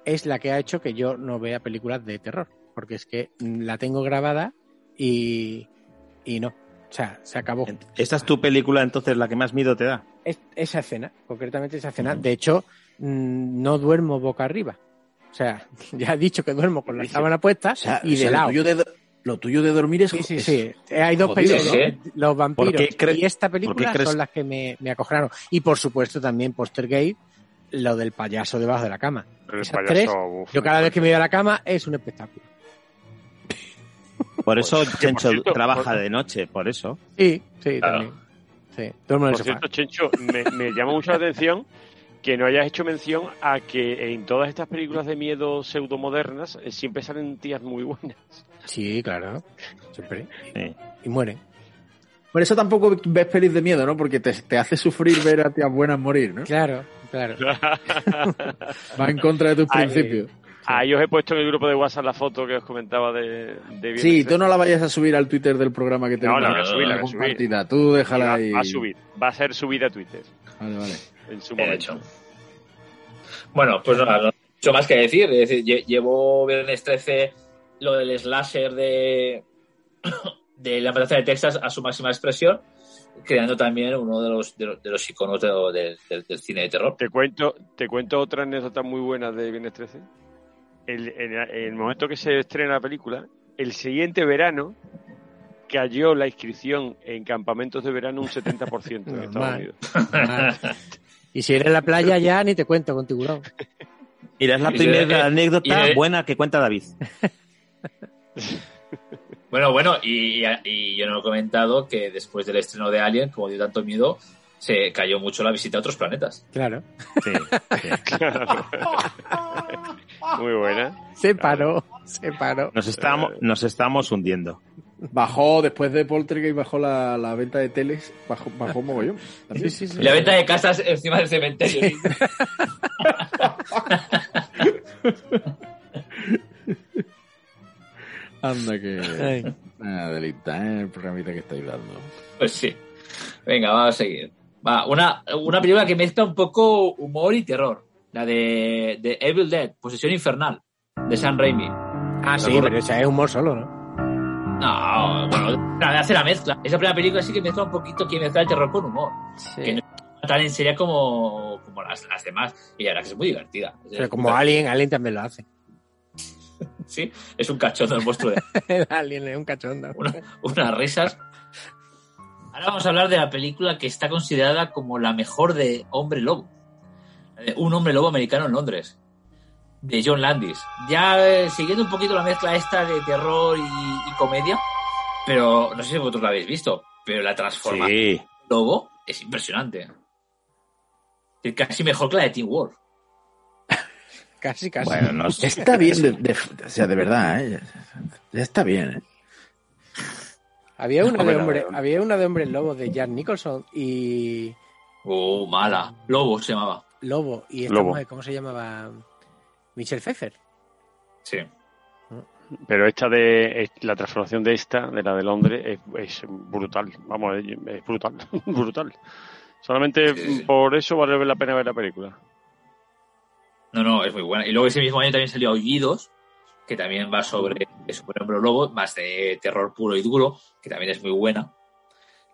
es la que ha hecho que yo no vea películas de terror, porque es que la tengo grabada y, y no. O sea, se acabó. Esta es tu película, entonces, la que más miedo te da. Es- esa escena, concretamente esa escena. De hecho, no duermo boca arriba. O sea, ya he dicho que duermo con la sábana puesta O sea, y o sea, de lo lado. tuyo de, lo tuyo de dormir es. Sí, sí, es- sí. Hay dos jodido, películas, ¿no? los vampiros ¿Por qué cre- y esta película crees- son las que me, me acojonaron. Y por supuesto también Postergate, lo del payaso debajo de la cama. El Esas payaso, tres, uf, yo cada vez que me voy a la cama es un espectáculo. Por eso Pues, por Chencho cierto, trabaja por- de noche, por eso. Sí, sí, Claro. también. Sí, en el Por sofá. cierto, Chencho, me, me llama mucho la atención que no hayas hecho mención a que en todas estas películas de miedo pseudomodernas eh, siempre salen tías muy buenas. Sí, claro. Siempre. Sí. Y mueren. Por eso tampoco ves pelis de miedo, ¿no? Porque te, te hace sufrir ver a tías buenas morir, ¿no? Claro, claro. Va en contra de tus principios. Ahí os he puesto en el grupo de WhatsApp la foto que os comentaba de, de Sí, 13. tú no la vayas a subir al Twitter del programa que No, tenemos la voy a subir, la voy a subir. compartida. Tú déjala va, ahí. va a subir, va a ser subida a Twitter Vale, vale. en su hecho. Bueno, pues nada, no hay mucho más que decir. Es decir, lle- llevo Viernes 13 lo del slasher de, de la matanza de Texas a su máxima expresión, creando también uno de los, de los, de los iconos de- de- del- del cine de terror. Te cuento, te cuento otra anécdota muy buena de Viernes 13. El, en el momento que se estrena la película, el siguiente verano cayó la inscripción en campamentos de verano un 70% en Estados Normal. Unidos. Normal. Y si eres en la playa ya ni te cuento con tiburón. Mira, es la Y primera de- anécdota de- buena que cuenta David. Bueno, bueno, y, y- y yo no he comentado que después del estreno de Alien, como dio tanto miedo, se cayó mucho la visita a otros planetas. Claro. Sí, sí. Muy buena. Se paró, se paró. Nos estamos, nos estamos hundiendo. Bajó, después de Poltergeist, bajó la, la venta de teles, bajó, bajó mogollón. Sí, sí, la venta de casas encima del cementerio. ¿sí? Anda que... Nada, delita, ¿eh? El programita que estáis dando. Pues sí. Venga, vamos a seguir. Va, una, una película que mezcla un poco humor y terror. La de, de Evil Dead, Posesión Infernal, de Sam Raimi. Ah, sí, pero esa es humor solo, ¿no? No, bueno, nada, hace la mezcla. Esa primera película sí que mezcla un poquito, que mezcla el terror con humor. Que no es tan en serio como, como las, las demás. Y la verdad que es muy divertida. Pero como Alien, Alien también lo hace. Sí, es un cachondo el monstruo de El Alien es un cachondo. una- unas risas. Ahora vamos a hablar de la película que está considerada como la mejor de Hombre Lobo. De Un hombre lobo americano en Londres. De John Landis. Ya eh, siguiendo un poquito la mezcla esta de terror y, y comedia. Pero no sé si vosotros la habéis visto. Pero la transformación Sí. del lobo es impresionante. Es casi mejor que la de Teen Wolf. Casi, casi. Bueno, no sé. Está bien, de, de- o sea, de verdad, ¿eh? Ya está bien, ¿eh? Había una de Hombre, había una de hombre lobo de Jack Nicholson y Oh, mala. Lobo se llamaba. Lobo y esta Lobo. mujer, ¿cómo se llamaba? Michelle Pfeiffer. Sí. Pero esta de la transformación de esta, de la de Londres, es, es brutal. Vamos, es, es brutal, brutal. Solamente Sí, sí. por eso vale la pena ver la película. No, no, es muy buena. Y luego ese mismo año también salió Aullidos, que también va sobre, sobre hombre lobo, más de terror puro y duro, que también es muy buena.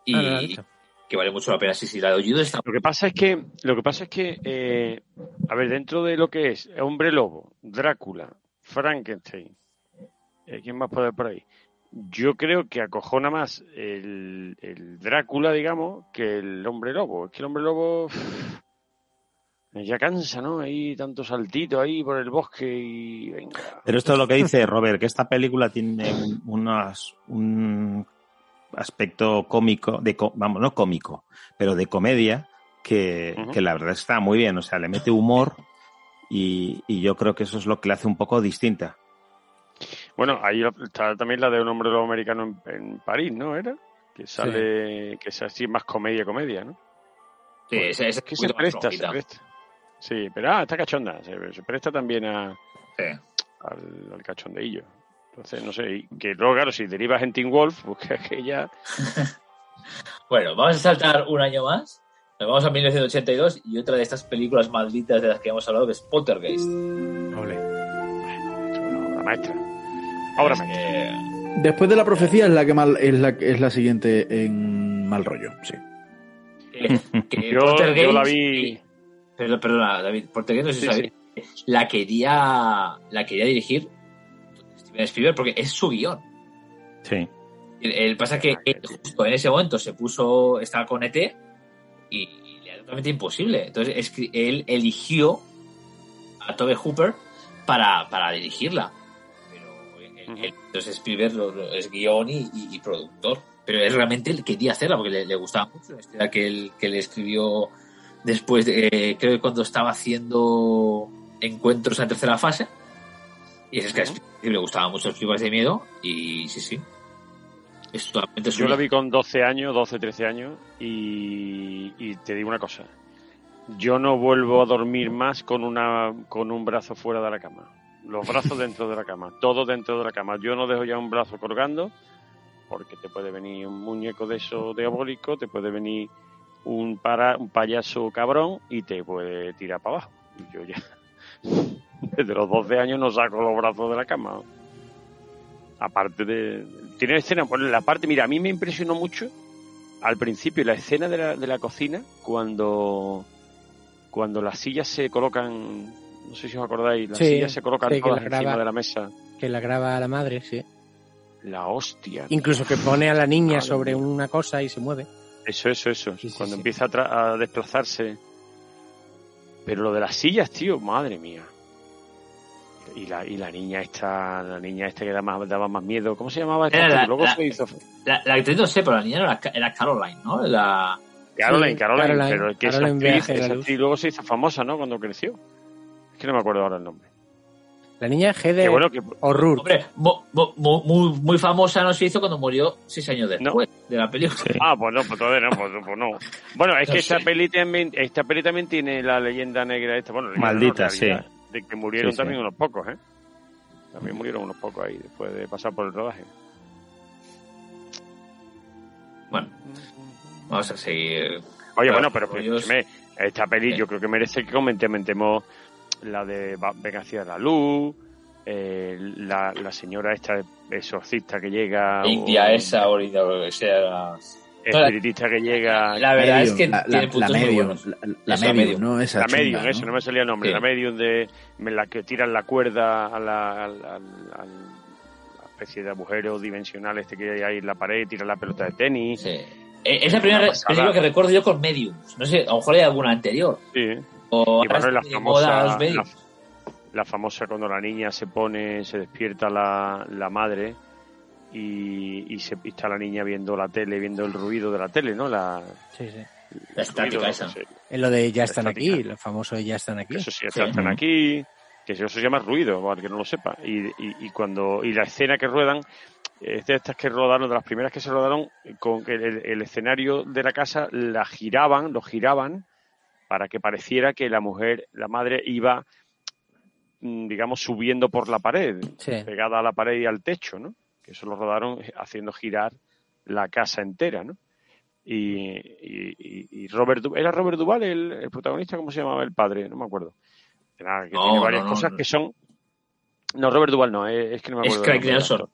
Y Ah, que vale mucho la pena. Sí, sí, la de Oído está Lo que pasa es que, lo que pasa es que, eh, a ver, dentro de lo que es Hombre Lobo, Drácula, Frankenstein, eh, ¿quién más puede haber por ahí? Yo creo que acojona más el, el Drácula, digamos, que el Hombre Lobo. Es que el Hombre Lobo uff, ya cansa, ¿no? Ahí tanto saltito ahí por el bosque y venga. Pero esto es lo que dice Robert, que esta película tiene un, unas- un aspecto cómico, de, co- vamos, no cómico, pero de comedia, que, que la verdad está muy bien. O sea, le mete humor y, y yo creo que eso es lo que le hace un poco distinta. Bueno, ahí está también la de un hombre americano en, en París, ¿no? ¿Era? Que sale, que es así más comedia, comedia, ¿no? Sí, esa- esa es que se presta, se presta. Sí, pero ah, está cachonda, se, se presta también a, Sí. al, al cachondeillo. Entonces, no sé, y que luego, claro, si derivas en Teen Wolf, pues que aquella... Bueno, vamos a saltar un año más. Nos vamos a 1982 y otra de estas películas malditas de las que hemos hablado que es Poltergeist. Obra maestra. Obra maestra. Después de la profecía es la que mal, es la es la siguiente en mal rollo, sí. Que, que Yo- Poltergeist- yo la vi- Perdona, perdona, David. Poltergeist, no sé si Sí, la quería, la quería dirigir Steven Spielberg porque es su guion. Sí. El, el pasa que él justo en ese momento se puso, estaba con ET y, y le era totalmente imposible. Entonces él eligió a Tobe Hooper para, para dirigirla. Pero él- él- entonces Spielberg lo- lo- es guion y, y- y productor. Pero él realmente él quería hacerla porque le, le gustaba mucho la historia que él, que le escribió después de, eh, creo que cuando estaba haciendo encuentros en la tercera fase. Y es que Spielberg le gustaban mucho las películas de miedo y sí, sí. Es totalmente Yo la suya. vi con 12 años, 12, 13 años, y, y te digo una cosa. Yo no vuelvo a dormir más con, una, con un brazo fuera de la cama. Los brazos dentro de la cama, todo dentro de la cama. Yo no dejo ya un brazo colgando, porque te puede venir un muñeco de eso diabólico, te puede venir un, para, un payaso cabrón y te puede tirar para abajo. Y yo ya, desde los 12 años no saco los brazos de la cama. Aparte de... Tiene escena, pues la parte, mira, a mí me impresionó mucho al principio la escena de la, de la cocina cuando cuando las sillas se colocan, no sé si os acordáis, las Sí, sillas se colocan sí, todas encima de la mesa. Que la graba a la madre, sí. La hostia. Incluso que pone a la niña Madre sobre mía. una cosa y se mueve. Eso, eso, eso. Sí, sí, cuando sí. empieza a, tra- a desplazarse. Pero lo de las sillas, tío, madre mía. Y la, y la niña esta, la niña esta que daba más, daba más miedo. ¿Cómo se llamaba esta? Era actriz? la- Luego la- se hizo. La, la actriz no sé, pero la niña era, era Caroline, ¿no? La... Caroline, Sí, Caroline, Caroline, pero que esa Caroline actriz, de la esa actriz luego se hizo famosa, ¿no? Cuando creció. Es que no me acuerdo ahora el nombre. La niña G de Que bueno, que Horror. Hombre, muy, muy famosa no se hizo cuando murió seis años después de la película. Ah, pues no, pues todavía no, pues, pues no. Bueno, es No que esta peli también, esta peli también tiene la leyenda negra esta, bueno, no, Maldita, sí. De que murieron Sí, sí. también unos pocos, ¿eh? También murieron unos pocos ahí después de pasar por el rodaje. Bueno, vamos a seguir. Oye, bueno, pero pues, esta peli yo creo que merece que comentemos la de Va- Venga hacia la luz, eh, la, la señora esta exorcista que llega, India o esa, o India, o sea, la- espiritista que llega, La verdad es que la, tiene la, la medium, la, la Esa medium, medium. ¿no? Esa la chunga, medium, ¿no? eso no me salía el nombre, Sí. la medium de en la que tiran la cuerda a la, al- al- al- la especie de agujero dimensional este que hay ahí en la pared, tiran la pelota de tenis. Sí. Eh, Es la primera película que recuerdo yo con Mediums. No sé, a lo mejor hay alguna anterior. Sí. O Y bueno, ahora la está de moda famosa, los la, la famosa cuando la niña se pone, se despierta la, la madre y, y se y está la niña viendo la tele, viendo el ruido de la tele, ¿no? La, Sí, sí. La estática ruido, esa. no sé. Es lo de ya están Estática. aquí, lo famoso de ya están aquí. Eso sí, están aquí, que eso se llama ruido, para el que no lo sepa. Y, y, y cuando y la escena que ruedan es de estas que rodaron, de las primeras que se rodaron, con que el, el escenario de la casa la giraban, lo giraban para que pareciera que la mujer, la madre iba, mm, digamos, subiendo por la pared, Sí. pegada a la pared y al techo, ¿no? Que eso lo rodaron haciendo girar la casa entera, ¿no? Y, y, y- Robert ¿era Robert Duval el, el protagonista? ¿Cómo se llamaba el padre? No me acuerdo. Nada, que No, tiene no, varias no, cosas no. que son No, Robert Duvall no, es, es que no me Es acuerdo. Craig nombre del Nelson.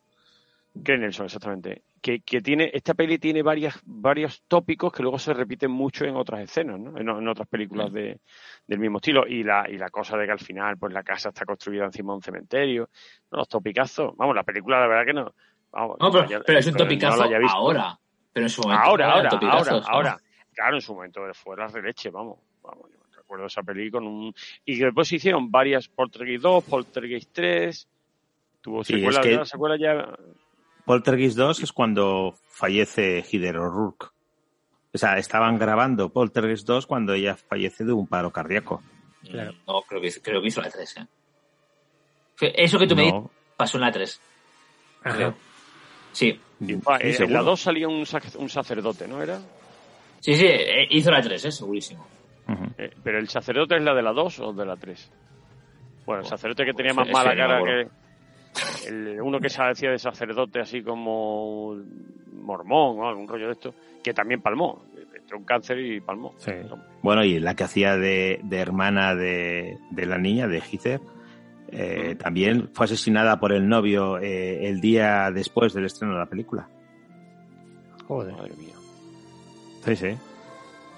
Craig Nelson, exactamente. Que, que tiene, esta peli tiene varias, varios tópicos que luego se repiten mucho en otras escenas, ¿no? En, en otras películas de, del mismo estilo. Y la, y la cosa de que al final, pues la casa está construida encima de un cementerio. ¿no? Los topicazos. Vamos, la película, la verdad que no. vamos, No, pero, es un no topicazo ahora. Pero en su momento. Ahora, ahora, ahora, ahora. Claro, en su momento fue la de leche, vamos. vamos yo recuerdo esa peli con un... Y que después se hicieron varias, Poltergeist 2, Poltergeist 3, tuvo secuela, es que- secuela ya... Poltergeist 2 es cuando fallece Heather O'Rourke. O sea, estaban grabando Poltergeist 2 cuando ella fallece de un paro cardíaco. Claro. No, creo que, creo que hizo la 3, ¿eh? Eso que tú me No. dices pasó en la 3. Ajá. Creo. Sí. Ah, eh, en la 2 salía un, sac- un sacerdote, ¿no era? Sí, sí, eh, hizo la 3, ¿eh? Segurísimo. Eh, pero el sacerdote es la de la 2 o de la 3? Bueno, el sacerdote que tenía Ese- más mala me cara que... El, uno que se hacía de sacerdote así como mormón o algún rollo de esto, que también palmó. Entró un cáncer y palmó. Bueno, y la que hacía de, de hermana de, de la niña, de Heather, eh, también fue asesinada por el novio eh, el día después del estreno de la película. Joder. Madre mía. Sí, sí.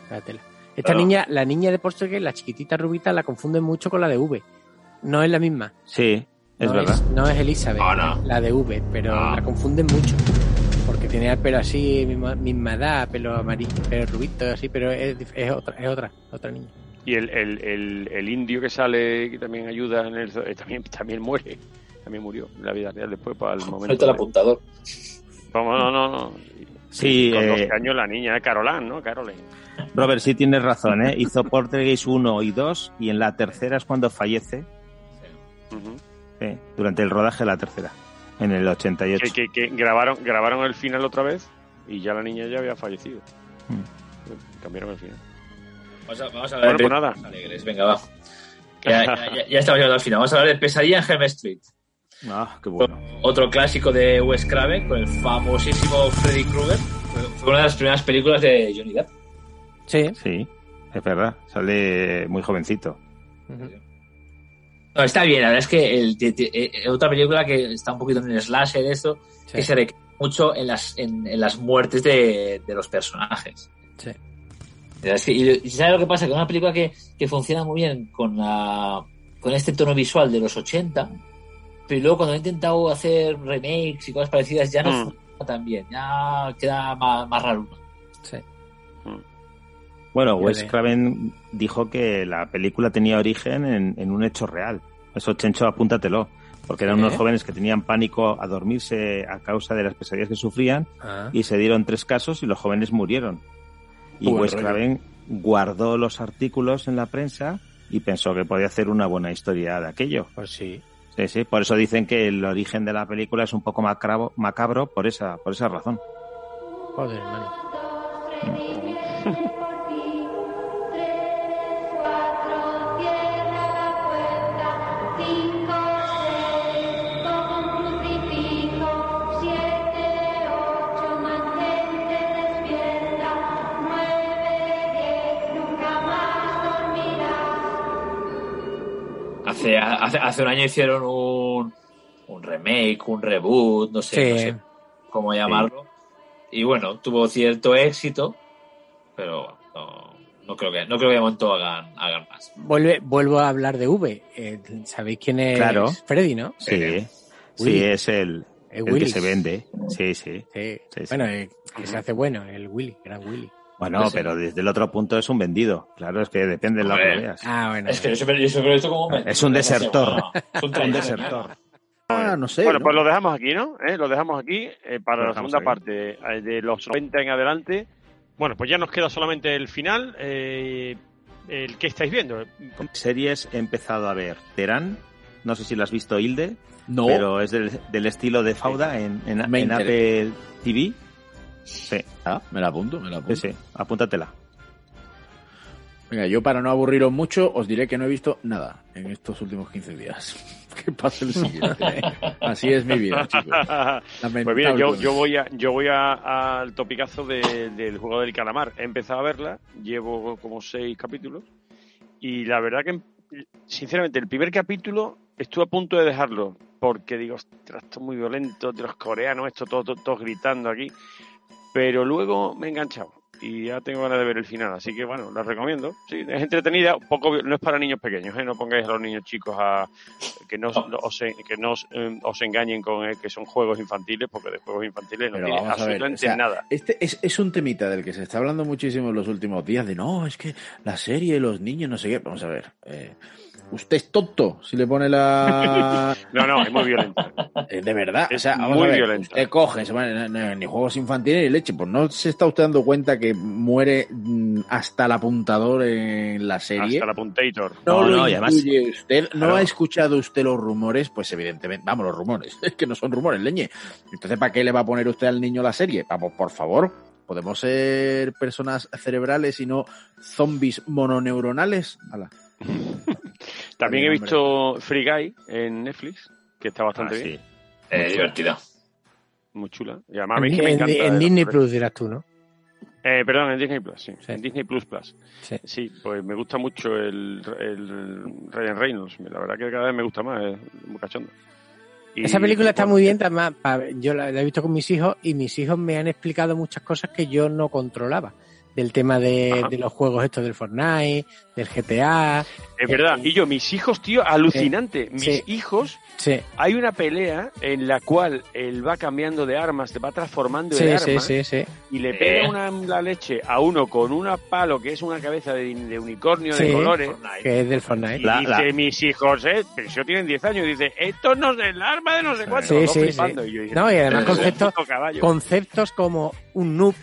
la tela. Esta niña, la niña de Poltergeist, la chiquitita rubita, la confunden mucho con la de V. No es la misma. Sí, es no verdad. no es Elizabeth, no. la de V, pero No. la confunden mucho. Porque tenía el pelo así, misma, misma edad, pelo amarillo, pelo rubito, así, pero es, es otra, es otra, otra niña. Y el, el, el, el indio que sale, que también ayuda en el. eh, también, también muere. También murió en la vida real después para el momento. Falta el apuntador. Vamos, no, no, no. Sí, Con eh, 12 años la niña, Caroline, ¿no? Caroline. Robert, sí tienes razón, ¿eh? Hizo Poltergeist 1 y 2 y en la tercera es cuando fallece Durante el rodaje de la tercera, en el 88. que, que, que grabaron, grabaron el final otra vez y ya la niña ya había fallecido. Cambiaron el final. Vamos a, vamos a hablar Bueno, de pues nada. alegres. Venga, va. Ya, ya- ya- ya estamos llegando al final. Vamos a hablar de Pesadilla en Helm Street. Ah, qué bueno. Otro clásico de Wes Craven con el famosísimo Freddy Krueger. Fue, fue una de las primeras películas de Johnny Depp. Sí. Sí, es verdad. Sale muy jovencito. No, está bien, la verdad es que el, te- eh, otra película que está un poquito en el slasher, esto, que se recrea mucho en las, en, en las muertes de, de los personajes. Sí. Es que- y, y ¿sabes lo que pasa? Que es una película que, que funciona muy bien con, la, con este tono visual de los 80, pero luego cuando he intentado hacer remakes y cosas parecidas ya no Mm. funciona tan bien, ya queda más, más raro. Sí. Bueno, Wes Craven dijo que la película tenía origen en, en un hecho real. Eso, Chencho, apúntatelo. Porque eran Sí. unos jóvenes que tenían pánico a dormirse a causa de las pesadillas que sufrían Ah. y se dieron tres casos y los jóvenes murieron. Y Buen Wes rollo. Craven guardó los artículos en la prensa y pensó que podía hacer una buena historia de aquello. Pues sí. Sí, sí. Por eso dicen que el origen de la película es un poco macabro, macabro por esa, por esa razón. Joder, hermano. Hace, hace, hace un año hicieron un, un remake, un reboot, no sé, Sí. no sé cómo llamarlo. Y bueno, tuvo cierto éxito, pero no, no creo que no creo que de momento hagan, hagan más. Vuelve, vuelvo a hablar de V. Eh, ¿Sabéis quién es Claro. Freddy, no? Sí, sí, es el, el que se vende. Sí, sí. Sí. Sí, sí. Bueno, eh, que se hace bueno, el Willy, gran Willy. Bueno, Pues sí. pero desde el otro punto es un vendido. Claro, es que depende de lo que veas. Ah, bueno. Es que yo siempre, yo siempre lo he visto como un Es un desertor. Es un desertor. Ah, no sé. Bueno, ¿no? pues lo dejamos aquí, ¿no? ¿Eh? Lo dejamos aquí eh, para Lo la segunda aquí. parte eh, de los 90 en adelante. Bueno, pues ya nos queda solamente el final. eh, el que estáis viendo. Series he empezado a ver Terán. No sé si la has visto, Hilde. No. Pero es del, del estilo de Fauda en, en, en. Apple TV. Sí, Ah, me la apunto, me la apunto. sí, sí. Apúntatela. Venga, yo para no aburriros mucho, os diré que no he visto nada en estos últimos 15 días. que pase el siguiente. ¿eh? Así es mi vida, chicos. pues mira, yo, yo voy a yo voy a- al topicazo de- del juego del calamar. He empezado a verla, llevo como seis capítulos y la verdad que, sinceramente, el primer capítulo estuve a punto de dejarlo porque digo, ostras, esto es muy violento, de los coreanos, esto todo, todo- todos gritando aquí. Pero luego me he enganchado y ya tengo ganas de ver el final, así que bueno, la recomiendo. Sí, es entretenida, poco, no es para niños pequeños, ¿eh? no pongáis a los niños chicos a que no, no os, que no os, eh, os engañen con eh, que son juegos infantiles, porque de juegos infantiles no tiene absolutamente o sea, nada. Este es, es un temita del que se está hablando muchísimo en los últimos días, de no, es que la serie, los niños, no sé qué. Vamos a ver. eh, usted es tonto si le pone la. No, no, es muy violento. Eh, de verdad, o sea, vamos muy a ver, violento. Usted coge, se ni juegos infantiles ni leche. Pues no se está usted dando cuenta que muere mm, hasta el apuntador en la serie. Hasta la puntator. No, No, y además- usted. ¿No Claro. ha escuchado usted los rumores? Pues evidentemente, vamos, los rumores. Es que no son rumores, leñe. Entonces, ¿para qué le va a poner usted al niño la serie? Vamos, por favor. ¿Podemos ser personas cerebrales y no zombies mononeuronales? Ala. También he visto Free Guy en Netflix, que está bastante Ah, sí. bien. Eh, divertida. Muy chula. Y además En, mí es que me en- encanta. en eh, Disney Plus dirás tú, ¿no? Eh, perdón, en Disney Plus, sí. Sí. En Disney Plus Plus. Sí. Sí, pues me gusta mucho el, el Ryan Reynolds. La verdad que cada vez me gusta más, es muy cachondo. Y- Esa película está bueno, muy bien, además, pa- yo la, la he visto con mis hijos y mis hijos me han explicado muchas cosas que yo no controlaba. Del tema de, los juegos estos del Fortnite, del GTA. Es verdad. Y yo, mis hijos, tío, alucinante. Mis Sí. hijos, Sí, hay una pelea en la cual él va cambiando de armas, se va transformando sí, de sí, armas. sí, sí. y le Eh. pega una, la leche a uno con una palo que es una cabeza de, de unicornio de colores. que es del Fortnite. Y La- dice, la- mis hijos, eh, pero si yo tienen 10 años, dice, esto no es el arma de no sé cuánto. Sí, No, y además "Joder, conceptos, puto caballo". conceptos como un noob,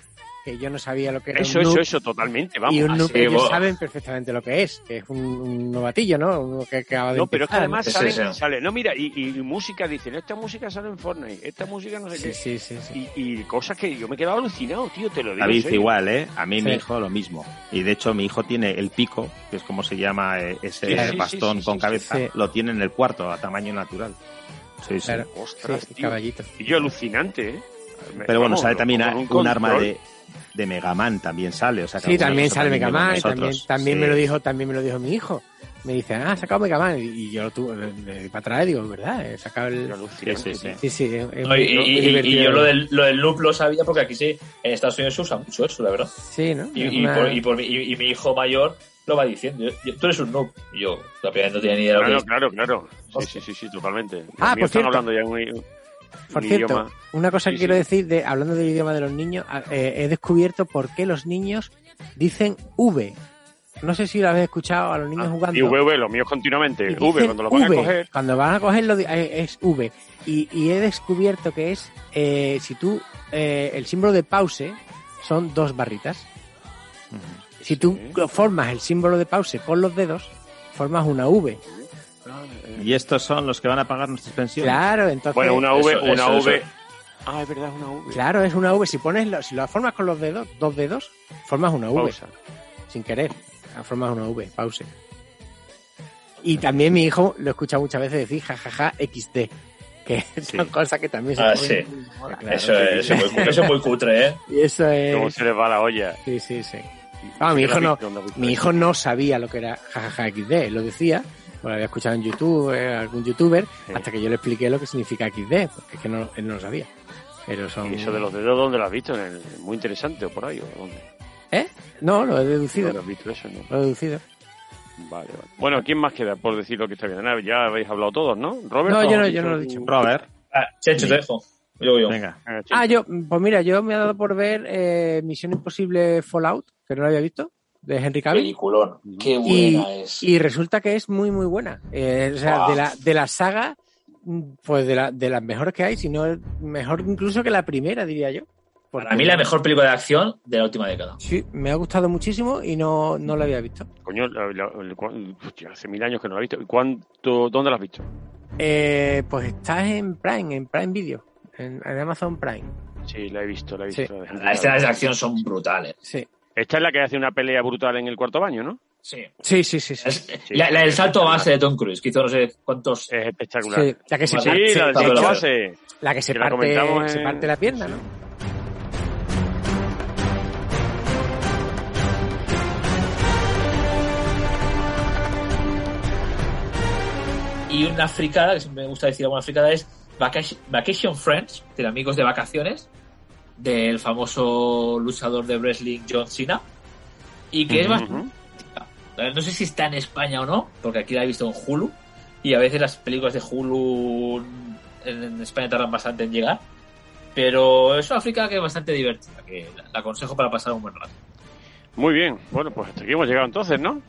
que yo no sabía lo que era Eso, un eso, noob. eso, totalmente, vamos. y un noob, ellos vos. saben perfectamente lo que es, que es un, un novatillo, ¿no? Uno que acaba de No, pero es que además Sí, sale, sí, sí. sale- no, mira, y, y música, dicen, esta música sale en Fortnite, esta música no sé Sí, qué. sí, sí, sí. Y, y cosas que yo me he quedado alucinado, tío, te lo digo. David, igual, ¿eh? A mí mi Sí. hijo lo mismo. Y de hecho mi hijo tiene el pico, que es como se llama eh, ese Sí, bastón sí, sí, con sí, cabeza, sí. lo tiene en el cuarto a tamaño natural. Sí, sí. Claro. Ostras, Sí, tío. caballito. Y yo alucinante, ¿eh? Pero bueno, vamos, sale también un, arma de, de Mega Man, también sale. O sea, que Sí, también sale Mega Man, y también, también Sí. me lo dijo, también me lo dijo mi hijo. Me dice, ah, has sacado Mega Man. Y, yo lo tuve, para atrás, digo, ¿verdad? He sacado el... Sí, sí, sí. Sí, sí, es, es No, y, muy- muy y- y- y divertido. yo lo del, lo del loop lo sabía porque aquí sí, en Estados Unidos se usa mucho eso, la verdad. Sí, ¿no? Y, y una- por, y, por y- y mi hijo mayor lo va diciendo. yo- yo- tú eres un noob. Y yo, la primera vez no tenía ni idea de lo que Claro, es. claro, claro. Sí, sí, sí, sí, totalmente. Ah, por están cierto. hablando ya un Por cierto, idioma. una cosa Sí, que quiero sí. decir, de, hablando del idioma de los niños, eh, he descubierto por qué los niños dicen V. No sé si lo habéis escuchado a los niños jugando. Y V, los míos continuamente. V, cuando lo van V. a coger. Cuando van a cogerlo eh, es V. Y, y he descubierto que es, eh, si tú, eh, el símbolo de pause son dos barritas. Si tú formas el símbolo de pause con los dedos, formas una V. Y estos son los que van a pagar nuestras pensiones. Claro, entonces... Bueno, una V, Eso, una eso, V. eso. Ah, es verdad, es una V. Claro, es una V. Si pones, lo- si lo formas con los dedos, dos dedos, formas una V. Pausa. Sin querer. Formas una V, pause. Y también mi hijo lo escucha muchas veces decir jajaja XD. Que son cosas que también se Ah, pueden- sí. Claro, Eso es, eso es muy, eso es muy cutre, ¿eh? Y eso Cómo es. se les va la olla. Sí, sí, sí. Ah, mi hijo no, mi hijo no sabía lo que era jajaja XD, lo decía, lo había escuchado en YouTube, eh, algún youtuber, hasta que yo le expliqué lo que significa XD, porque es que no, él no lo sabía. Pero son... ¿Y eso de los dedos dónde lo has visto? ¿En el, muy interesante o por ahí? ¿o dónde? ¿Eh? No, lo he deducido. ¿Dónde has visto eso? No? Lo he deducido. Vale, vale. Bueno, ¿quién más queda por decir lo que está bien? Nada, Ya habéis hablado todos, ¿no? Robert. No, yo no, yo no lo he dicho. Robert. Ah, Checho, te dejo. Yo, yo. Venga. Ah. Ah, yo, pues mira, yo me he dado por ver eh, Misión Imposible Fallout, que no lo había visto, de Henry Cavill. Peliculón. Qué Y, buena es. y resulta que es muy, muy buena. Eh, o sea, de la, de la saga, mm, pues de, la, de las mejores que hay, si no mejor incluso que la primera, diría yo. Porque- Para mí la mejor película de acción de la última década. Sí, me ha gustado muchísimo y no, no la había visto. Coño, la- la- hostia, hace mil años que no lo he visto. ¿Y cuánto, dónde lo has visto? Eh, pues estás en Prime, en Prime Video, en, en Amazon Prime. Sí, la he visto, la he visto. la Las escenas de acción son brutales. Sí. Esta es la que hace una pelea brutal en el cuarto baño, ¿no? Sí. Sí, sí, sí. sí. Es- la, la del salto base de Tom Cruise, que hizo no sé cuántos. Es espectacular. Sí, la que se Sí, parte, la del de salto hecho, base. la que se que la parte, se en- parte la pierna, ¿no? Y Y una fricada, que me gusta decir alguna fricada, es Vacation, Vacation Friends, de amigos de vacaciones, del famoso luchador de wrestling John Cena. Y que es bastante... No sé si está en España o no, porque aquí la he visto en Hulu. Y a veces las películas de Hulu en, España tardan bastante en llegar. Pero es una fricada que es bastante divertida, que la, la aconsejo para pasar un buen rato. Muy bien, bueno, pues hasta aquí hemos llegado entonces, ¿no?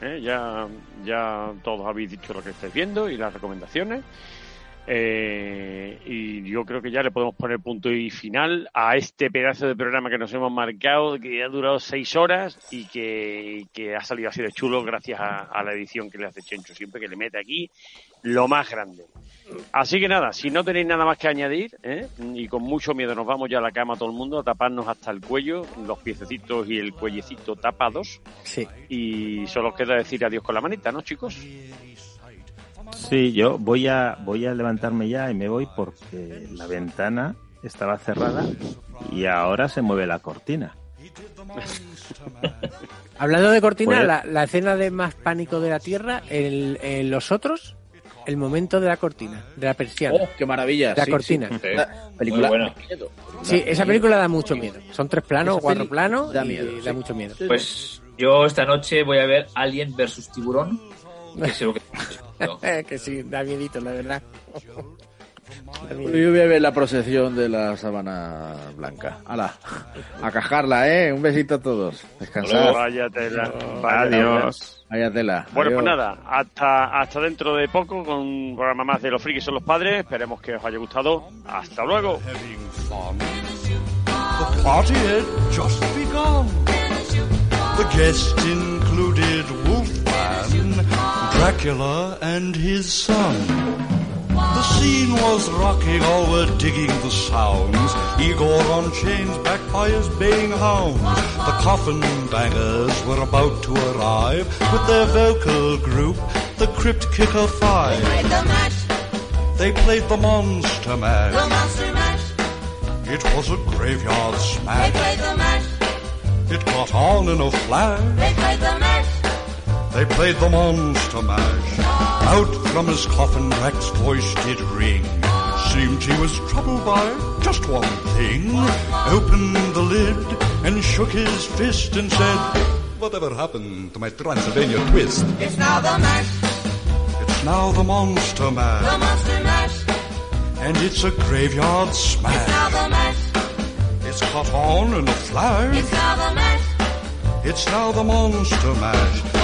Eh, Ya, ya todos habéis dicho lo que estáis viendo y las recomendaciones. Eh, y yo creo que ya le podemos poner punto y final a este pedazo de programa que nos hemos marcado, que ha durado seis horas y que, que ha salido así de chulo gracias a, a la edición que le hace Chencho siempre, que le mete aquí lo más grande. Así que nada, si no tenéis nada más que añadir, ¿eh? y con mucho miedo nos vamos ya a la cama todo el mundo, a taparnos hasta el cuello, los piececitos y el cuellecito tapados. Sí. Y solo os queda decir adiós con la manita, ¿no, chicos? Sí, yo voy a, voy a levantarme ya y me voy porque la ventana estaba cerrada y ahora se mueve la cortina. Hablando de cortina, Pues- la, la escena de más pánico de la Tierra, en, en los otros, el momento de la cortina, de la persiana. Oh, qué maravilla. La sí, cortina. sí. La película. Sí, esa película da mucho miedo. Son tres planos, Esa cuatro planos da y miedo, da mucho miedo. Pues yo esta noche voy a ver Alien versus Tiburón. Que lo que... que sí, da miedito, la verdad. Yo voy a ver la procesión de la sábana blanca. Hala, a cajarla, ¿eh? Un besito a todos. Descansad. Vaya tela. vaya Adiós. Vaya tela. Bueno, pues nada, hasta, hasta dentro de poco con un programa más de Los Frikis son los padres. Esperemos que os haya gustado. Hasta luego. The party had just begun. The guests included Wolfman, Dracula, and his son. The scene was rocking, all were digging the sounds. Igor on chains, backed by his baying hounds. The coffin bangers were about to arrive with their vocal group, the Crypt Kicker Five. They played the match. They played the Monster Mash. It was a graveyard smash. They played the match. It caught on in a flash. They played the They played the monster Mash. Out from his coffin, Rex's voice did ring. Seemed he was troubled by just one thing. Opened the lid and shook his fist and said, Whatever happened to my Transylvania twist? It's now the mash, It's now the Monster Mash. the monster mash. And it's a graveyard smash. It's now the mash, It's caught on in a flash. it's now the mash. It's now the Monster Mash.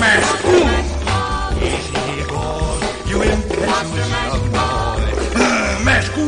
man. Mm. You impetuous boy. Mm, Master